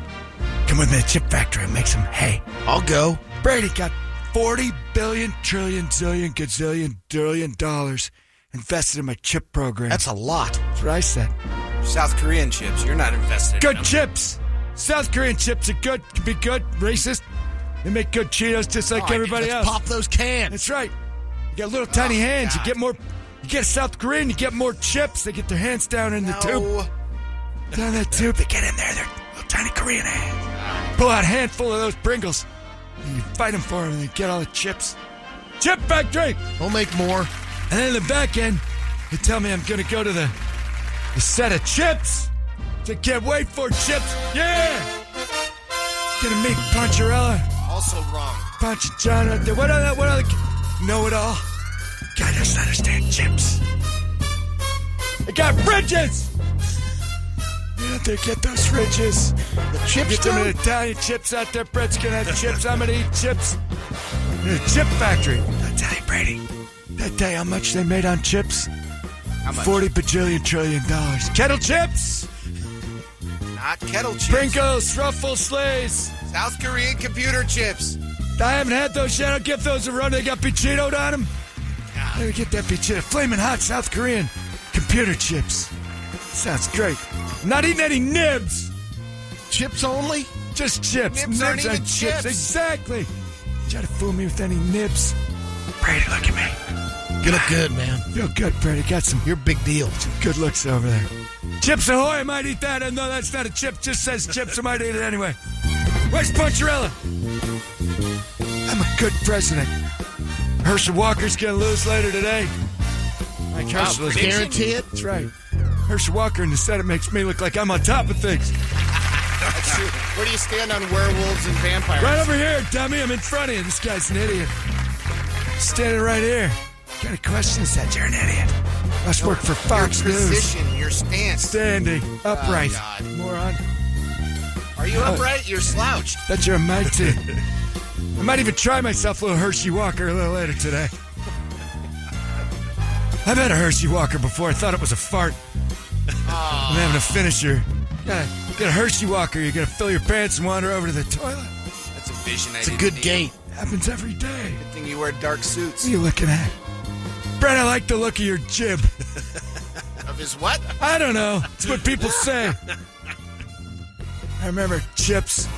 Come with me to the chip factory and make some hay. I'll go. Brady got 40 billion, trillion, zillion, gazillion, billion dollars invested in my chip program. That's a lot. That's what I said. South Korean chips. You're not invested. Good them. chips. South Korean chips are good. Can be good. Racist. They make good Cheetos just like Oh, everybody else. Pop those cans. That's right. You got little tiny oh, hands. You get more. You get South Korean. You get more chips. They get their hands down in the tube. Down that tube. They get in there. They're little tiny Korean hands. Pull out a handful of those Pringles. And you fight them for them and you get all the chips. Chip factory. We'll make more. And then in the back end, they tell me I'm going to go to the, the set of chips. To can't wait for chips. Yeah. Gonna meet Poncherello. Also wrong. Punch John right there. What other, what other know it all? Guy doesn't understand chips. They got fridges. Yeah, they get those fridges. The chips, Get them dude? Italian chips out there. Brett's gonna have chips. I'm gonna eat chips. In a chip factory. I tell you, Brady. That day, how much they made on chips? Forty bajillion trillion dollars. Kettle chips, Not kettle chips. Pringles, Ruffles, Slays. South Korean computer chips. I haven't had those yet. I'll give those a run. They got Pichitoed on them. Let me get that Pichito. Flaming hot South Korean computer chips. Sounds great. Not eating any nibs. Chips only? Just chips. Nibs aren't even chips. chips. Exactly. Try to fool me with any nibs. Brady, look at me. You look good, man. [sighs] Feel good, Brady. Got some You're a big deal. good looks over there. Chips Ahoy, I might eat that. And no, that's not a chip. Just says chips. I might eat it anyway. Where's Poncherello? I'm a good president. Herschel Walker's gonna lose later today. Herschel is Guarantee it? That's right. Herschel Walker in the Senate makes me look like I'm on top of things. That's true. Where do you stand on werewolves and vampires? Right over here, dummy. I'm in front of you. This guy's an idiot. Standing right here. What kind of question is that? You're an idiot. Must work for Your Fox News. position, your stance. Standing oh, upright. Oh, Moron. Are you oh. upright? You're slouched. Bet you're a mite. I might even try myself a little Hershey Walker a little later today. I've had a Hershey Walker before. I thought it was a fart. Ah. I'm having a finisher. You Gotta get a Hershey Walker. You're gonna fill your pants and wander over to the toilet. That's a vision I It's a didn't good need. gate. Happens every day. Good thing you wear dark suits. What are you looking at? Brett, I like the look of your jib. [laughs] Of his what? I don't know. It's what people say. [laughs] I remember Chips,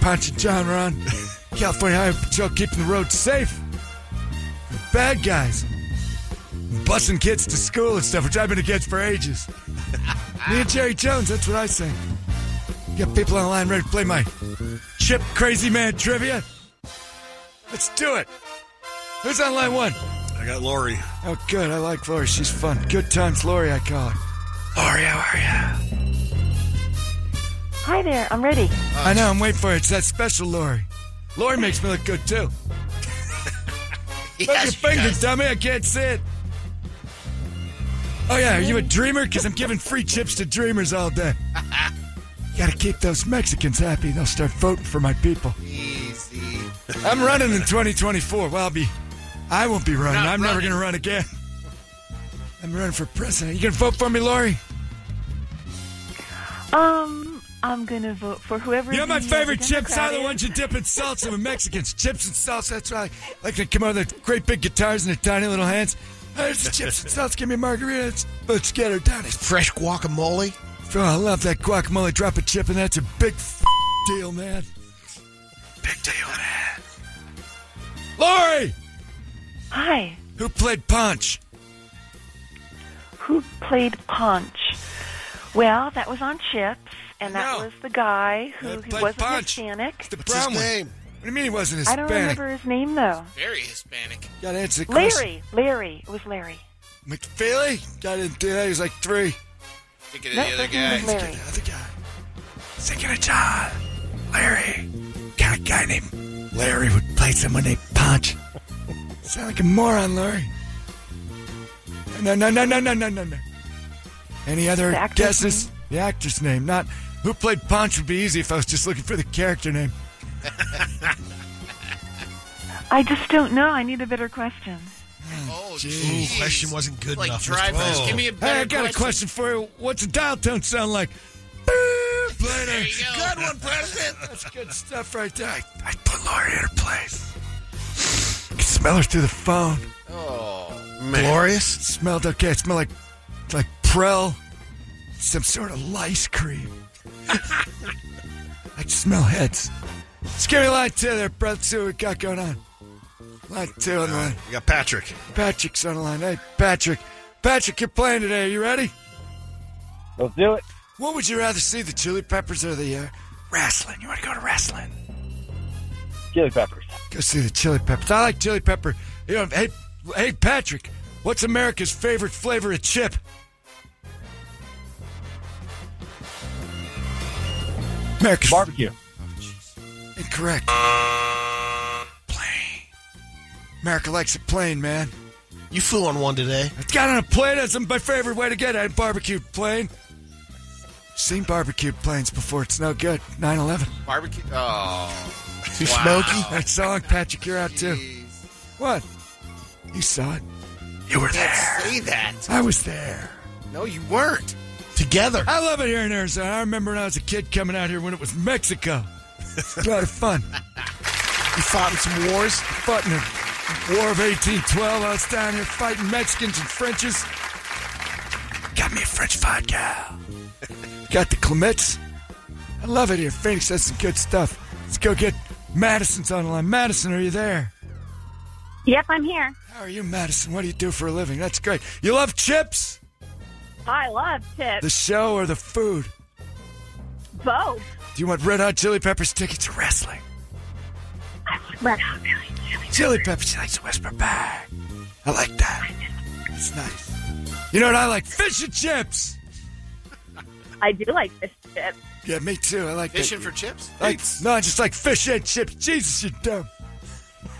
Ponch and John were on [laughs] California Highway Patrol keeping the roads safe. from Bad guys. Busing kids to school and stuff, which I've been against for ages. Me and Jerry Jones, that's what I say. You got people on the line ready to play my Chip Crazy Man trivia? Let's do it. Who's on line one? I got Lori. Oh, good. I like Lori. She's fun. Good times, Lori, I call her. Lori, how are you? Hi there, I'm ready. I know, I'm waiting for it. It's that special Lori. Lori makes me look good, too. [laughs] yes, Look your finger, dummy. I can't see it. Oh, yeah. Are you a dreamer? Because I'm giving free chips to dreamers all day. [laughs] Gotta keep those Mexicans happy. They'll start voting for my people. Easy. I'm running in 2024. Well, I'll be. I won't be running. not I'm never going to run again. I'm running for president. You going to vote for me, Lori? Um, I'm going to vote for whoever. You know my favorite chips Democrat are the is. ones you dip in salsa with Mexicans. Chips and salsa. That's right. Like they come out with their great big guitars and their tiny little hands. There's the chips and salsa. Give me margaritas. Let's get her done. It's Fresh guacamole. Oh, I love that guacamole. Drop a chip, and that's a big f- deal, man. Big deal, man. Lori, Hi. who played Punch? Who played Punch? Well, that was on Chips, and that No. was the guy who, who played wasn't Punch. Hispanic. The What's brown his one. name? What do you mean he wasn't Hispanic? I don't remember his name though. Very Hispanic. Got to answer the question. Larry. Larry. It was Larry. McFeely? Guy didn't that. He was like three. Thinking of No, the other his name was guy. Larry. The other guy. Thinking of John. Larry. Got a guy named Larry would play someone named Punch. Sound like a moron, Larry. No, no, no, no, no, no, no, no. Any other The actor's guesses? The actor's name, not who played Punch would be easy if I was just looking for the character name. [laughs] I just don't know. I need a better question. Oh, Ooh, question wasn't good like enough. Mr. drivers. Give me a better Hey, I got a question for you. What's a dial tone sound like? Boop. There you go. Good one, President. That's good stuff right there. I, I put Lori in her place. I can smell her through the phone. Oh, man. Glorious. It smelled okay. It smelled like like Prell, some sort of lice cream. [laughs] I can smell heads. Scary line two there, brother. Let's see what we got going on. Line two on the line. You got Patrick. Patrick's on the line. Hey, Patrick. Patrick, you're playing today. Are you ready? Let's do it. What would you rather see, the Chili Peppers or the uh, wrestling? You want to go to wrestling? Chili peppers. Go see the Chili Peppers. I like Chili Pepper. You know, hey, hey, Patrick, what's America's favorite flavor of chip? America's Barbecue. Incorrect. Plain. America likes it plain, man. You flew on one today. It's got on a plane. That's my favorite way to get it. Barbecue plane. Seen barbecue planes before. It's no good. 9/11. barbecue. Oh, Too Wow. smoky. That song, Patrick, you're out too. What? You saw it. You were there. say that. I was there. No, you weren't. Together. I love it here in Arizona. I remember when I was a kid coming out here when it was Mexico. A lot of fun. You fought in some wars. Fought in the War of 1812. I was down here fighting Mexicans and Frenches. Got me a French vodka. Got the Clements. I love it here. Phoenix has some good stuff. Let's go get Madison's on the line. Madison, are you there? Yep, I'm here. How are you, Madison? What do you do for a living? That's great. You love chips? I love chips. The show or the food? Both. Do you want Red Hot Chili Peppers tickets to wrestling? I want Red Hot Chili Peppers. Chili Peppers, she likes to whisper back. I like that. It's nice. You know what I like? Fish and chips. I do like fish and chips. Yeah, me too. I like Fishing that. for chips? Like, no, I just like fish and chips. Jesus, you're dumb.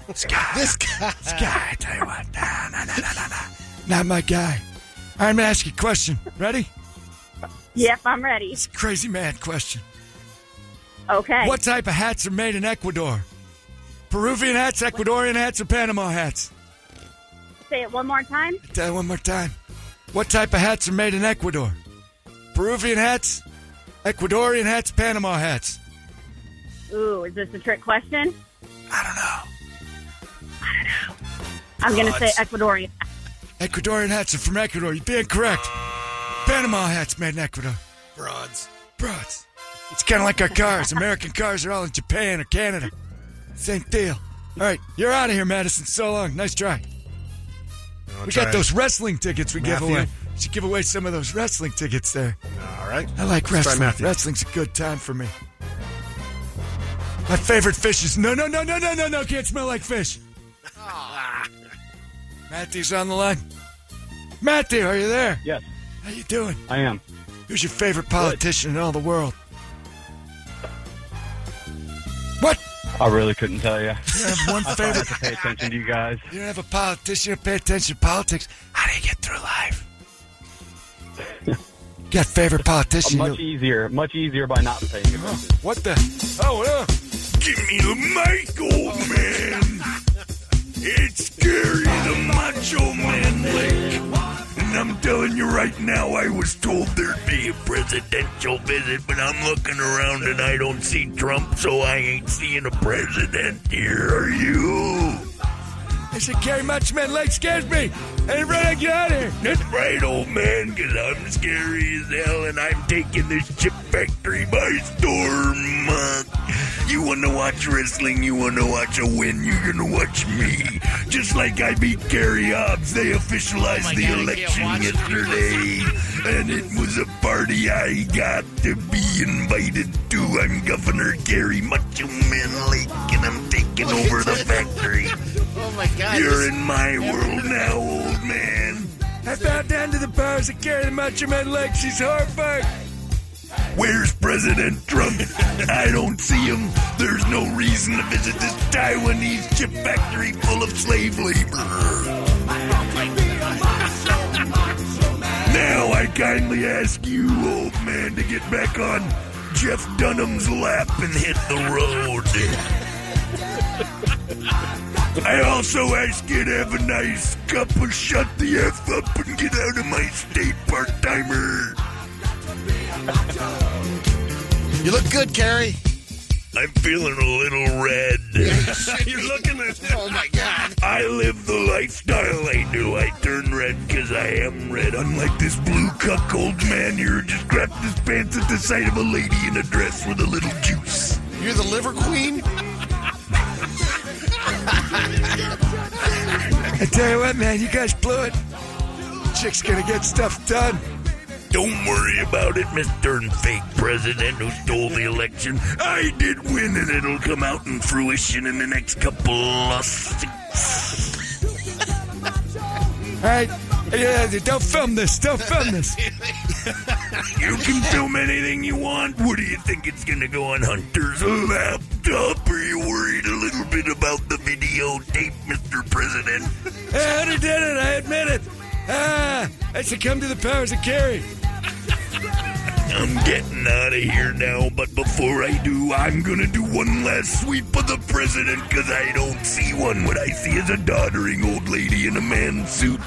This guy. [laughs] This guy. This guy, I tell you what. Nah, nah, nah, nah, nah, nah. Not my guy. All right, I'm going to ask you a question. Ready? Yep, I'm ready. It's a crazy mad question. Okay. What type of hats are made in Ecuador? Peruvian hats, Ecuadorian hats, or Panama hats? Say it one more time. Tell you one more time. What type of hats are made in Ecuador? Peruvian hats, Ecuadorian hats, Panama hats. Ooh, is this a trick question? I don't know. I don't know. I'm going to say it's- Ecuadorian. Ecuadorian hats are from Ecuador. You're being correct. Panama hats made in Ecuador. Broads. Broads. It's kind of like our cars. American cars are all in Japan or Canada. Same deal. All right, you're out of here, Madison. So long. Nice try. We try got those wrestling tickets we give away. We should give away some of those wrestling tickets there. All right. I like Let's wrestling. Matthew. Wrestling's a good time for me. My favorite fish is no, no, no, no, no, no, no. Can't smell like fish. [laughs] Matthew's on the line. Matthew, are you there? Yes, How you doing? I am. Who's your favorite politician in all the world? What? I really couldn't tell you. You have one I I favorite. to pay attention to you guys. You don't have a politician to pay attention to politics. How do you get through life? You got favorite politician? much you- easier, much easier by not paying attention. What the? Oh, no. Give me the mic, old man. It's Kari the Macho Man Lake. And I'm telling you right now, I was told there'd be a presidential visit, but I'm looking around and I don't see Trump, so I ain't seeing a president here. Are you? I said, Kari Macho Man Lake scares me. And right, I get out of here. That's right, old man, because I'm scary as hell and I'm taking this chip factory by storm. You want to watch wrestling? You want to watch a win? You're going to watch me. Just like I beat Gary Hobbs, they officialized Oh the God, election yesterday. and it was a party I got to be invited to. I'm Governor Kari Macho Man Lake, and I'm taking over the factory. [laughs] Oh my God! You're in my world now, old man. I bow down to the powers that carry the Macho Man Lake. She's horrified. Where's President Trump? [laughs] I don't see him. There's no reason to visit this Taiwanese chip factory full of slave labor. Now I kindly ask you, old man, to get back on Jeff Dunham's lap and hit the road. [laughs] I also ask you to have a nice cup of shut the F up and get out of my state part timer. You look good, Kari. I'm feeling a little red. [laughs] You're looking at. Oh my God! I live the lifestyle I do. I turn red because I am red. Unlike this blue cuckold man here who just grabbed his pants at the sight of a lady in a dress with a little juice. You're the liver queen. I tell you what, man, you guys blew it. Chick's gonna get stuff done. Don't worry about it, Mr. Fake President who stole the election. I did win, and it'll come out in fruition in the next couple of six. All right, yeah, don't film this. Don't film this. [laughs] [laughs] You can film anything you want. What do you think it's gonna go on Hunter's laptop? Are you worried a little bit about the videotape, Mr. President? [laughs] Hunter did it. I admit it. Ah, I succumbed to the powers of carry. [laughs] I'm getting out of here now, but before I do, I'm gonna do one last sweep of the president because I don't see one. What I see is a doddering old lady in a man suit.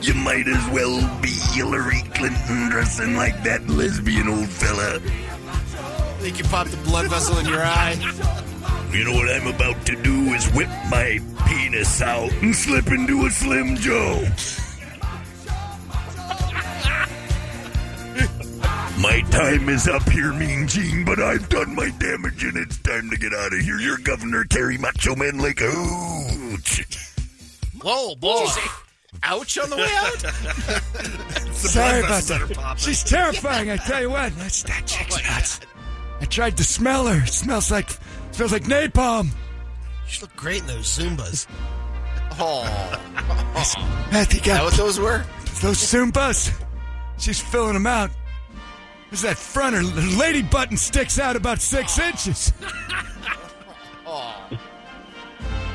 You might as well be Hillary Clinton dressing like that lesbian old fella. I think you popped a blood vessel in your eye. You know what I'm about to do is whip my penis out and slip into a Slim Joe. My time is up here, Mean Gene, but I've done my damage and it's time to get out of here. Your Governor Terry Macho Man Lake Ouch. Whoa, boy! Ouch on the way out. [laughs] Sorry about that are She's terrifying. I tell you what, that's that chick's nuts. I tried to smell her. It smells like smells like napalm. You look great in those Zubaz. [laughs] Oh, Matthew that got what those were? those Zubaz. She's filling them out. There's that front. Her her lady button sticks out about six oh. inches. [laughs] Oh.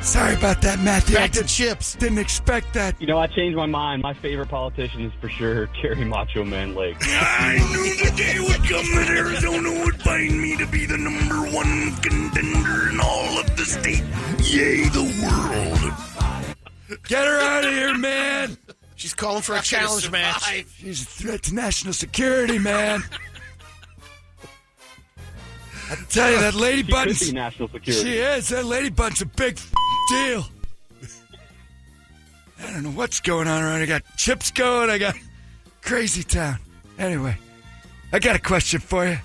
Sorry about that, Matthew. I Back to did, chips. didn't expect that. You know, I changed my mind. My favorite politician is for sure [laughs] Terry Macho Man Lake. I knew the day would come that Arizona would find me to be the number one contender in all of the state, yay, the world. Get her out of here, man. She's calling for a challenge match. She's a threat to national security, man. I tell you, that lady She could button's national security. She is. That lady button's a big f- deal. I don't know what's going on around. I got chips going. I got crazy town. Anyway, I got a question for you.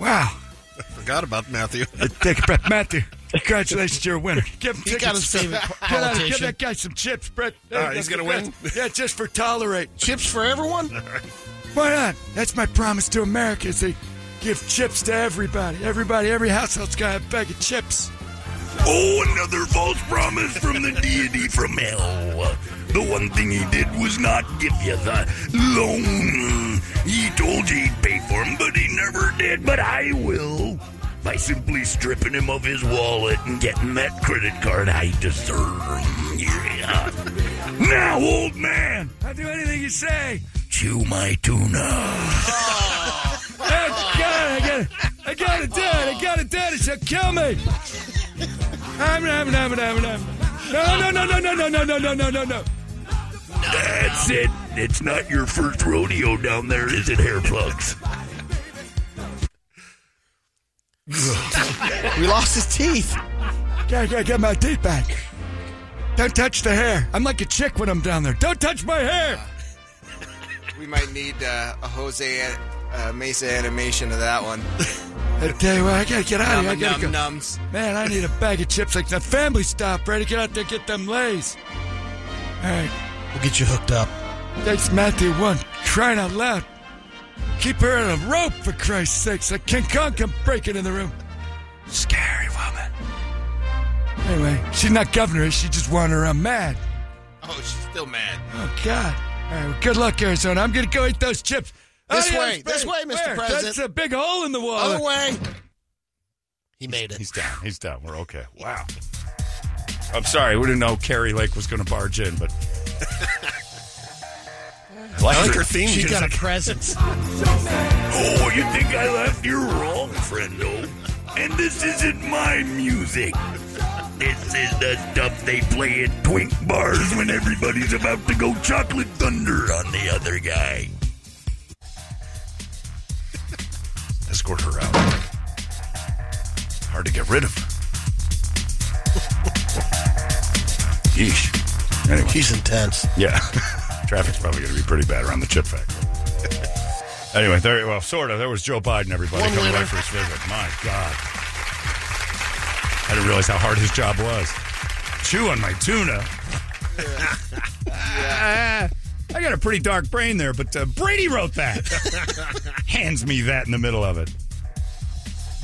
Wow. I Forgot about Matthew. Take a breath, Matthew. Congratulations, you're a winner. [laughs] Give him He tickets. got his favorite Get out, give that guy some chips, Brett. There All you right, go. he's gonna win. [laughs] Yeah, just for tolerate. Chips for everyone. Why not? That's my promise to America. Is they give chips to everybody. Everybody, every household's got a bag of chips. Oh, another false promise from the deity from hell. The one thing he did was not give you the loan. He told you he'd pay for him, but he never did. But I will. By simply stripping him of his wallet and getting that credit card I deserve. Yeah. Now, old man, I'll do anything you say. chew my tuna. [laughs] Oh, I gotta, I gotta do it. I gotta do it. She'll kill me. I'm, I'm, I'm, I'm, I'm. No, no, no, no, no, no, no, no, no, no, no, no. That's it. It's not your first rodeo down there, is it, hair plugs? [laughs] we lost his teeth. Gotta, gotta get my teeth back. Don't touch the hair. I'm like a chick when I'm down there. Don't touch my hair. [laughs] We might need uh, a Jose uh, Mesa animation of that one. I tell you what, I gotta get out of here. I Num- gotta num- go. nums. Man, I need a bag of chips like that family stop. Ready get out there, get them lays. All right. We'll get you hooked up. Thanks, Matthew. One crying out loud. Keep her on a rope for Christ's sakes. Like King Kong come breaking in the room. Scary woman. Anyway, she's not governor. She just wandering around mad. Oh, she's still mad. Oh God! All right, well, good luck, Arizona. I'm gonna go eat those chips. This Adios, way, this way, Mr. Where? President. That's a big hole in the wall. Other way. He made it. He's down. He's down. We're okay. Wow. I'm sorry. We didn't know Kari Lake was going to barge in, but. [laughs] I like her theme She got a music. presence. [laughs] Oh, you think I left? You're wrong, friendo. And this isn't my music. This is the stuff they play at twink bars when everybody's about to go chocolate thunder on the other guy. Escort her out. Hard to get rid of. Yeesh. Anyway. He's intense. Yeah. [laughs] Traffic's probably going to be pretty bad around the chip factory. [laughs] anyway, there. Well, sort of. There was Joe Biden. Everybody One coming winner. back for his visit. My God. I didn't realize how hard his job was. Chew on my tuna. Ah, [laughs] I got a pretty dark brain there, but uh, Brady wrote that. [laughs] Hands me that in the middle of it.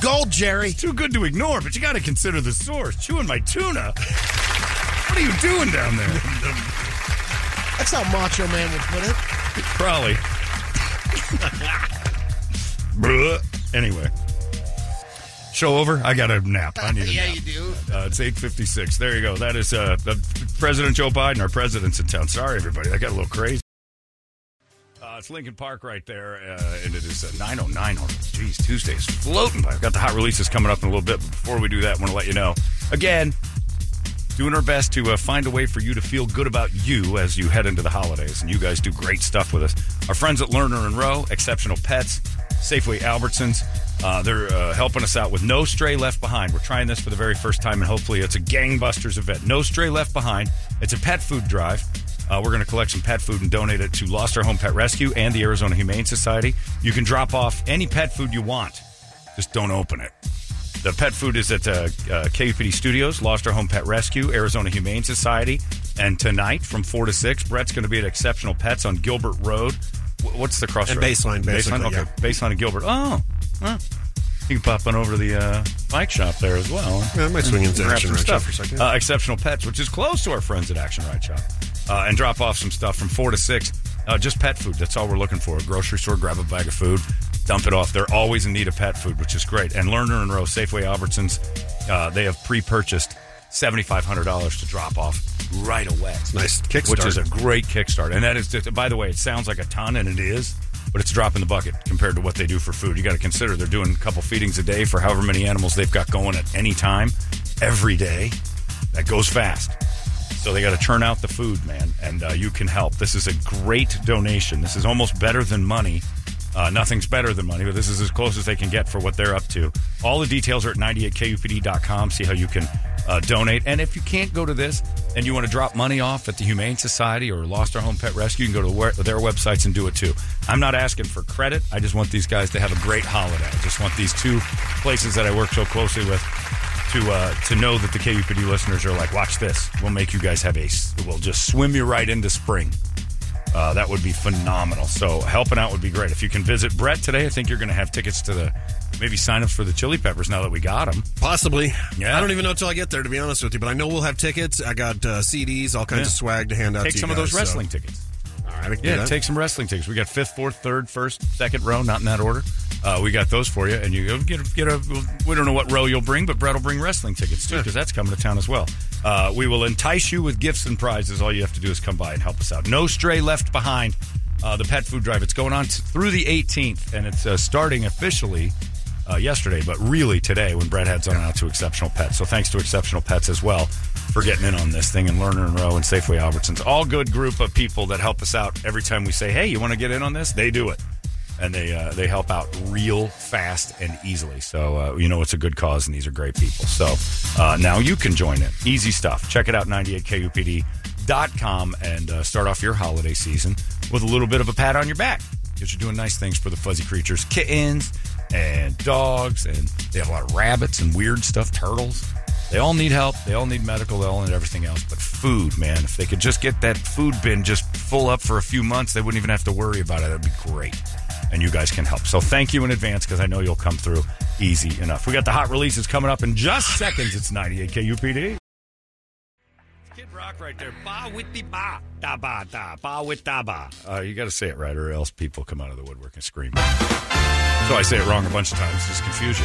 Gold, Jerry. Too good to ignore, but you got to consider the source. Chewing my tuna. What are you doing down there? That's how Macho Man would put it. Probably. Bruh. Anyway. Show over. I got a nap. I need a Yeah, nap. you do. Uh, it's 8.56. There you go. That is uh, President Joe Biden. Our president's in town. Sorry, everybody. That got a little crazy. Uh, it's Linkin Park right there, uh, and it is uh, 9.09 already. Jeez, Tuesday is floating by. I've got the hot releases coming up in a little bit. But before we do that, I want to let you know, again, doing our best to uh, find a way for you to feel good about you as you head into the holidays. And you guys do great stuff with us. Our friends at Lerner and Rowe, Exceptional Pets, Safeway Albertsons, uh, they're uh, helping us out with No Stray Left Behind. We're trying this for the very first time, and hopefully it's a gangbusters event. No Stray Left Behind. It's a pet food drive. Uh, we're going to collect some pet food and donate it to Lost Our Home Pet Rescue and the Arizona Humane Society. You can drop off any pet food you want, just don't open it. The pet food is at uh, uh, KUPD Studios, Lost Our Home Pet Rescue, Arizona Humane Society. And tonight from 4 to 6, Brett's going to be at Exceptional Pets on Gilbert Road. Wh- What's the crossroad? And Baseline, basically, Baseline? Okay. yeah. Baseline and Gilbert. Oh, huh. You can pop on over to the uh, bike shop there as well. Yeah, I might swing into Action Ride Shop for a second. Uh, Exceptional Pets, which is close to our friends at Action Ride Shop, uh, and drop off some stuff from four to six. Uh, just pet food. That's all we're looking for. A grocery store, grab a bag of food, dump it off. They're always in need of pet food, which is great. And Lerner and Rowe, Safeway Albertsons, uh, they have pre-purchased seventy five hundred dollars to drop off right away. Nice kickstart. Which is a great kickstart. And that is, just, by the way, it sounds like a ton, and it is, but it's a drop in the bucket compared to what they do for food. You got to consider they're doing a couple feedings a day for however many animals they've got going at any time, every day. That goes fast. So they got to turn out the food, man, and uh, you can help. This is a great donation. This is almost better than money. Uh, nothing's better than money, but this is as close as they can get for what they're up to. All the details are at 98kupd.com. See how you can uh, donate. And if you can't go to this and you want to drop money off at the Humane Society or Lost Our Home Pet Rescue, you can go to their websites and do it too. I'm not asking for credit. I just want these guys to have a great holiday. I just want these two places that I work so closely with to uh, to know that the KUPD listeners are like, watch this. We'll make you guys have a. We'll just swim you right into spring. Uh, that would be phenomenal. So helping out would be great. If you can visit Brett today, I think you're going to have tickets to the maybe signups for the Chili Peppers now that we got them. Possibly. Yeah. I don't even know until I get there, to be honest with you. But I know we'll have tickets. I got uh, CDs, all kinds Yeah. of swag to hand out Take to you some of guys, those so- wrestling tickets. I Yeah, that. take some wrestling tickets. We got fifth, fourth, third, first, second row, not in that order. Uh, we got those for you, and you go get a, get a. We don't know what row you'll bring, but Brett will bring wrestling tickets too, because that's coming to town as well. Uh, we will entice you with gifts and prizes. All you have to do is come by and help us out. No stray left behind. Uh, the pet food drive. It's going on t- through the 18th, and it's uh, starting officially uh, yesterday, but really today when Brett heads on out to Exceptional Pets. So thanks to Exceptional Pets as well for getting in on this thing and Lerner and Rowe and Safeway Albertsons. All good group of people that help us out every time we say, hey, you want to get in on this? They do it. And they uh, they help out real fast and easily. So uh, you know it's a good cause, and these are great people. So uh, now you can join in. Easy stuff. Check it out, 98kupd.com, and uh, start off your holiday season with a little bit of a pat on your back because you're doing nice things for the fuzzy creatures, kittens and dogs, and they have a lot of rabbits and weird stuff, turtles. They all need help. They all need medical. They all need everything else. But food, man, if they could just get that food bin just full up for a few months, they wouldn't even have to worry about it. That'd be great. And you guys can help. So thank you in advance because I know you'll come through easy enough. We got the hot releases coming up in just seconds. It's 98 KUPD. Kid Rock right there. Ba with the ba. Da ba da. Ba with da ba. Uh, you got to say it right or else people come out of the woodwork and scream. So I say it wrong a bunch of times. It's confusion.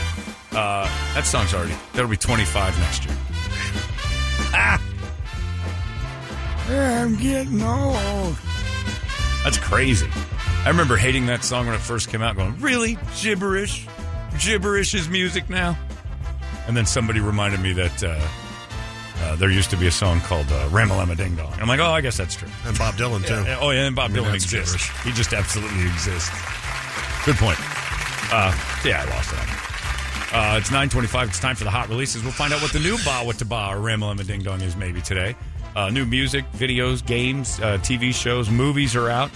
Uh, that song's already, that'll be 25 next year. Ah! I'm getting old. That's crazy. I remember hating that song when it first came out, going, really? Gibberish? Gibberish is music now? And then somebody reminded me that uh, uh, there used to be a song called uh, Ramalama Ding Dong. I'm like, oh, I guess that's true. And Bob Dylan, too. Yeah, yeah. oh, yeah, and Bob I mean, Dylan exists. gibberish. He just absolutely exists. Good point. Uh, yeah, I lost it. Uh, it's 925. It's time for the hot releases. We'll find out what the new Ba with the Ba or Ramalama Ding Dong is maybe today. Uh, new music, videos, games, uh, TV shows, movies are out.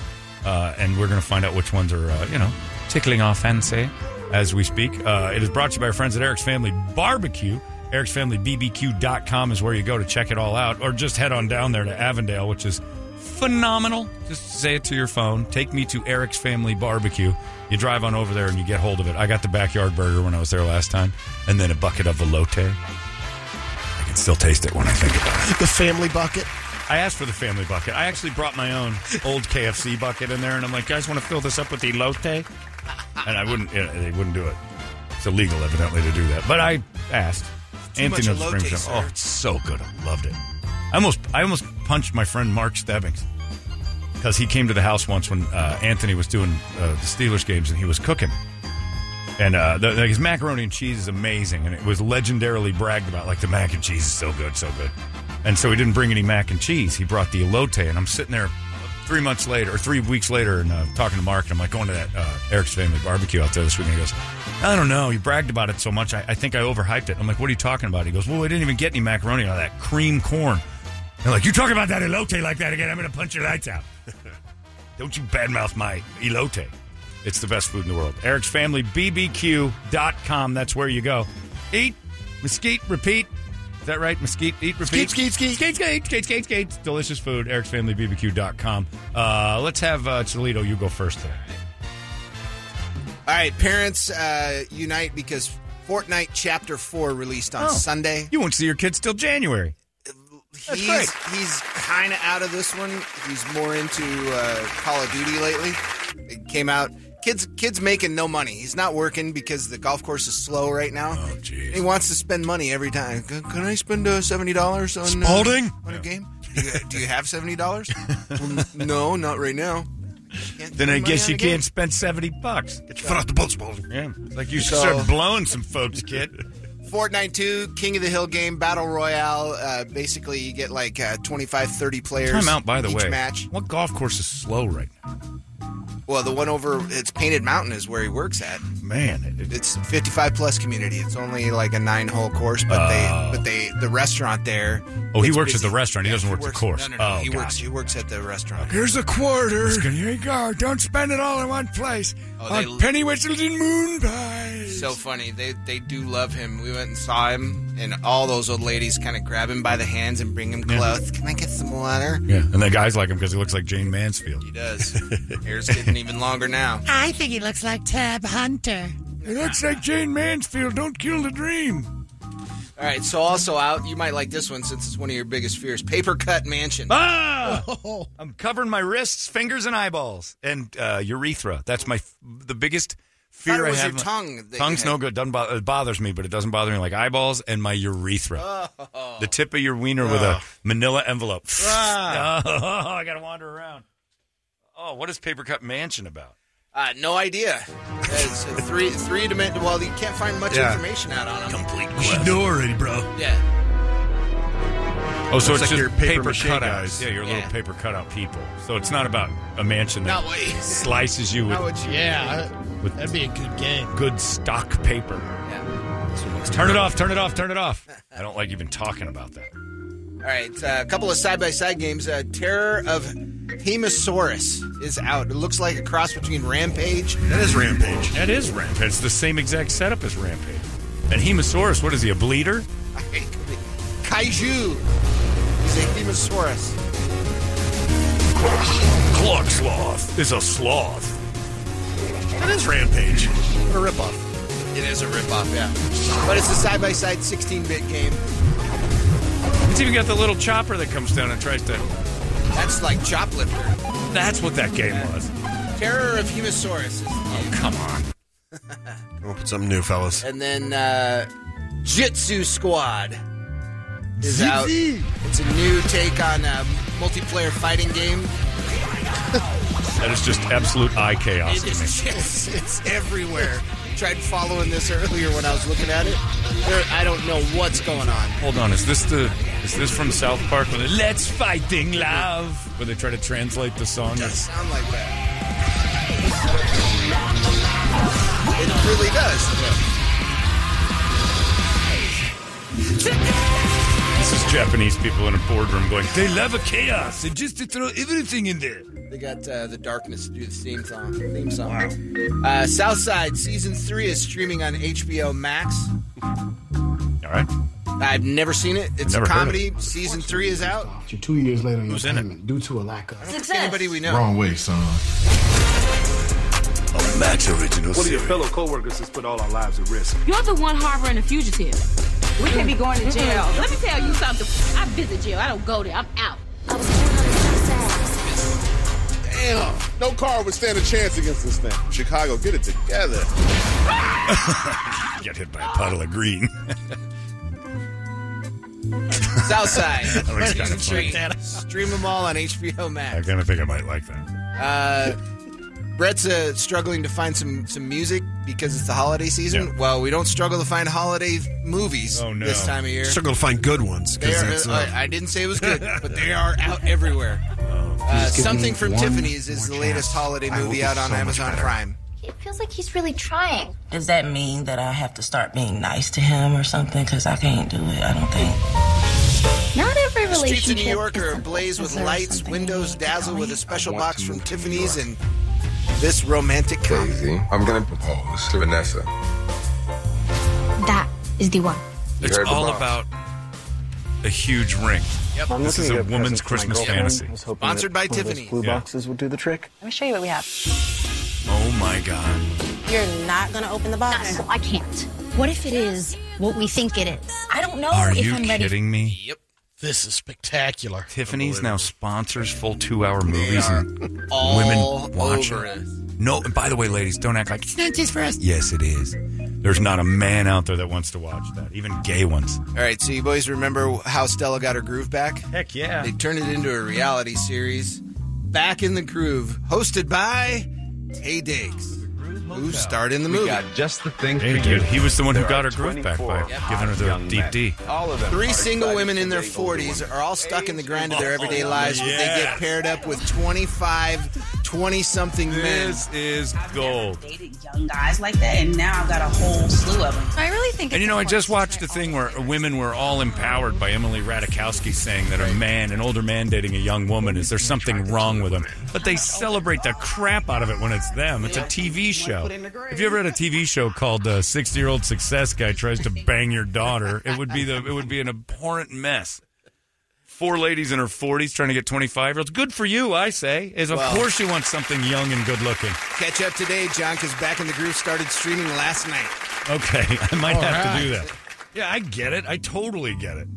Uh, and we're going to find out which ones are, uh, you know, tickling our fancy as we speak. Uh, it is brought to you by our friends at Eric's Family Barbecue. Eric'sFamilyBBQ.com is where you go to check it all out. Or just head on down there to Avondale, which is phenomenal. Just say it to your phone. Take me to Eric's Family Barbecue. You drive on over there and you get hold of it. I got the backyard burger when I was there last time, and then a bucket of elote. I can still taste it when I think about it. The family bucket. I asked for the family bucket. I actually brought my own old KFC bucket in there, and I'm like, guys, want to fill this up with elote? And I wouldn't. yeah, They wouldn't do it. It's illegal, evidently, to do that. But I asked. Too Anthony much knows elote, Springfield. sir. Oh, it's so good. I loved it. I almost, I almost punched my friend Mark Stebbings because he came to the house once when uh, Anthony was doing uh, the Steelers games and he was cooking. And uh, the, his macaroni and cheese is amazing, and it was legendarily bragged about. Like the mac and cheese is so good, so good. And so he didn't bring any mac and cheese. He brought the elote, and I'm sitting there three months later or three weeks later, and uh, talking to Mark, and I'm like going to that uh, Eric's Family Barbecue out there this weekend. And he goes, I don't know. You bragged about it so much. I, I think I overhyped it. I'm like, what are you talking about? He goes, Well, I didn't even get any macaroni out of that cream corn. I'm like, you talk about that elote like that again, I'm going to punch your lights out. Don't you badmouth my elote. It's the best food in the world. Eric's Family BBQ.com. That's where you go. Eat, mesquite, repeat. Is that right? Mesquite, eat, repeat. Skeet, skeet, skeet. Skate, skate, skate, skate, skate. Delicious food. Eric's Family BBQ.com. Uh, let's have uh, Toledo. You go first today. All right, parents uh, unite because Fortnite Chapter Four released on Oh. Sunday. You won't see your kids till January. That's he's great. he's kind of out of this one. He's more into uh, Call of Duty lately. It came out. Kids kids making no money. He's not working because the golf course is slow right now. Oh, jeez. He wants to spend money every time. Can, can I spend uh, seventy dollars on uh, Spalding? on a game? [laughs] Do you, do you have seventy dollars? well, no, not right now. Then I guess you can't spend 70 bucks. Get your foot off the boat, Spalding. Yeah. Like you should So- start blowing some folks, kid. Fortnite 2, King of the Hill game, Battle Royale. Uh, basically, you get like uh, 25, 30 players. Time out, by the each way. match. What golf course is slow right now? Well, the one over, it's Painted Mountain is where he works at. Man, it, It's 55 plus community. It's only like a nine hole course, but Oh. they, but they, the restaurant there. Oh, he it's works at the restaurant. He doesn't work the course. No, no, no. Oh, he works. gotcha. He works at the restaurant. Here's a quarter. Here you go. Don't spend it all in one place. Oh, they- on penny whistles and moon pies. So funny. They they do love him. We went and saw him, and all those old ladies kind of grab him by the hands and bring him Yeah. close. Can I get some water? Yeah, and the guys like him because he looks like Jayne Mansfield. He [laughs] does. Hair's getting even longer now. I think he looks like Tab Hunter. He looks like Jayne Mansfield. Don't kill the dream. All right. So also out, you might like this one since it's one of your biggest fears. Paper cut mansion. Ah! [laughs] I'm covering my wrists, fingers, and eyeballs, and uh, urethra. That's my the biggest fear Thought it I was have. your tongue that Tongue's had. no good. Doesn't bother, it bothers me, but it doesn't bother me like eyeballs and my urethra. Oh. The tip of your wiener with a Manila envelope. [laughs] Ah. Oh, I got to wander around. Oh, what is Paper Cut Mansion about? Uh, no idea. It's three three dimensional. Well, you can't find much Yeah. information out on them. Complete You should know already, bro. Yeah. Oh, so it's like just your paper paper, cutouts. guys. Yeah, your Yeah. little paper cutout people. So it's not about a mansion that slices you [laughs] with you- Yeah, With- that'd be a good game. good stock paper. Yeah. Turn it off, turn it off, turn it off. I don't like even talking about that. All right, uh, a couple of side by side games. Uh, Terror of Hemasaurus is out. It looks like a cross between Rampage. That is Rampage. That is Rampage. It's the same exact setup as Rampage. And Hemasaurus, what is he, a bleeder? [laughs] Kaiju. He's a Hemasaurus. Clock sloth is a sloth. That is Rampage. What a ripoff. It is a ripoff, yeah. But it's a side by side 16 bit game. It's even got the little chopper that comes down and tries to. That's like Choplifter. That's what that game was. Terror of Hemasaurus is the. Come on. Come up with something new, fellas. And then uh, Jitsu Squad is out. It's a new take on a multiplayer fighting game. That is just absolute eye chaos It to me. is just, it's everywhere. Tried following this earlier when I was looking at it. There, I don't know what's going on. Hold on, is this the is this from South Park with Let's Fighting Love? Where they try to translate the song? It does sound like that. It really does. This is Japanese people in a boardroom going, They love a chaos and just to throw everything in there. They got uh, the darkness to do the theme song. Theme song. Uh, Southside season three is streaming on HBO Max. All right. I've never seen it. It's Never a heard of comedy. Season three is out. You're two years later on your Who's in it? due to a lack of. I think anybody we know. Wrong way, son. A Max original One of your series. fellow coworkers has put all our lives at risk. You're the one harboring a fugitive. We can't be going to jail. Let me tell you something. I visit jail. I don't go there. I'm out. I was down in the south. Damn. No car would stand a chance against this thing. Chicago, get it together. [laughs] Get hit by a puddle of green. [laughs] Southside. That looks kind of Stream, funny. stream them all on HBO Max. I kind of think I might like that. Uh, Brett's uh, struggling to find some some music because it's the holiday season. Yeah. Well, we don't struggle to find holiday movies Oh, no. this time of year. Struggle to find good ones They because are, it's. uh, Uh, I didn't say it was good, but they [laughs] are out everywhere. Uh, Something from Tiffany's is the more latest chance. holiday movie out on so Amazon. Prime. It feels like he's really trying. Does that mean that I have to start being nice to him or something? Because I can't do it, I don't think. Not every The streets of New York is are ablaze with lights, windows dazzle with a special box from move to New Tiffany's and this romantic comedy. Daisy, I'm gonna propose to Vanessa. That is the one. You It's all about a huge ring. Yep. I'm This is to a woman's presents for my Christmas fantasy. I was hoping Sponsored by one of those Tiffany. Blue Yeah. boxes would do the trick. Let me show you what we have. Oh my God. You're not going to open the box? No, I can't. What if it is what we think it is? I don't know Are if you I'm ready. kidding me? Yep. This is spectacular. Tiffany's now sponsors full two hour movies and All women watch over it. us. No, and by the way, ladies, don't act like It's not just for us. yes, it is. There's not a man out there that wants to watch that, even gay ones. All right, so you boys remember how Stella got her groove back? Heck yeah. They turned it into a reality series, Back in the Groove, hosted by Taye Diggs, who starred in the movie. just the thing Hey, dude, he was the one who got her groove back by giving her the deep D. All of them. Three single women in their 40s are all stuck in the grind of their everyday Oh, lives, but they get paired up with 25, 20 something men. This is gold. Dated young guys like that, and now I've got a whole slew of them. I really think. And you know, I just watched a thing where women were all empowered by Emily Ratajkowski saying that a man, an older man dating a young woman, is there something wrong with him? But they celebrate the crap out of it when it's them. It's a TV show. If you ever had a TV show called uh, 60 Year Old Success Guy Tries to Bang Your Daughter, it would be the it would be an abhorrent mess. Four ladies in her 40s trying to get 25 year olds. Good for you, I say. Is of Well- course you want something young and good looking. Catch up today, John, because Back in the Groove started streaming last night. Okay, [laughs] I might All have right. to do that. Yeah, I get it. I totally get it.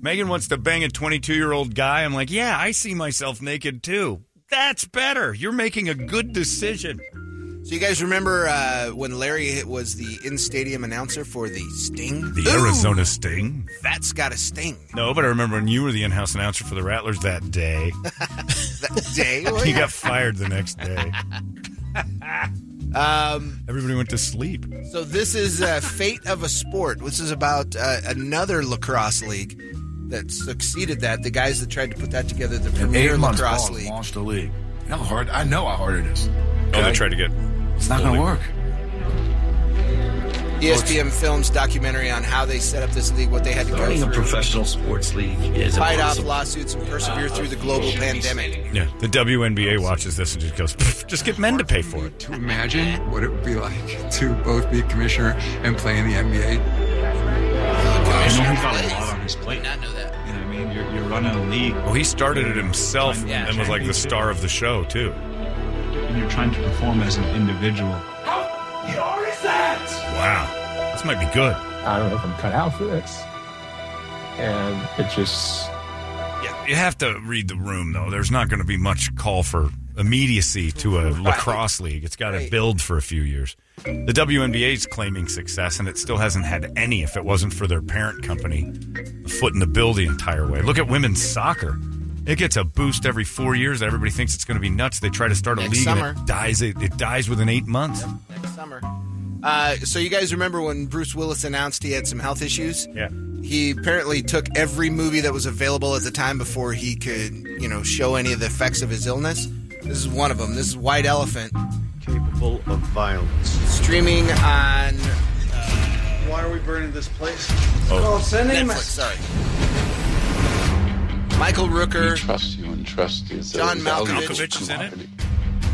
Megan wants to bang a 22 year old guy. I'm like, yeah, I see myself naked too. That's better. You're making a good decision. So you guys remember uh, when Larry was the in-stadium announcer for the Sting? The Arizona Sting? That's got a sting. No, but I remember when you were the in house announcer for the Rattlers that day. [laughs] That day. [laughs] you got fired the next day. [laughs] Um, Everybody went to sleep. so this is uh, Fate of a Sport. This is about uh, another lacrosse league that succeeded that. The guys that tried to put that together, the In Premier eight months, Lacrosse League. launched a league. You know how hard? I know how hard it is. Oh, they tried to get. It's not going to work. ESPN Films documentary on how they set up this league, what they had to go Starting a through. professional sports league is a Fight off lawsuits and persevere through the global pandemic. Yeah, the WNBA watches this and just goes, just get men to pay for it. To imagine what it would be like to both be a commissioner and play in the NBA. You know, he's got a lot on his plate. Not know that. You know what I mean? You're, you're running a league. Well, he started it himself Yeah. and was like the star of the show too. And you're trying to perform as an individual. Your is that? Wow, this might be good. I don't know if I'm cut out for this. And it just Yeah, you have to read the room though. There's not going to be much call for immediacy to a lacrosse league. It's got to build for a few years. The WNBA is claiming success, and it still hasn't had any. If it wasn't for their parent company, a foot in the bill the entire way. Look at women's soccer. It gets a boost every four years. Everybody thinks it's going to be nuts. They try to start a Next league, summer. and it dies. It, it dies within eight months. Next summer. Uh, so you guys remember when Bruce Willis announced he had some health issues? Yeah. He apparently took every movie that was available at the time before he could, you know, show any of the effects of his illness. This is one of them. This is White Elephant. Capable of violence. Streaming on uh, Why are we burning this place? Oh, sending Netflix, sorry. Michael Rooker. We trust you and trust you. It's a John valuable Malkovich is in it.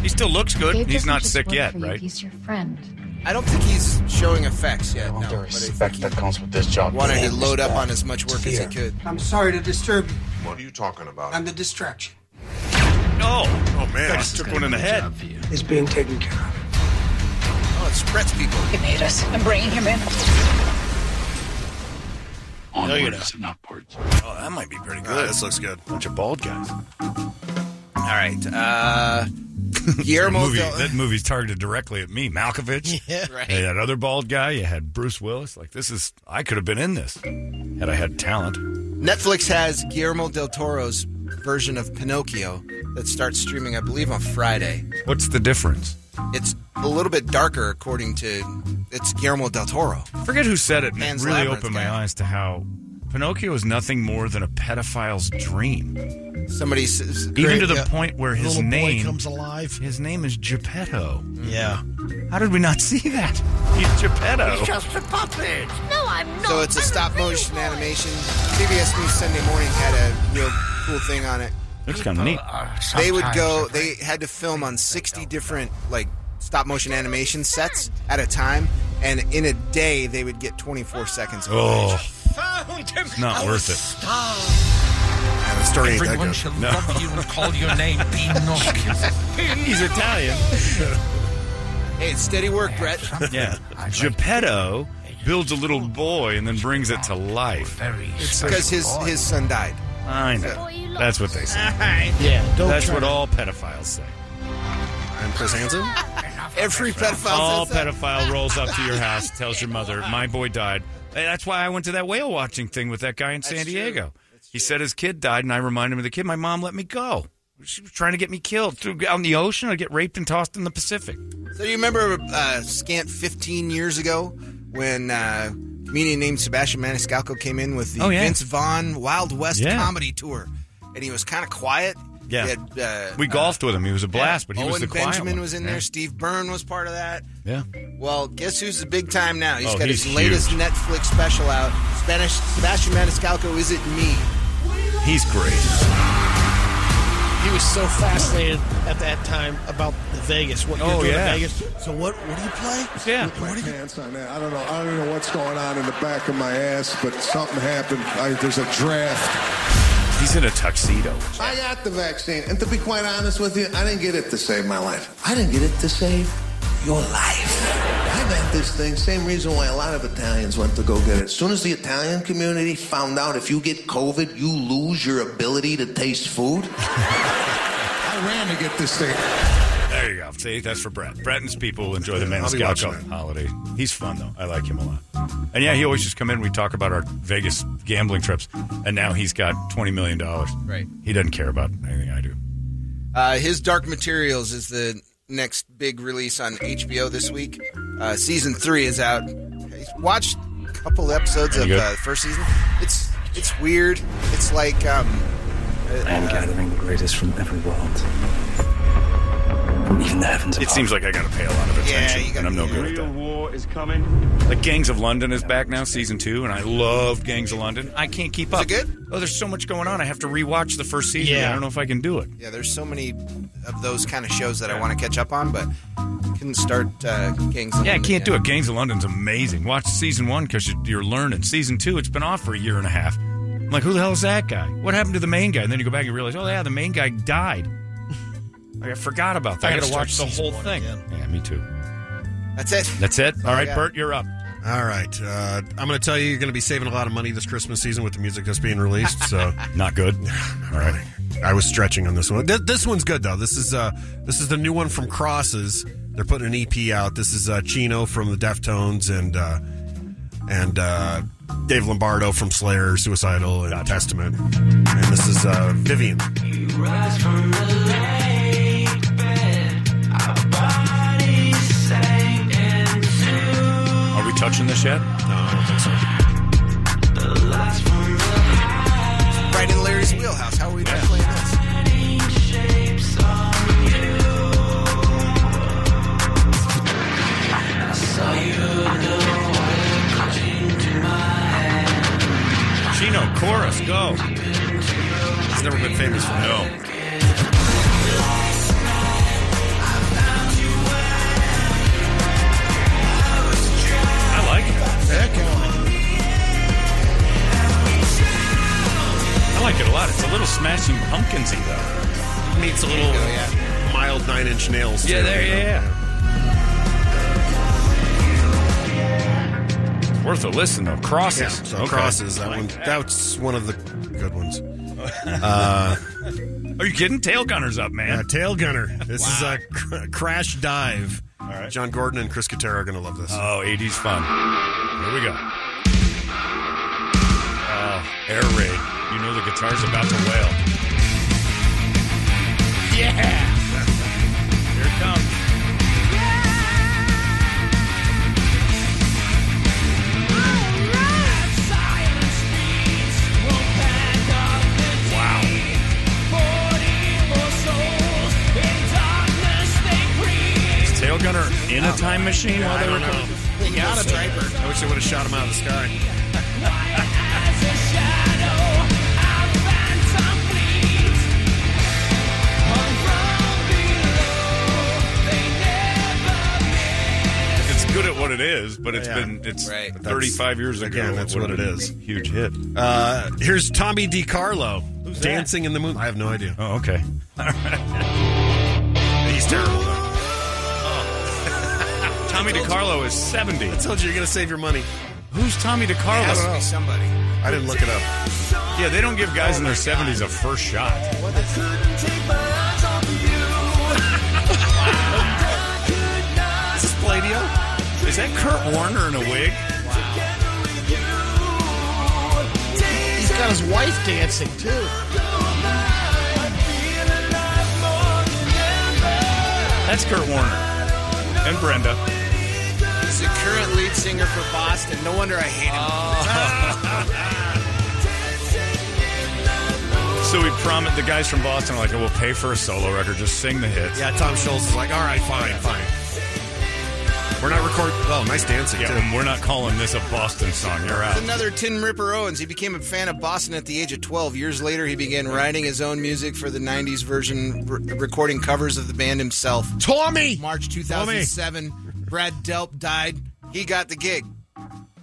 He still looks good. Dave He's doesn't sick yet, you, right? He's your friend. I don't think he's showing effects yet. No, The but I respect think that comes with this job. wanted to load up on as much work as he could. I'm sorry to disturb you. What are you talking about? I'm the distraction. Oh, oh man! I just took one in the head. It's being taken care of. Oh, it's Brett's people. He made us. I'm bringing him in. Onwards and upwards. Oh, that might be pretty Uh, this looks good. Bunch of bald guys. All right. Uh, [laughs] Guillermo movie, del- that movie's targeted directly at me. Malkovich. [laughs] Yeah. Right. Hey, that other bald guy. You had Bruce Willis. Like this is. I could have been in this had I had talent. Netflix has Guillermo del Toro's version of Pinocchio that starts streaming, I believe, on Friday. What's the difference? It's a little bit darker, according to it's Guillermo del Toro. I forget who said it. And it really Labyrinth opened my eyes to how Pinocchio is nothing more than a pedophile's dream. Somebody says, Even to the yeah. point where his Little boy name comes alive. His name is Geppetto. Yeah. How did we not see that? He's Geppetto. He's just a puppet. No, I'm not. So it's a stop motion animation. CBS News Sunday Morning had a real cool thing on it. Looks kind of neat. They would go. They had to film on sixty different like stop motion animation sets at a time, and in a day they would get twenty four seconds. Of Oh, Found him. it's not worth it. And the story ain't that Everyone good. shall No. love you and call your name Pinocchio. [laughs] He's Italian. [laughs] Hey, it's steady work, Brett. Yeah. Geppetto builds a little boy and then brings it to life. It's because his his son died. I know. That's what they say. [laughs] Yeah. Don't That's try what to- all pedophiles say. And Chris Hansen? [laughs] Every pedophile All says that. pedophile rolls up to your house, [laughs] tells your mother, "My boy died." Hey, That's why I went to that whale watching thing with that guy in San Diego. He said his kid died, and I reminded him of the kid. My mom let me go. She was trying to get me killed. Threw out in the ocean, I'd get raped and tossed in the Pacific. So you remember uh, scant 15 years ago when uh, a comedian named Sebastian Maniscalco came in with the Oh, yeah. Vince Vaughn Wild West Yeah. comedy tour, and he was kind of quiet. Yeah. Had, uh, We golfed with him. He was a blast, but he Owen was the quiet Benjamin one. was in Yeah. there. Steve Byrne was part of that. Yeah. Well, guess who's the big time now? He's Oh, got he's his latest huge. Netflix special out. Spanish Sebastian Maniscalco, Is It Me? He's great. He was so fascinated at that time about the Vegas. What you're Oh, doing yeah. in Vegas. So what? What do you play? Yeah. What do you? Pants on that. I don't know. I don't know what's going on in the back of my ass, but something happened. I, there's a draft. He's in a tuxedo. I got the vaccine, and to be quite honest with you, I didn't get it to save my life. I didn't get it to save your life. I got this thing. Same reason why a lot of Italians went to go get it. As soon as the Italian community found out if you get COVID, you lose your ability to taste food. [laughs] I ran to get this thing. There you go. See, that's for Brett. Brett and his people enjoy the I'll be watching Maniscalco holiday. He's fun though. I like him a lot. And yeah, he always just come in. We talk about our Vegas gambling trips, and now he's got twenty million dollars. Right. He doesn't care about anything I do. Uh, his Dark Materials is the next big release on HBO this week. Uh, season three is out. I watched a couple episodes of good? uh, the first season. It's it's weird. It's like um, I am gathering the greatest from every world. From even the heavens It seems like I got to pay a lot of attention, you gotta and I'm no be- good at Real that. war is coming. Like Gangs of London is back now, season two, and I love Gangs of London. I can't keep up. Is it good? Oh, there's so much going on. I have to rewatch the first season. Yeah. I don't know if I can do it. yeah. There's so many of those kind of shows that I want to catch up on, but can't start uh, Gangs. of Yeah, I can't yet. do it. Gangs of London's amazing. Watch season one because you're learning. Season two, it's been off for a year and a half. I'm like, who the hell is that guy? What happened to the main guy? And then you go back and realize, oh yeah, the main guy died. Like, I forgot about that. I I, gotta watch the whole thing. again. Yeah, me too. That's it. That's it. All I right, got. Bert, you're up. All right. Uh, I'm going to tell you, you're going to be saving a lot of money this Christmas season with the music that's being released. So, [laughs] Not good. [laughs] All right. I was stretching on this one. Th- this one's good though. This is uh, this is the new one from Crosses. They're putting an EP out. This is uh, Chino from the Deftones and uh, and uh, Dave Lombardo from Slayer, Suicidal, and Testament. And this is uh, Vivien. Touching this yet? No, I don't think so. Right in Larry's wheelhouse. How are we not playing this? Chino, chorus, go. He's never been famous for that. No. Like it. I like it a lot. It's a little smashing pumpkinsy though. Meets a little mild Nine Inch Nails. Yeah, too, there, you know? yeah, yeah. Worth a listen though. Crosses. Yeah, so Okay. crosses. That one. That's one of the good ones. [laughs] Uh, Are you kidding? Tail Gunner's up, man. uh, Tail Gunner. This is a cr- crash dive. All right. John Gordon and Chris Katera are going to love this. Oh, 80s fun. Here we go. Oh, air raid. You know the guitar's about to wail. Yeah! Gunner in a time machine while I they don't were coming? They got a driver. I wish they would have shot him out of the sky. It's good at what it is, but it's Yeah. been it's Right. But 35 years ago. again, that's what would've it been is. a Huge hit. Uh, here's Tommy DeCarlo. Who's that? Dancing in the Moon. I have no idea. Oh, okay. He's terrible. Though. Tommy DeCarlo is 70. I told you you're going to save your money. Who's Tommy It has to DeCarlo? be somebody. I didn't look it up. Yeah, they don't give guys in their 70s a first shot. Is this Pladio? Is that Kurt Warner in a wig? He's got his wife dancing too. That's Kurt Warner. And Brenda. He's the current lead singer for Boston. No wonder I hate him. [laughs] So we promised the guys from Boston are like, oh, we'll pay for a solo record, just sing the hits. Yeah, Tom Scholz is like, all right, fine, fine. We're not recording. Oh, nice dancing, Yeah, too. we're not calling this a Boston song. You're out. It's another Tim Ripper Owens. He became a fan of Boston at the age of 12. Years later, he began writing his own music for the 90s version, re- recording covers of the band himself. Tommy! March 2007, Brad Delp died. He got the gig.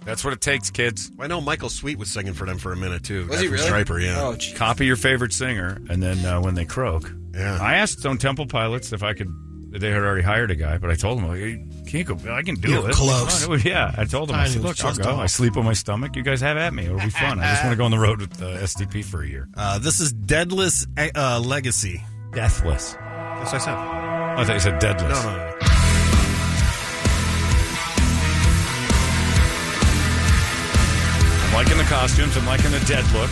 That's what it takes, kids. I know Michael Sweet was singing for them for a minute, too. Was he really? Stryper, yeah. Oh, gee. Copy your favorite singer, and then uh, when they croak. Yeah. I asked Stone Temple Pilots if I could. They had already hired a guy, but I told them, like, can't go. I can do You're it. close. It was- Yeah, I told them. I said, look, I'll go. I sleep on my stomach. You guys have at me. It'll be fun. I just want to go on the road with uh, STP for a year. Uh, this is Deadless uh, Legacy. Deathless. That's what I said. I thought you said deadless. No, no, no. Liking the costumes. I'm liking the dead look.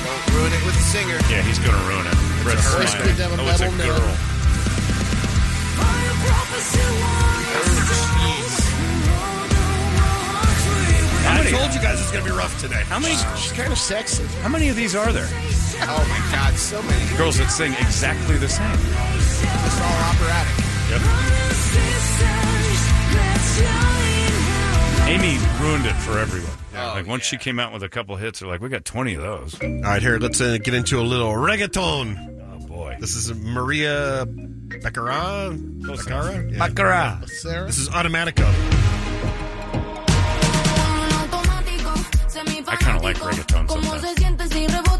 Don't ruin it with the singer. Yeah, he's going to ruin it. Brett's Voice smiling. a Oh, it's a girl. note. I told you guys it's going to be rough today. How many? She's kind of sexy. How many of these are there? Oh my God, so many. Girls that sing exactly the same. Just all operatic. Yep. Amy ruined it for everyone. Oh, like once she came out with a couple hits, they're like, "We got twenty of those." All right, here, let's uh, get into a little reggaeton. Oh boy, This is Maria Becerra. Becerra? Yeah. Baccarat. Sarah? This is Automatico. I kind of like reggaeton sometimes.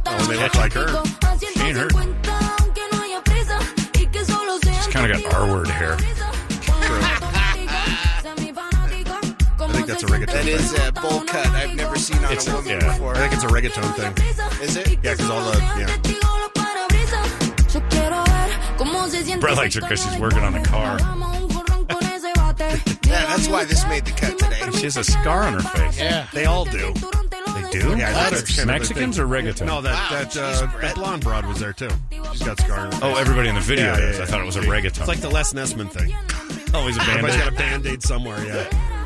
Oh, they look like her. She ain't her. She's kind of got R word hair. Think that's a reggaeton That thing. is a bowl cut I've never seen on It's a a- woman yeah. before. I think it's a reggaeton thing. Is it? Yeah, because all the yeah. Brett likes her because she's working on a car. [laughs] Yeah, that's why this made the cut today. She has a scar on her face. Yeah. They all do. They do? Yeah, That's that's kind of Mexicans thing. or reggaeton? No, that that uh, that blonde broad was there too. She's got scar. Oh, everybody in the video Yeah, does. yeah, I thought it was a reggaeton. It's like the Les Nessman thing. Always a band Everybody's got a band aid somewhere. Yeah.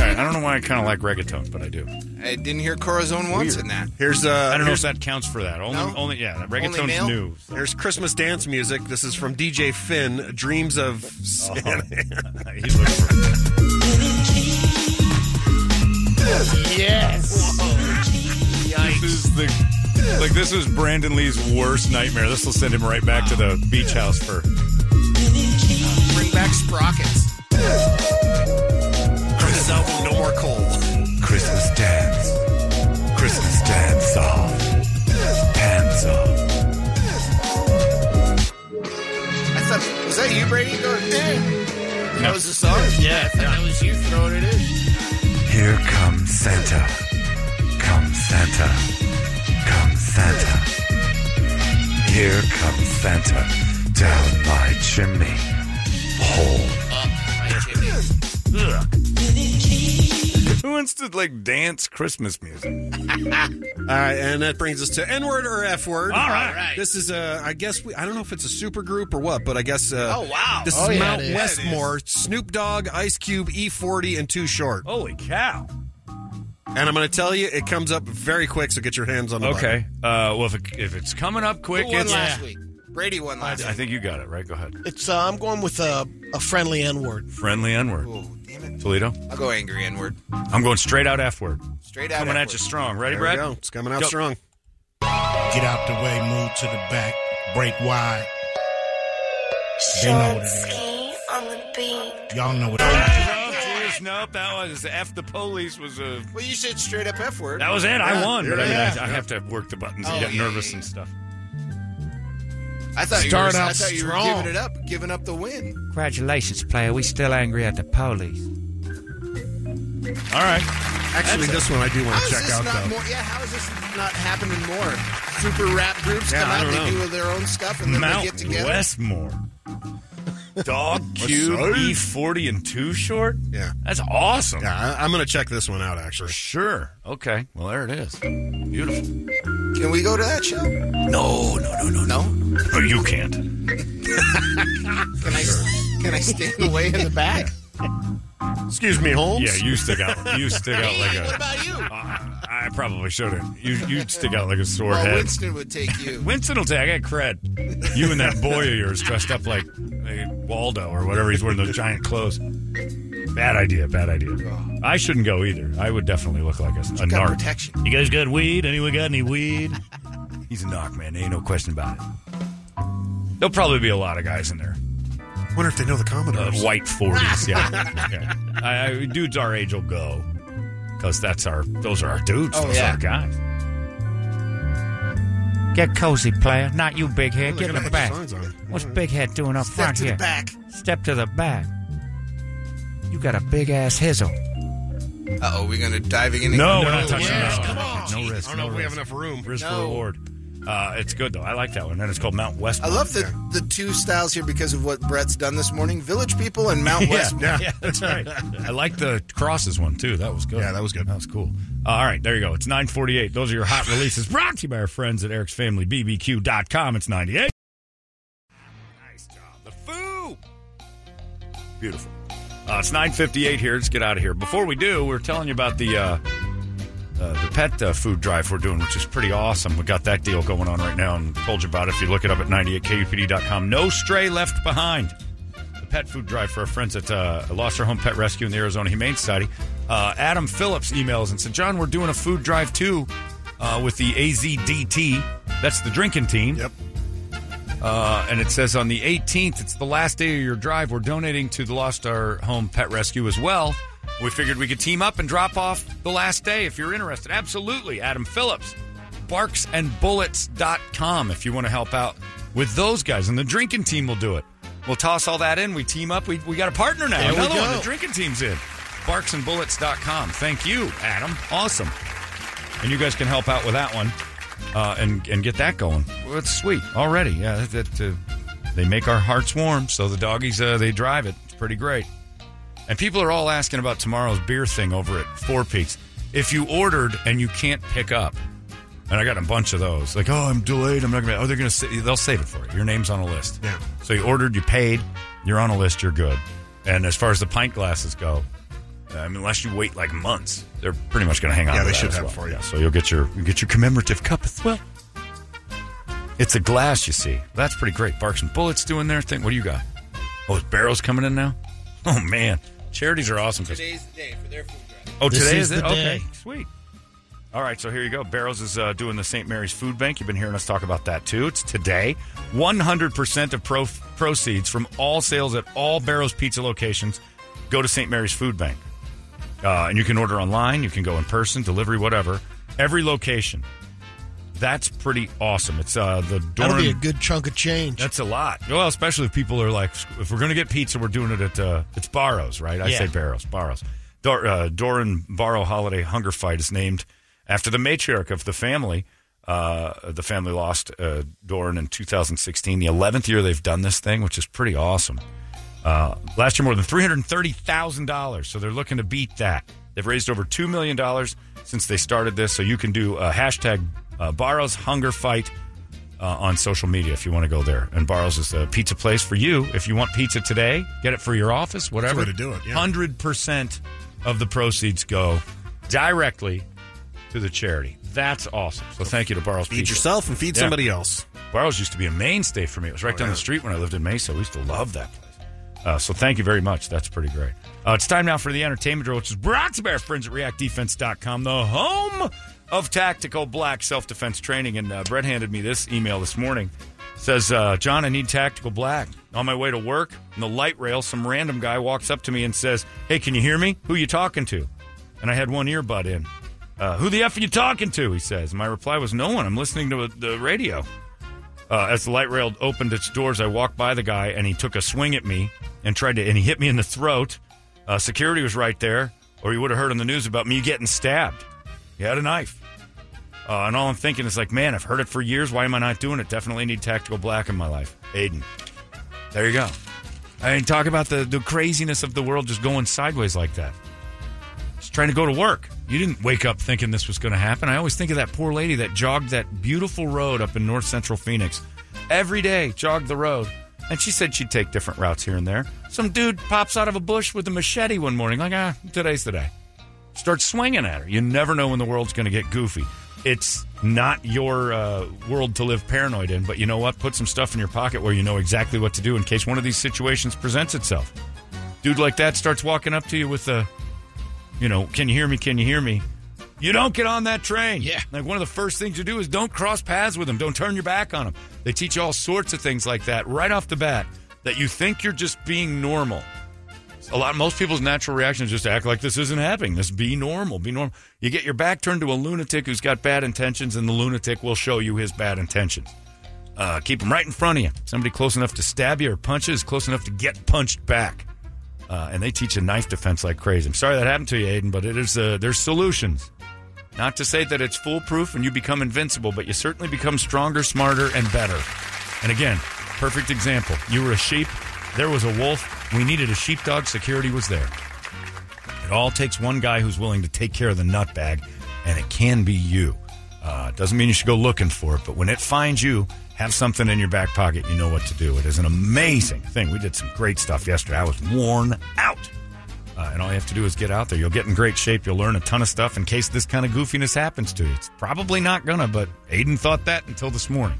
All right, I don't know why I kind of like reggaeton, but I do. I didn't hear Corazon once in that. Here's uh. I don't know if here's, that counts for that. Only, No? only yeah. Only Reggaeton's male? new. Here's Christmas dance music. This is from DJ Finn. Dreams of Santa. [laughs] He looks Yes. This is the like this was Brandon Lee's worst nightmare. This will send him right back to the beach house for Bring back sprockets. Chris album, No More Coal. Christmas dance. Christmas dance off. Hands off. I thought, was that you, Brady? Going, eh. That was the song? Yeah, I thought that was you throwing it in. Here comes Santa. Come Santa. Come Santa. Here comes Santa down my chimney hole. Who wants to like dance Christmas music? [laughs] All right, and that brings us to N word or F word. All right. This is a, I guess we, I don't know if it's a super group or what, but I guess. Uh, Oh, wow. This Oh, is yeah, Mount it is. Westmore, Snoop Dogg, Ice Cube, E40, and Too Short. Holy cow! And I'm going to tell you, it comes up very quick, so get your hands on the Okay. Uh, well, if, it, if it's coming up quick, Who won it's, last week? Brady won last I week. think you got it right. Go ahead. It's uh, I'm going with a, a friendly N word. Friendly N word. Oh, damn it. Toledo. I'll go angry N-word. I'm going straight out F word. Straight out Coming at F-word. you strong. Ready, There we go. It's coming out Go. strong. Get out the way, move to the back, break wide. They know what it is. Y'all know what it is. Oh, jeez, nope. That was F. The police was a. Well, you said straight up F-word. That was it. I won, but I, mean, Yeah. I, I have to work the buttons and Oh, get yeah, nervous yeah, and stuff. I thought Start you were, I out thought you were strong. giving it up, giving up the win. Congratulations, player. We still angry at the police. All right. Actually, That's this one I do want How to is check this out, not though. more? Yeah, how is this not happening more? Super rap groups Yeah, come I out, don't they know. do their own stuff, and then Mount they get together. Westmore. Dog Cube? E40 and Too Short? Yeah. That's awesome. Yeah, I, I'm going to check this one out, actually. Sure. Okay. Well, there it is. Beautiful. Can we go to that show? No, no, no, no, No. Oh, you can't. [laughs] Can I? Can I stand away [laughs] in the back? [laughs] Excuse me, Holmes? Yeah, you stick out. You stick out like a. What about you? I probably shouldn't. You you stick out like a sore Well, head. Winston would take you. [laughs] Winston will take. I got cred. You and that boy of yours dressed up like, like Waldo or whatever. He's wearing those giant clothes. Bad idea. Bad idea. I shouldn't go either. I would definitely look like a, a got narc. protection. You guys got weed? Anyone got any weed? He's a narc, man. Ain't no question about it. There'll probably be a lot of guys in there. Wonder if they know the Uh, Commodores. white 40s, yeah. [laughs] yeah. I, I, dudes our age will go because that's our. Those are our dudes. Oh, those yeah. are our guys. Get cozy, player. Not you, big head. Get in the back. songs on. What's big head doing up Step front to here? the back. Step to the back. You got a big ass hizzle. Uh oh, we're gonna diving in. No, again? we're not touching yes, that. come one. on. No risk. I don't know no if we have enough room. Risk for No. reward. Uh, it's good though. I like that one. And it's called Mount West. I love the the two styles here because of what Brett's done this morning: Village People and Mount [laughs] yeah, West. yeah, that's right. I like the crosses one too. That was good. Yeah, that was good. That was cool. all right, there you go. It's 948. Those are your hot releases brought to you by our friends at Eric's Family BBQ.com. It's 98. Nice job. The foo. Beautiful. Uh, it's 958 here. Let's get out of here. Before we do, we're telling you about the uh, the pet uh, food drive we're doing, which is pretty awesome. We got that deal going on right now and told you about it. If you look it up at 98kupd.com. No stray left behind. The pet food drive for our friends at uh, Lost Our Home Pet Rescue in the Arizona Humane Society. Uh, Adam Phillips emails and said, John, we're doing a food drive too uh, with the AZDT. That's the drinking team. Yep. Uh, and it says on the 18th, it's the last day of your drive. We're donating to the Lost Our Home Pet Rescue as well. We figured we could team up and drop off the last day if you're interested. Absolutely. Adam Phillips, barksandbullets.com if you want to help out with those guys. And the drinking team will do it. We'll toss all that in. We team up. We, we got a partner now. There Another one. The drinking team's in. Barksandbullets.com. Thank you, Adam. Awesome. And you guys can help out with that one uh, and and get that going. Well, it's sweet already. Yeah, that, that, uh, they make our hearts warm. So the doggies uh, they drive it. It's pretty great. And people are all asking about tomorrow's beer thing over at Four Peaks. If you ordered and you can't pick up, and I got a bunch of those, like, oh, I'm delayed. I'm not gonna. Oh, they're gonna. Say, they'll save it for you. Your name's on a list. Yeah. So you ordered, you paid, you're on a list. You're good. And as far as the pint glasses go, I mean, unless you wait like months, they're pretty much going to hang on. Yeah, they should have it well. for you. Yeah, so you'll get your you get your commemorative cup as well. It's a glass, you see. That's pretty great. Barks and Bullets doing their thing. What do you got? Oh, is Barrels coming in now? Oh man, charities are awesome. Today's the day for their food drive. Oh, This today is is, it? the day. Okay, sweet. All right, so here you go. Barro's is uh, doing the St. Mary's Food Bank. You've been hearing us talk about that too. It's today. 100% of pro- proceeds from all sales at all Barro's Pizza locations go to St. Mary's Food Bank. Uh, and you can order online, you can go in person, delivery, whatever. Every location. That's pretty awesome. It's uh, the That'll be a good chunk of change. That's a lot. Well, especially if people are like, if we're going to get pizza, we're doing it at uh, it's Barro's, right? I Yeah. say Barro's, Barro's. Dor, uh, Doran Barro Holiday Hunger Fight is named after the matriarch of the family. Uh, the family lost uh, Doran in 2016, the 11th year they've done this thing, which is pretty awesome. Uh, last year, more than $330,000. So they're looking to beat that. They've raised over $2 million since they started this. So you can do uh, hashtag uh, Barro's Hunger Fight uh, on social media if you want to go there. And Barro's is a pizza place for you. If you want pizza today, get it for your office, whatever. way to do it, yeah. 100% of the proceeds go directly to the charity. That's awesome. So thank you to Barro's Feed Pizza. yourself and feed Yeah. somebody else. Barro's used to be a mainstay for me. It was right Oh, down yeah. the street when I lived in Mesa. We used to love that place. Uh, so thank you very much. That's pretty great. Uh, it's time now for the entertainment drill, which is brought to you by our friends at reactdefense.com, the home of tactical black self defense training. And uh, Brett handed me this email this morning. Says, uh, John, I need tactical black. On my way to work, in the light rail, some random guy walks up to me and says, Hey, can you hear me? Who you talking to? And I had one earbud in. Uh, who the F are you talking to? He says. My reply was, No one. I'm listening to the radio. Uh, as the light rail opened its doors, I walked by the guy and he took a swing at me and tried to, and he hit me in the throat. Uh, security was right there, or you would have heard on the news about me getting stabbed. He had a knife. Uh, and all I'm thinking is like, man, I've heard it for years. Why am I not doing it? Definitely need tactical black in my life. Aiden. There you go. I mean, talk about the, the craziness of the world just going sideways like that. Just trying to go to work. You didn't wake up thinking this was going to happen. I always think of that poor lady that jogged that beautiful road up in north central Phoenix. Every day, jogged the road. And she said she'd take different routes here and there. Some dude pops out of a bush with a machete one morning, like, ah, today's the day. Starts swinging at her. You never know when the world's going to get goofy. It's not your uh, world to live paranoid in, but you know what? Put some stuff in your pocket where you know exactly what to do in case one of these situations presents itself. Dude like that starts walking up to you with a, you know, can you hear me? Can you hear me? You don't get on that train. Yeah. Like one of the first things you do is don't cross paths with them. Don't turn your back on them. They teach you all sorts of things like that right off the bat that you think you're just being normal. A lot, most people's natural reaction is just act like this isn't happening. Just be normal. Be normal. You get your back turned to a lunatic who's got bad intentions, and the lunatic will show you his bad intentions. Uh, keep them right in front of you. Somebody close enough to stab you or punch you is close enough to get punched back. Uh, and they teach a knife defense like crazy. I'm sorry that happened to you, Aiden, but it is uh, there's solutions. Not to say that it's foolproof and you become invincible, but you certainly become stronger, smarter, and better. And again, perfect example. You were a sheep, there was a wolf. We needed a sheepdog. Security was there. It all takes one guy who's willing to take care of the nut bag and it can be you. Uh, doesn't mean you should go looking for it, but when it finds you, have something in your back pocket. You know what to do. It is an amazing thing. We did some great stuff yesterday. I was worn out. Uh, and all you have to do is get out there. You'll get in great shape. You'll learn a ton of stuff in case this kind of goofiness happens to you. It's probably not gonna, but Aiden thought that until this morning.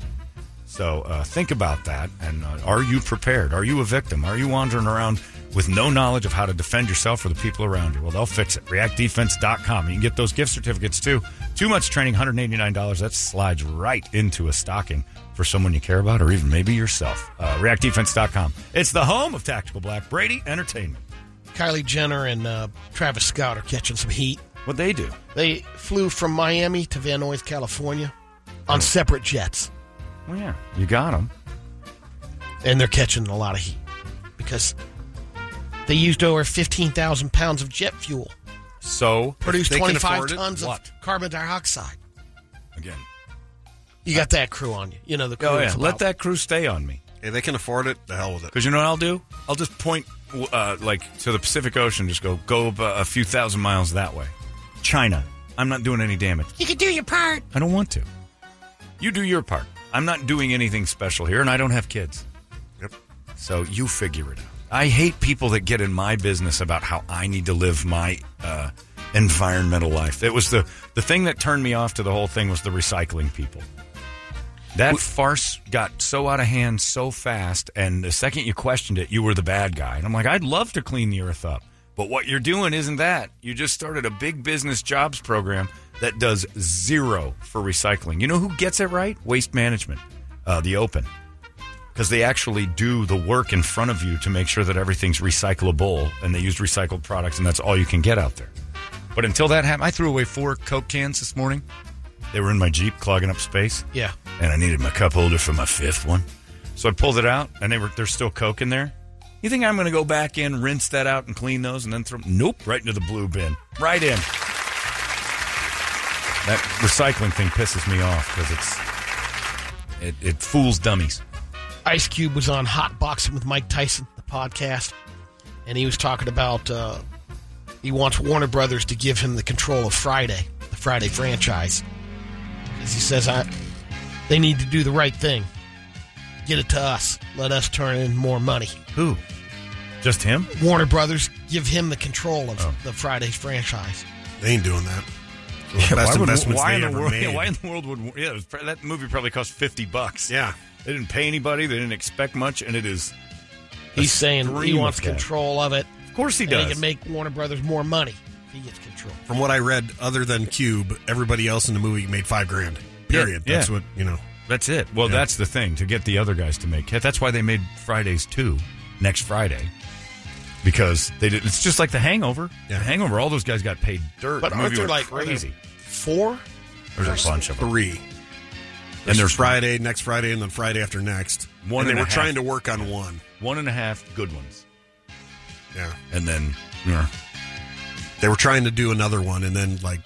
So uh, think about that. And uh, are you prepared? Are you a victim? Are you wandering around with no knowledge of how to defend yourself or the people around you? Well, they'll fix it. ReactDefense.com. You can get those gift certificates too. Too much training, $189. That slides right into a stocking for someone you care about or even maybe yourself. Uh, ReactDefense.com. It's the home of Tactical Black Brady Entertainment. Kylie Jenner and uh, Travis Scott are catching some heat. What they do? They flew from Miami to Van Nuys, California, on separate jets, Well, yeah, you got them. and they're catching a lot of heat because they used over fifteen thousand pounds of jet fuel, So produced twenty five afford it? tons of carbon dioxide. Again. You got that crew on you. You know the crew. Oh, yeah. Let that crew stay on me. Hey, they can afford it. The hell with it. Because you know what I'll do? I'll just point, uh, like, to the Pacific Ocean, just go, go ab- a few thousand miles that way. China. I'm not doing any damage. You can do your part. I don't want to. You do your part. I'm not doing anything special here, and I don't have kids. Yep. So you figure it out. I hate people that get in my business about how I need to live my uh, environmental life. It was the the thing that turned me off to the whole thing was the recycling people. That farce got so out of hand so fast, and the second you questioned it, you were the bad guy. And I'm like, I'd love to clean the earth up, but what you're doing isn't that. You just started a big business jobs program that does zero for recycling. You know who gets it right? Waste Management, uh, the Open, because they actually do the work in front of you to make sure that everything's recyclable, and they use recycled products, and that's all you can get out there. But until that happened, I threw away four Coke cans this morning. They were in my Jeep clogging up space Yeah. and I needed my cup holder for my fifth one. So I pulled it out, and they were there's still Coke in there. You think I'm going to go back in, rinse that out, and clean those, and then throw? Nope, right into the blue bin, right in. That recycling thing pisses me off because it's it, it fools dummies. Ice Cube was on Hot Boxing with Mike Tyson, the podcast, and he was talking about uh, he wants Warner Brothers to give him the control of Friday, the Friday franchise, because he says I they need to do the right thing, get it to us, let us turn in more money. Who? Just him? Warner Brothers give him the control of Oh. the Fridays franchise. They ain't doing that. One the Yeah, best why, would- investments why they in the ever world? [laughs] made. Yeah, why in the world would? Yeah, was, that movie probably cost fifty bucks. Yeah. they didn't pay anybody. They didn't expect much, and it is. He's saying he wants of control of it. Of course he does. He can make Warner Brothers more money if he gets control. From what I read, other than Cube, everybody else in the movie made five grand. Period. Yeah, That's yeah. what you know. That's it. Well, Yeah. that's the thing to get the other guys to make hit. That's why they made Fridays two next Friday because they did. It's just like the Hangover. Yeah. The Hangover. All those guys got paid dirt. But The aren't there like crazy? four? There's a bunch of them. Three. And there's Friday, next Friday, and then Friday after next. One and and they were half. trying to work on one. one and a half good ones, Yeah. and then yeah. They were trying to do another one, and then like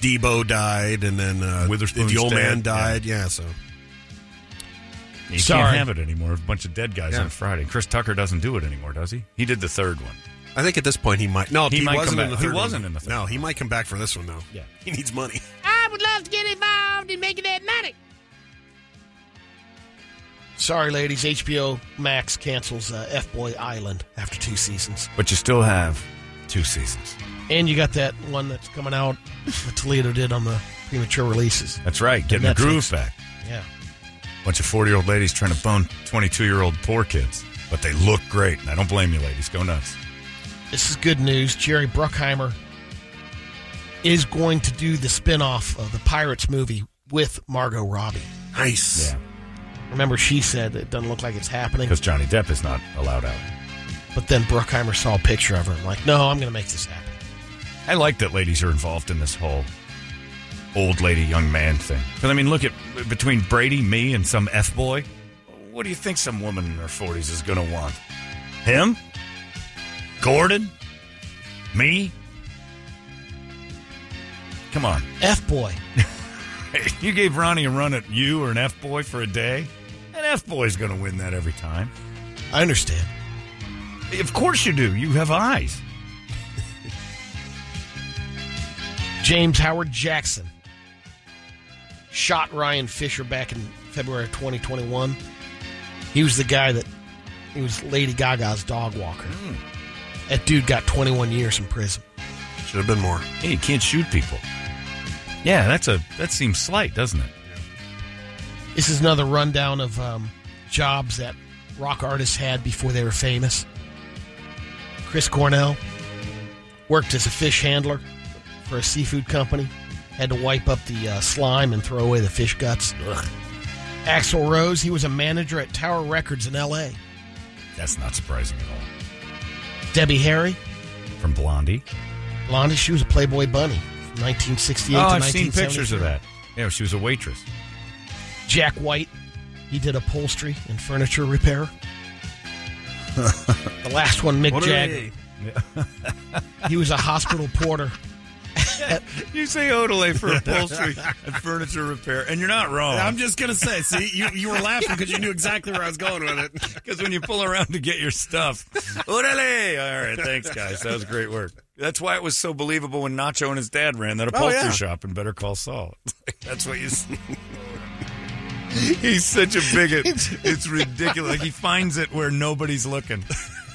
Debo died, and then uh, the old man dead, died. Yeah. so you Sorry. can't have it anymore. A bunch of dead guys Yeah. on Friday. Chris Tucker doesn't do it anymore, does he? He did the third one. I think at this point he might. No, He he, might wasn't come in the back. He third. wasn't in the third No, he might come back for this one though. Yeah. [laughs] he needs money. I would love to get involved in making that money. Sorry, ladies. HBO Max cancels uh, F Boy Island after two seasons. But you still have two seasons. And you got that one that's coming out that Toledo did on the premature releases. That's right. Getting the Netflix. groove back. Yeah. bunch of 40 year old ladies trying to bone 22 year old poor kids. But they look great. And I don't blame you, ladies. Go nuts. This is good news. Jerry Bruckheimer is going to do the spin off of the Pirates movie with Margot Robbie. Nice. Yeah. Remember, she said it doesn't look like it's happening. Because Johnny Depp is not allowed out. But then Bruckheimer saw a picture of her and, like, no, I'm going to make this happen. I like that ladies are involved in this whole old lady, young man thing. Because, I mean, look at between Brady, me, and some F boy. What do you think some woman in her 40s is going to want? Him? Gordon? Me? Come on. F Boy. [laughs] you gave Ronnie a run at you or an F boy for a day? An F boy's going to win that every time. I understand. Of course you do. You have eyes. James Howard Jackson shot Ryan Fischer back in February of 2021. He was the guy that he was Lady Gaga's dog walker. That dude got 21 years in prison. Should have been more. Hey, you can't shoot people. Yeah, that's a that seems slight, doesn't it? This is another rundown of um, jobs that rock artists had before they were famous. Chris Cornell worked as a fish handler for a seafood company. Had to wipe up the uh, slime and throw away the fish guts. Ugh. Axl Rose, he was a manager at Tower Records in L.A. That's not surprising at all. Debbie Harry, From Blondie. Blondie, she was a Playboy bunny from 1968 Oh, to I've seen pictures of that. Yeah, she was a waitress. Jack White, he did upholstery and furniture repair. [laughs] the last one, Mick What Jagger. [laughs] he was a hospital porter. [laughs] you say Odelay for upholstery and furniture repair, and you're not wrong. I'm just gonna say. See, you you were laughing because you knew exactly where I was going with it. [laughs] Because when you pull around to get your stuff, Orale! All right, thanks, guys. That was great work. That's why it was so believable when Nacho and his dad ran that oh, upholstery Oh, yeah. shop in Better Call Saul. [laughs] That's what you. s- He's such a bigot. It's ridiculous. Like he finds it where nobody's looking.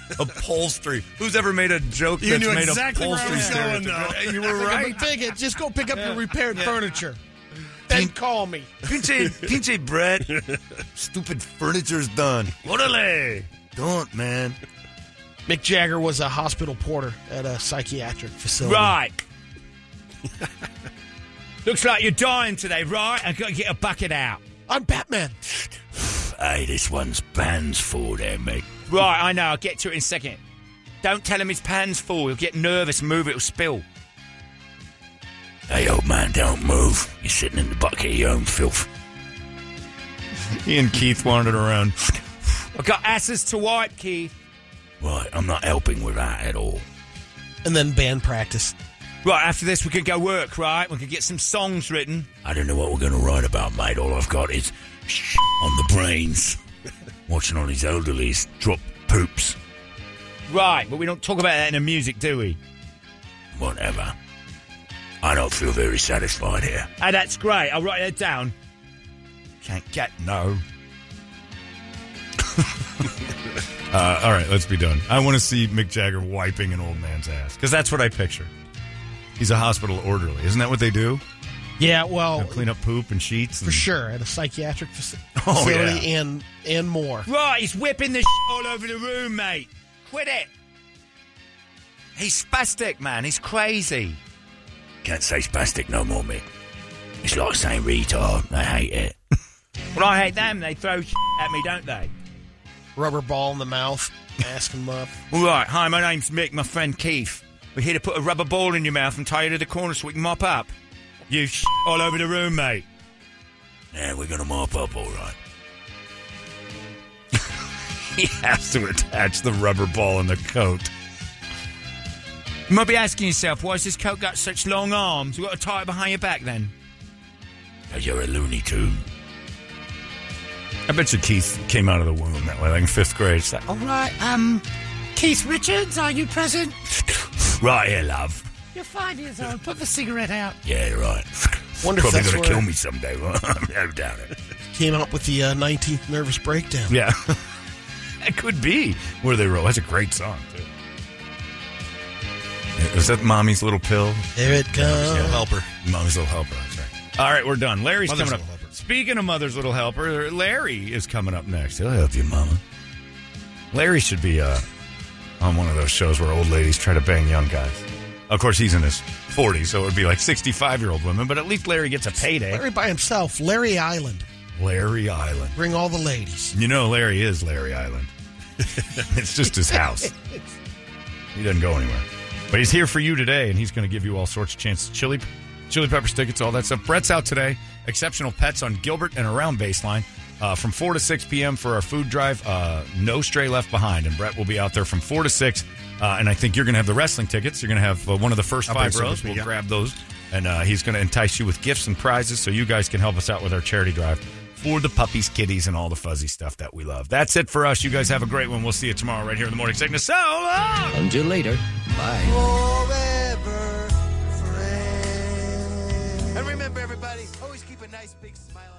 [laughs] Upholstery. Who's ever made a joke You that's knew made exactly where I upholstery was going, though. You were right. Bigot, just go pick up your repaired furniture. Then call me. Pinche, [laughs] pinche Brett. Stupid furniture's done. Orale! Don't, man. Mick Jagger was a hospital porter at a psychiatric facility. Right. [laughs] Looks like you're dying today, right? I've got to get a bucket out. I'm Batman. [sighs] Hey, this one's pans for there, mate. Right, I know. I'll get to it in a second. Don't tell him his pan's full. He'll get nervous, move, it'll spill. Hey, old man, don't move. You're sitting in the bucket of your own filth. [laughs] He and Keith wandered around. I've got asses to wipe, Keith. Right, I'm not helping with that at all. And then band practice. Right, after this, we could go work, right? We could get some songs written. I don't know what we're going to write about, mate. All I've got is on the brains. Watching all these elderlies drop poops. Right, but we don't talk about that in the music, do we? Whatever. I don't feel very satisfied here. Oh, that's great. I'll write that down. Can't get no. [laughs] uh, all right, let's be done. I want to see Mick Jagger wiping an old man's ass because that's what I picture. He's a hospital orderly, isn't that what they do? Yeah, well, They'll clean up poop and sheets. for and- sure at a psychiatric faci- Oh, facility and and more. Right, he's whipping the all over the room, mate. Quit it. He's spastic, man. He's crazy. Can't say spastic no more, Mick. It's like saying retard. I hate it. [laughs] Well, I hate them. They throw at me, don't they? Rubber ball in the mouth, mask him up. All right. Hi, my name's Mick. My friend Keith. We're here to put a rubber ball in your mouth and tie you to the corner so we can mop up. You all over the room, mate. Yeah, we're going to mop up, all right. [laughs] He has to attach the rubber ball in the coat. You might be asking yourself, why's this coat got such long arms? We've got to tie it behind your back then. Because you're a Looney Tune. I bet you Keith came out of the womb that way, like in fifth grade. It's like, All right, um, Keith Richards, are you present? [laughs] Right here, love. You're five years old. Put the cigarette out. Yeah, you're right. [laughs] Wonder if Probably that's going to kill me someday. I [laughs] doubt it. Came out with the uh, 19th nervous breakdown. yeah. [laughs] it could be where they roll. That's a great song, too. Yeah, Is that Mommy's Little Pill? There it comes. Yeah, helper. Mommy's Little Helper. That's right. All right, we're done. Larry's Mother's coming up. Helper. Speaking of Mother's Little Helper, Larry is coming up next. He'll help you, Mama. Larry should be uh, on one of those shows where old ladies try to bang young guys. Of course, he's in his 40s, so it would be like 65 year old women, but at least Larry gets a payday. Larry by himself. Larry Island. Larry Island. Bring all the ladies. You know, Larry is Larry Island. [laughs] it's just his house. [laughs] He doesn't go anywhere. But he's here for you today, and he's going to give you all sorts of chances. Chili, chili peppers, tickets, all that stuff. Brett's out today. Exceptional Pets on Gilbert and around Baseline uh, from 4 to 6 p.m. for our food drive. Uh, no Stray Left Behind. And Brett will be out there from 4 to 6. Uh, and I think you're going to have the wrestling tickets. You're going to have uh, one of the 1st I'll five some rows. We'll yeah. grab those. And uh, he's going to entice you with gifts and prizes so you guys can help us out with our charity drive for the puppies, kitties, and all the fuzzy stuff that we love. That's it for us. You guys have a great one. We'll see you tomorrow right here in the morning sickness. So long! Until later. Bye. Forever friend. always keep a nice big smile on your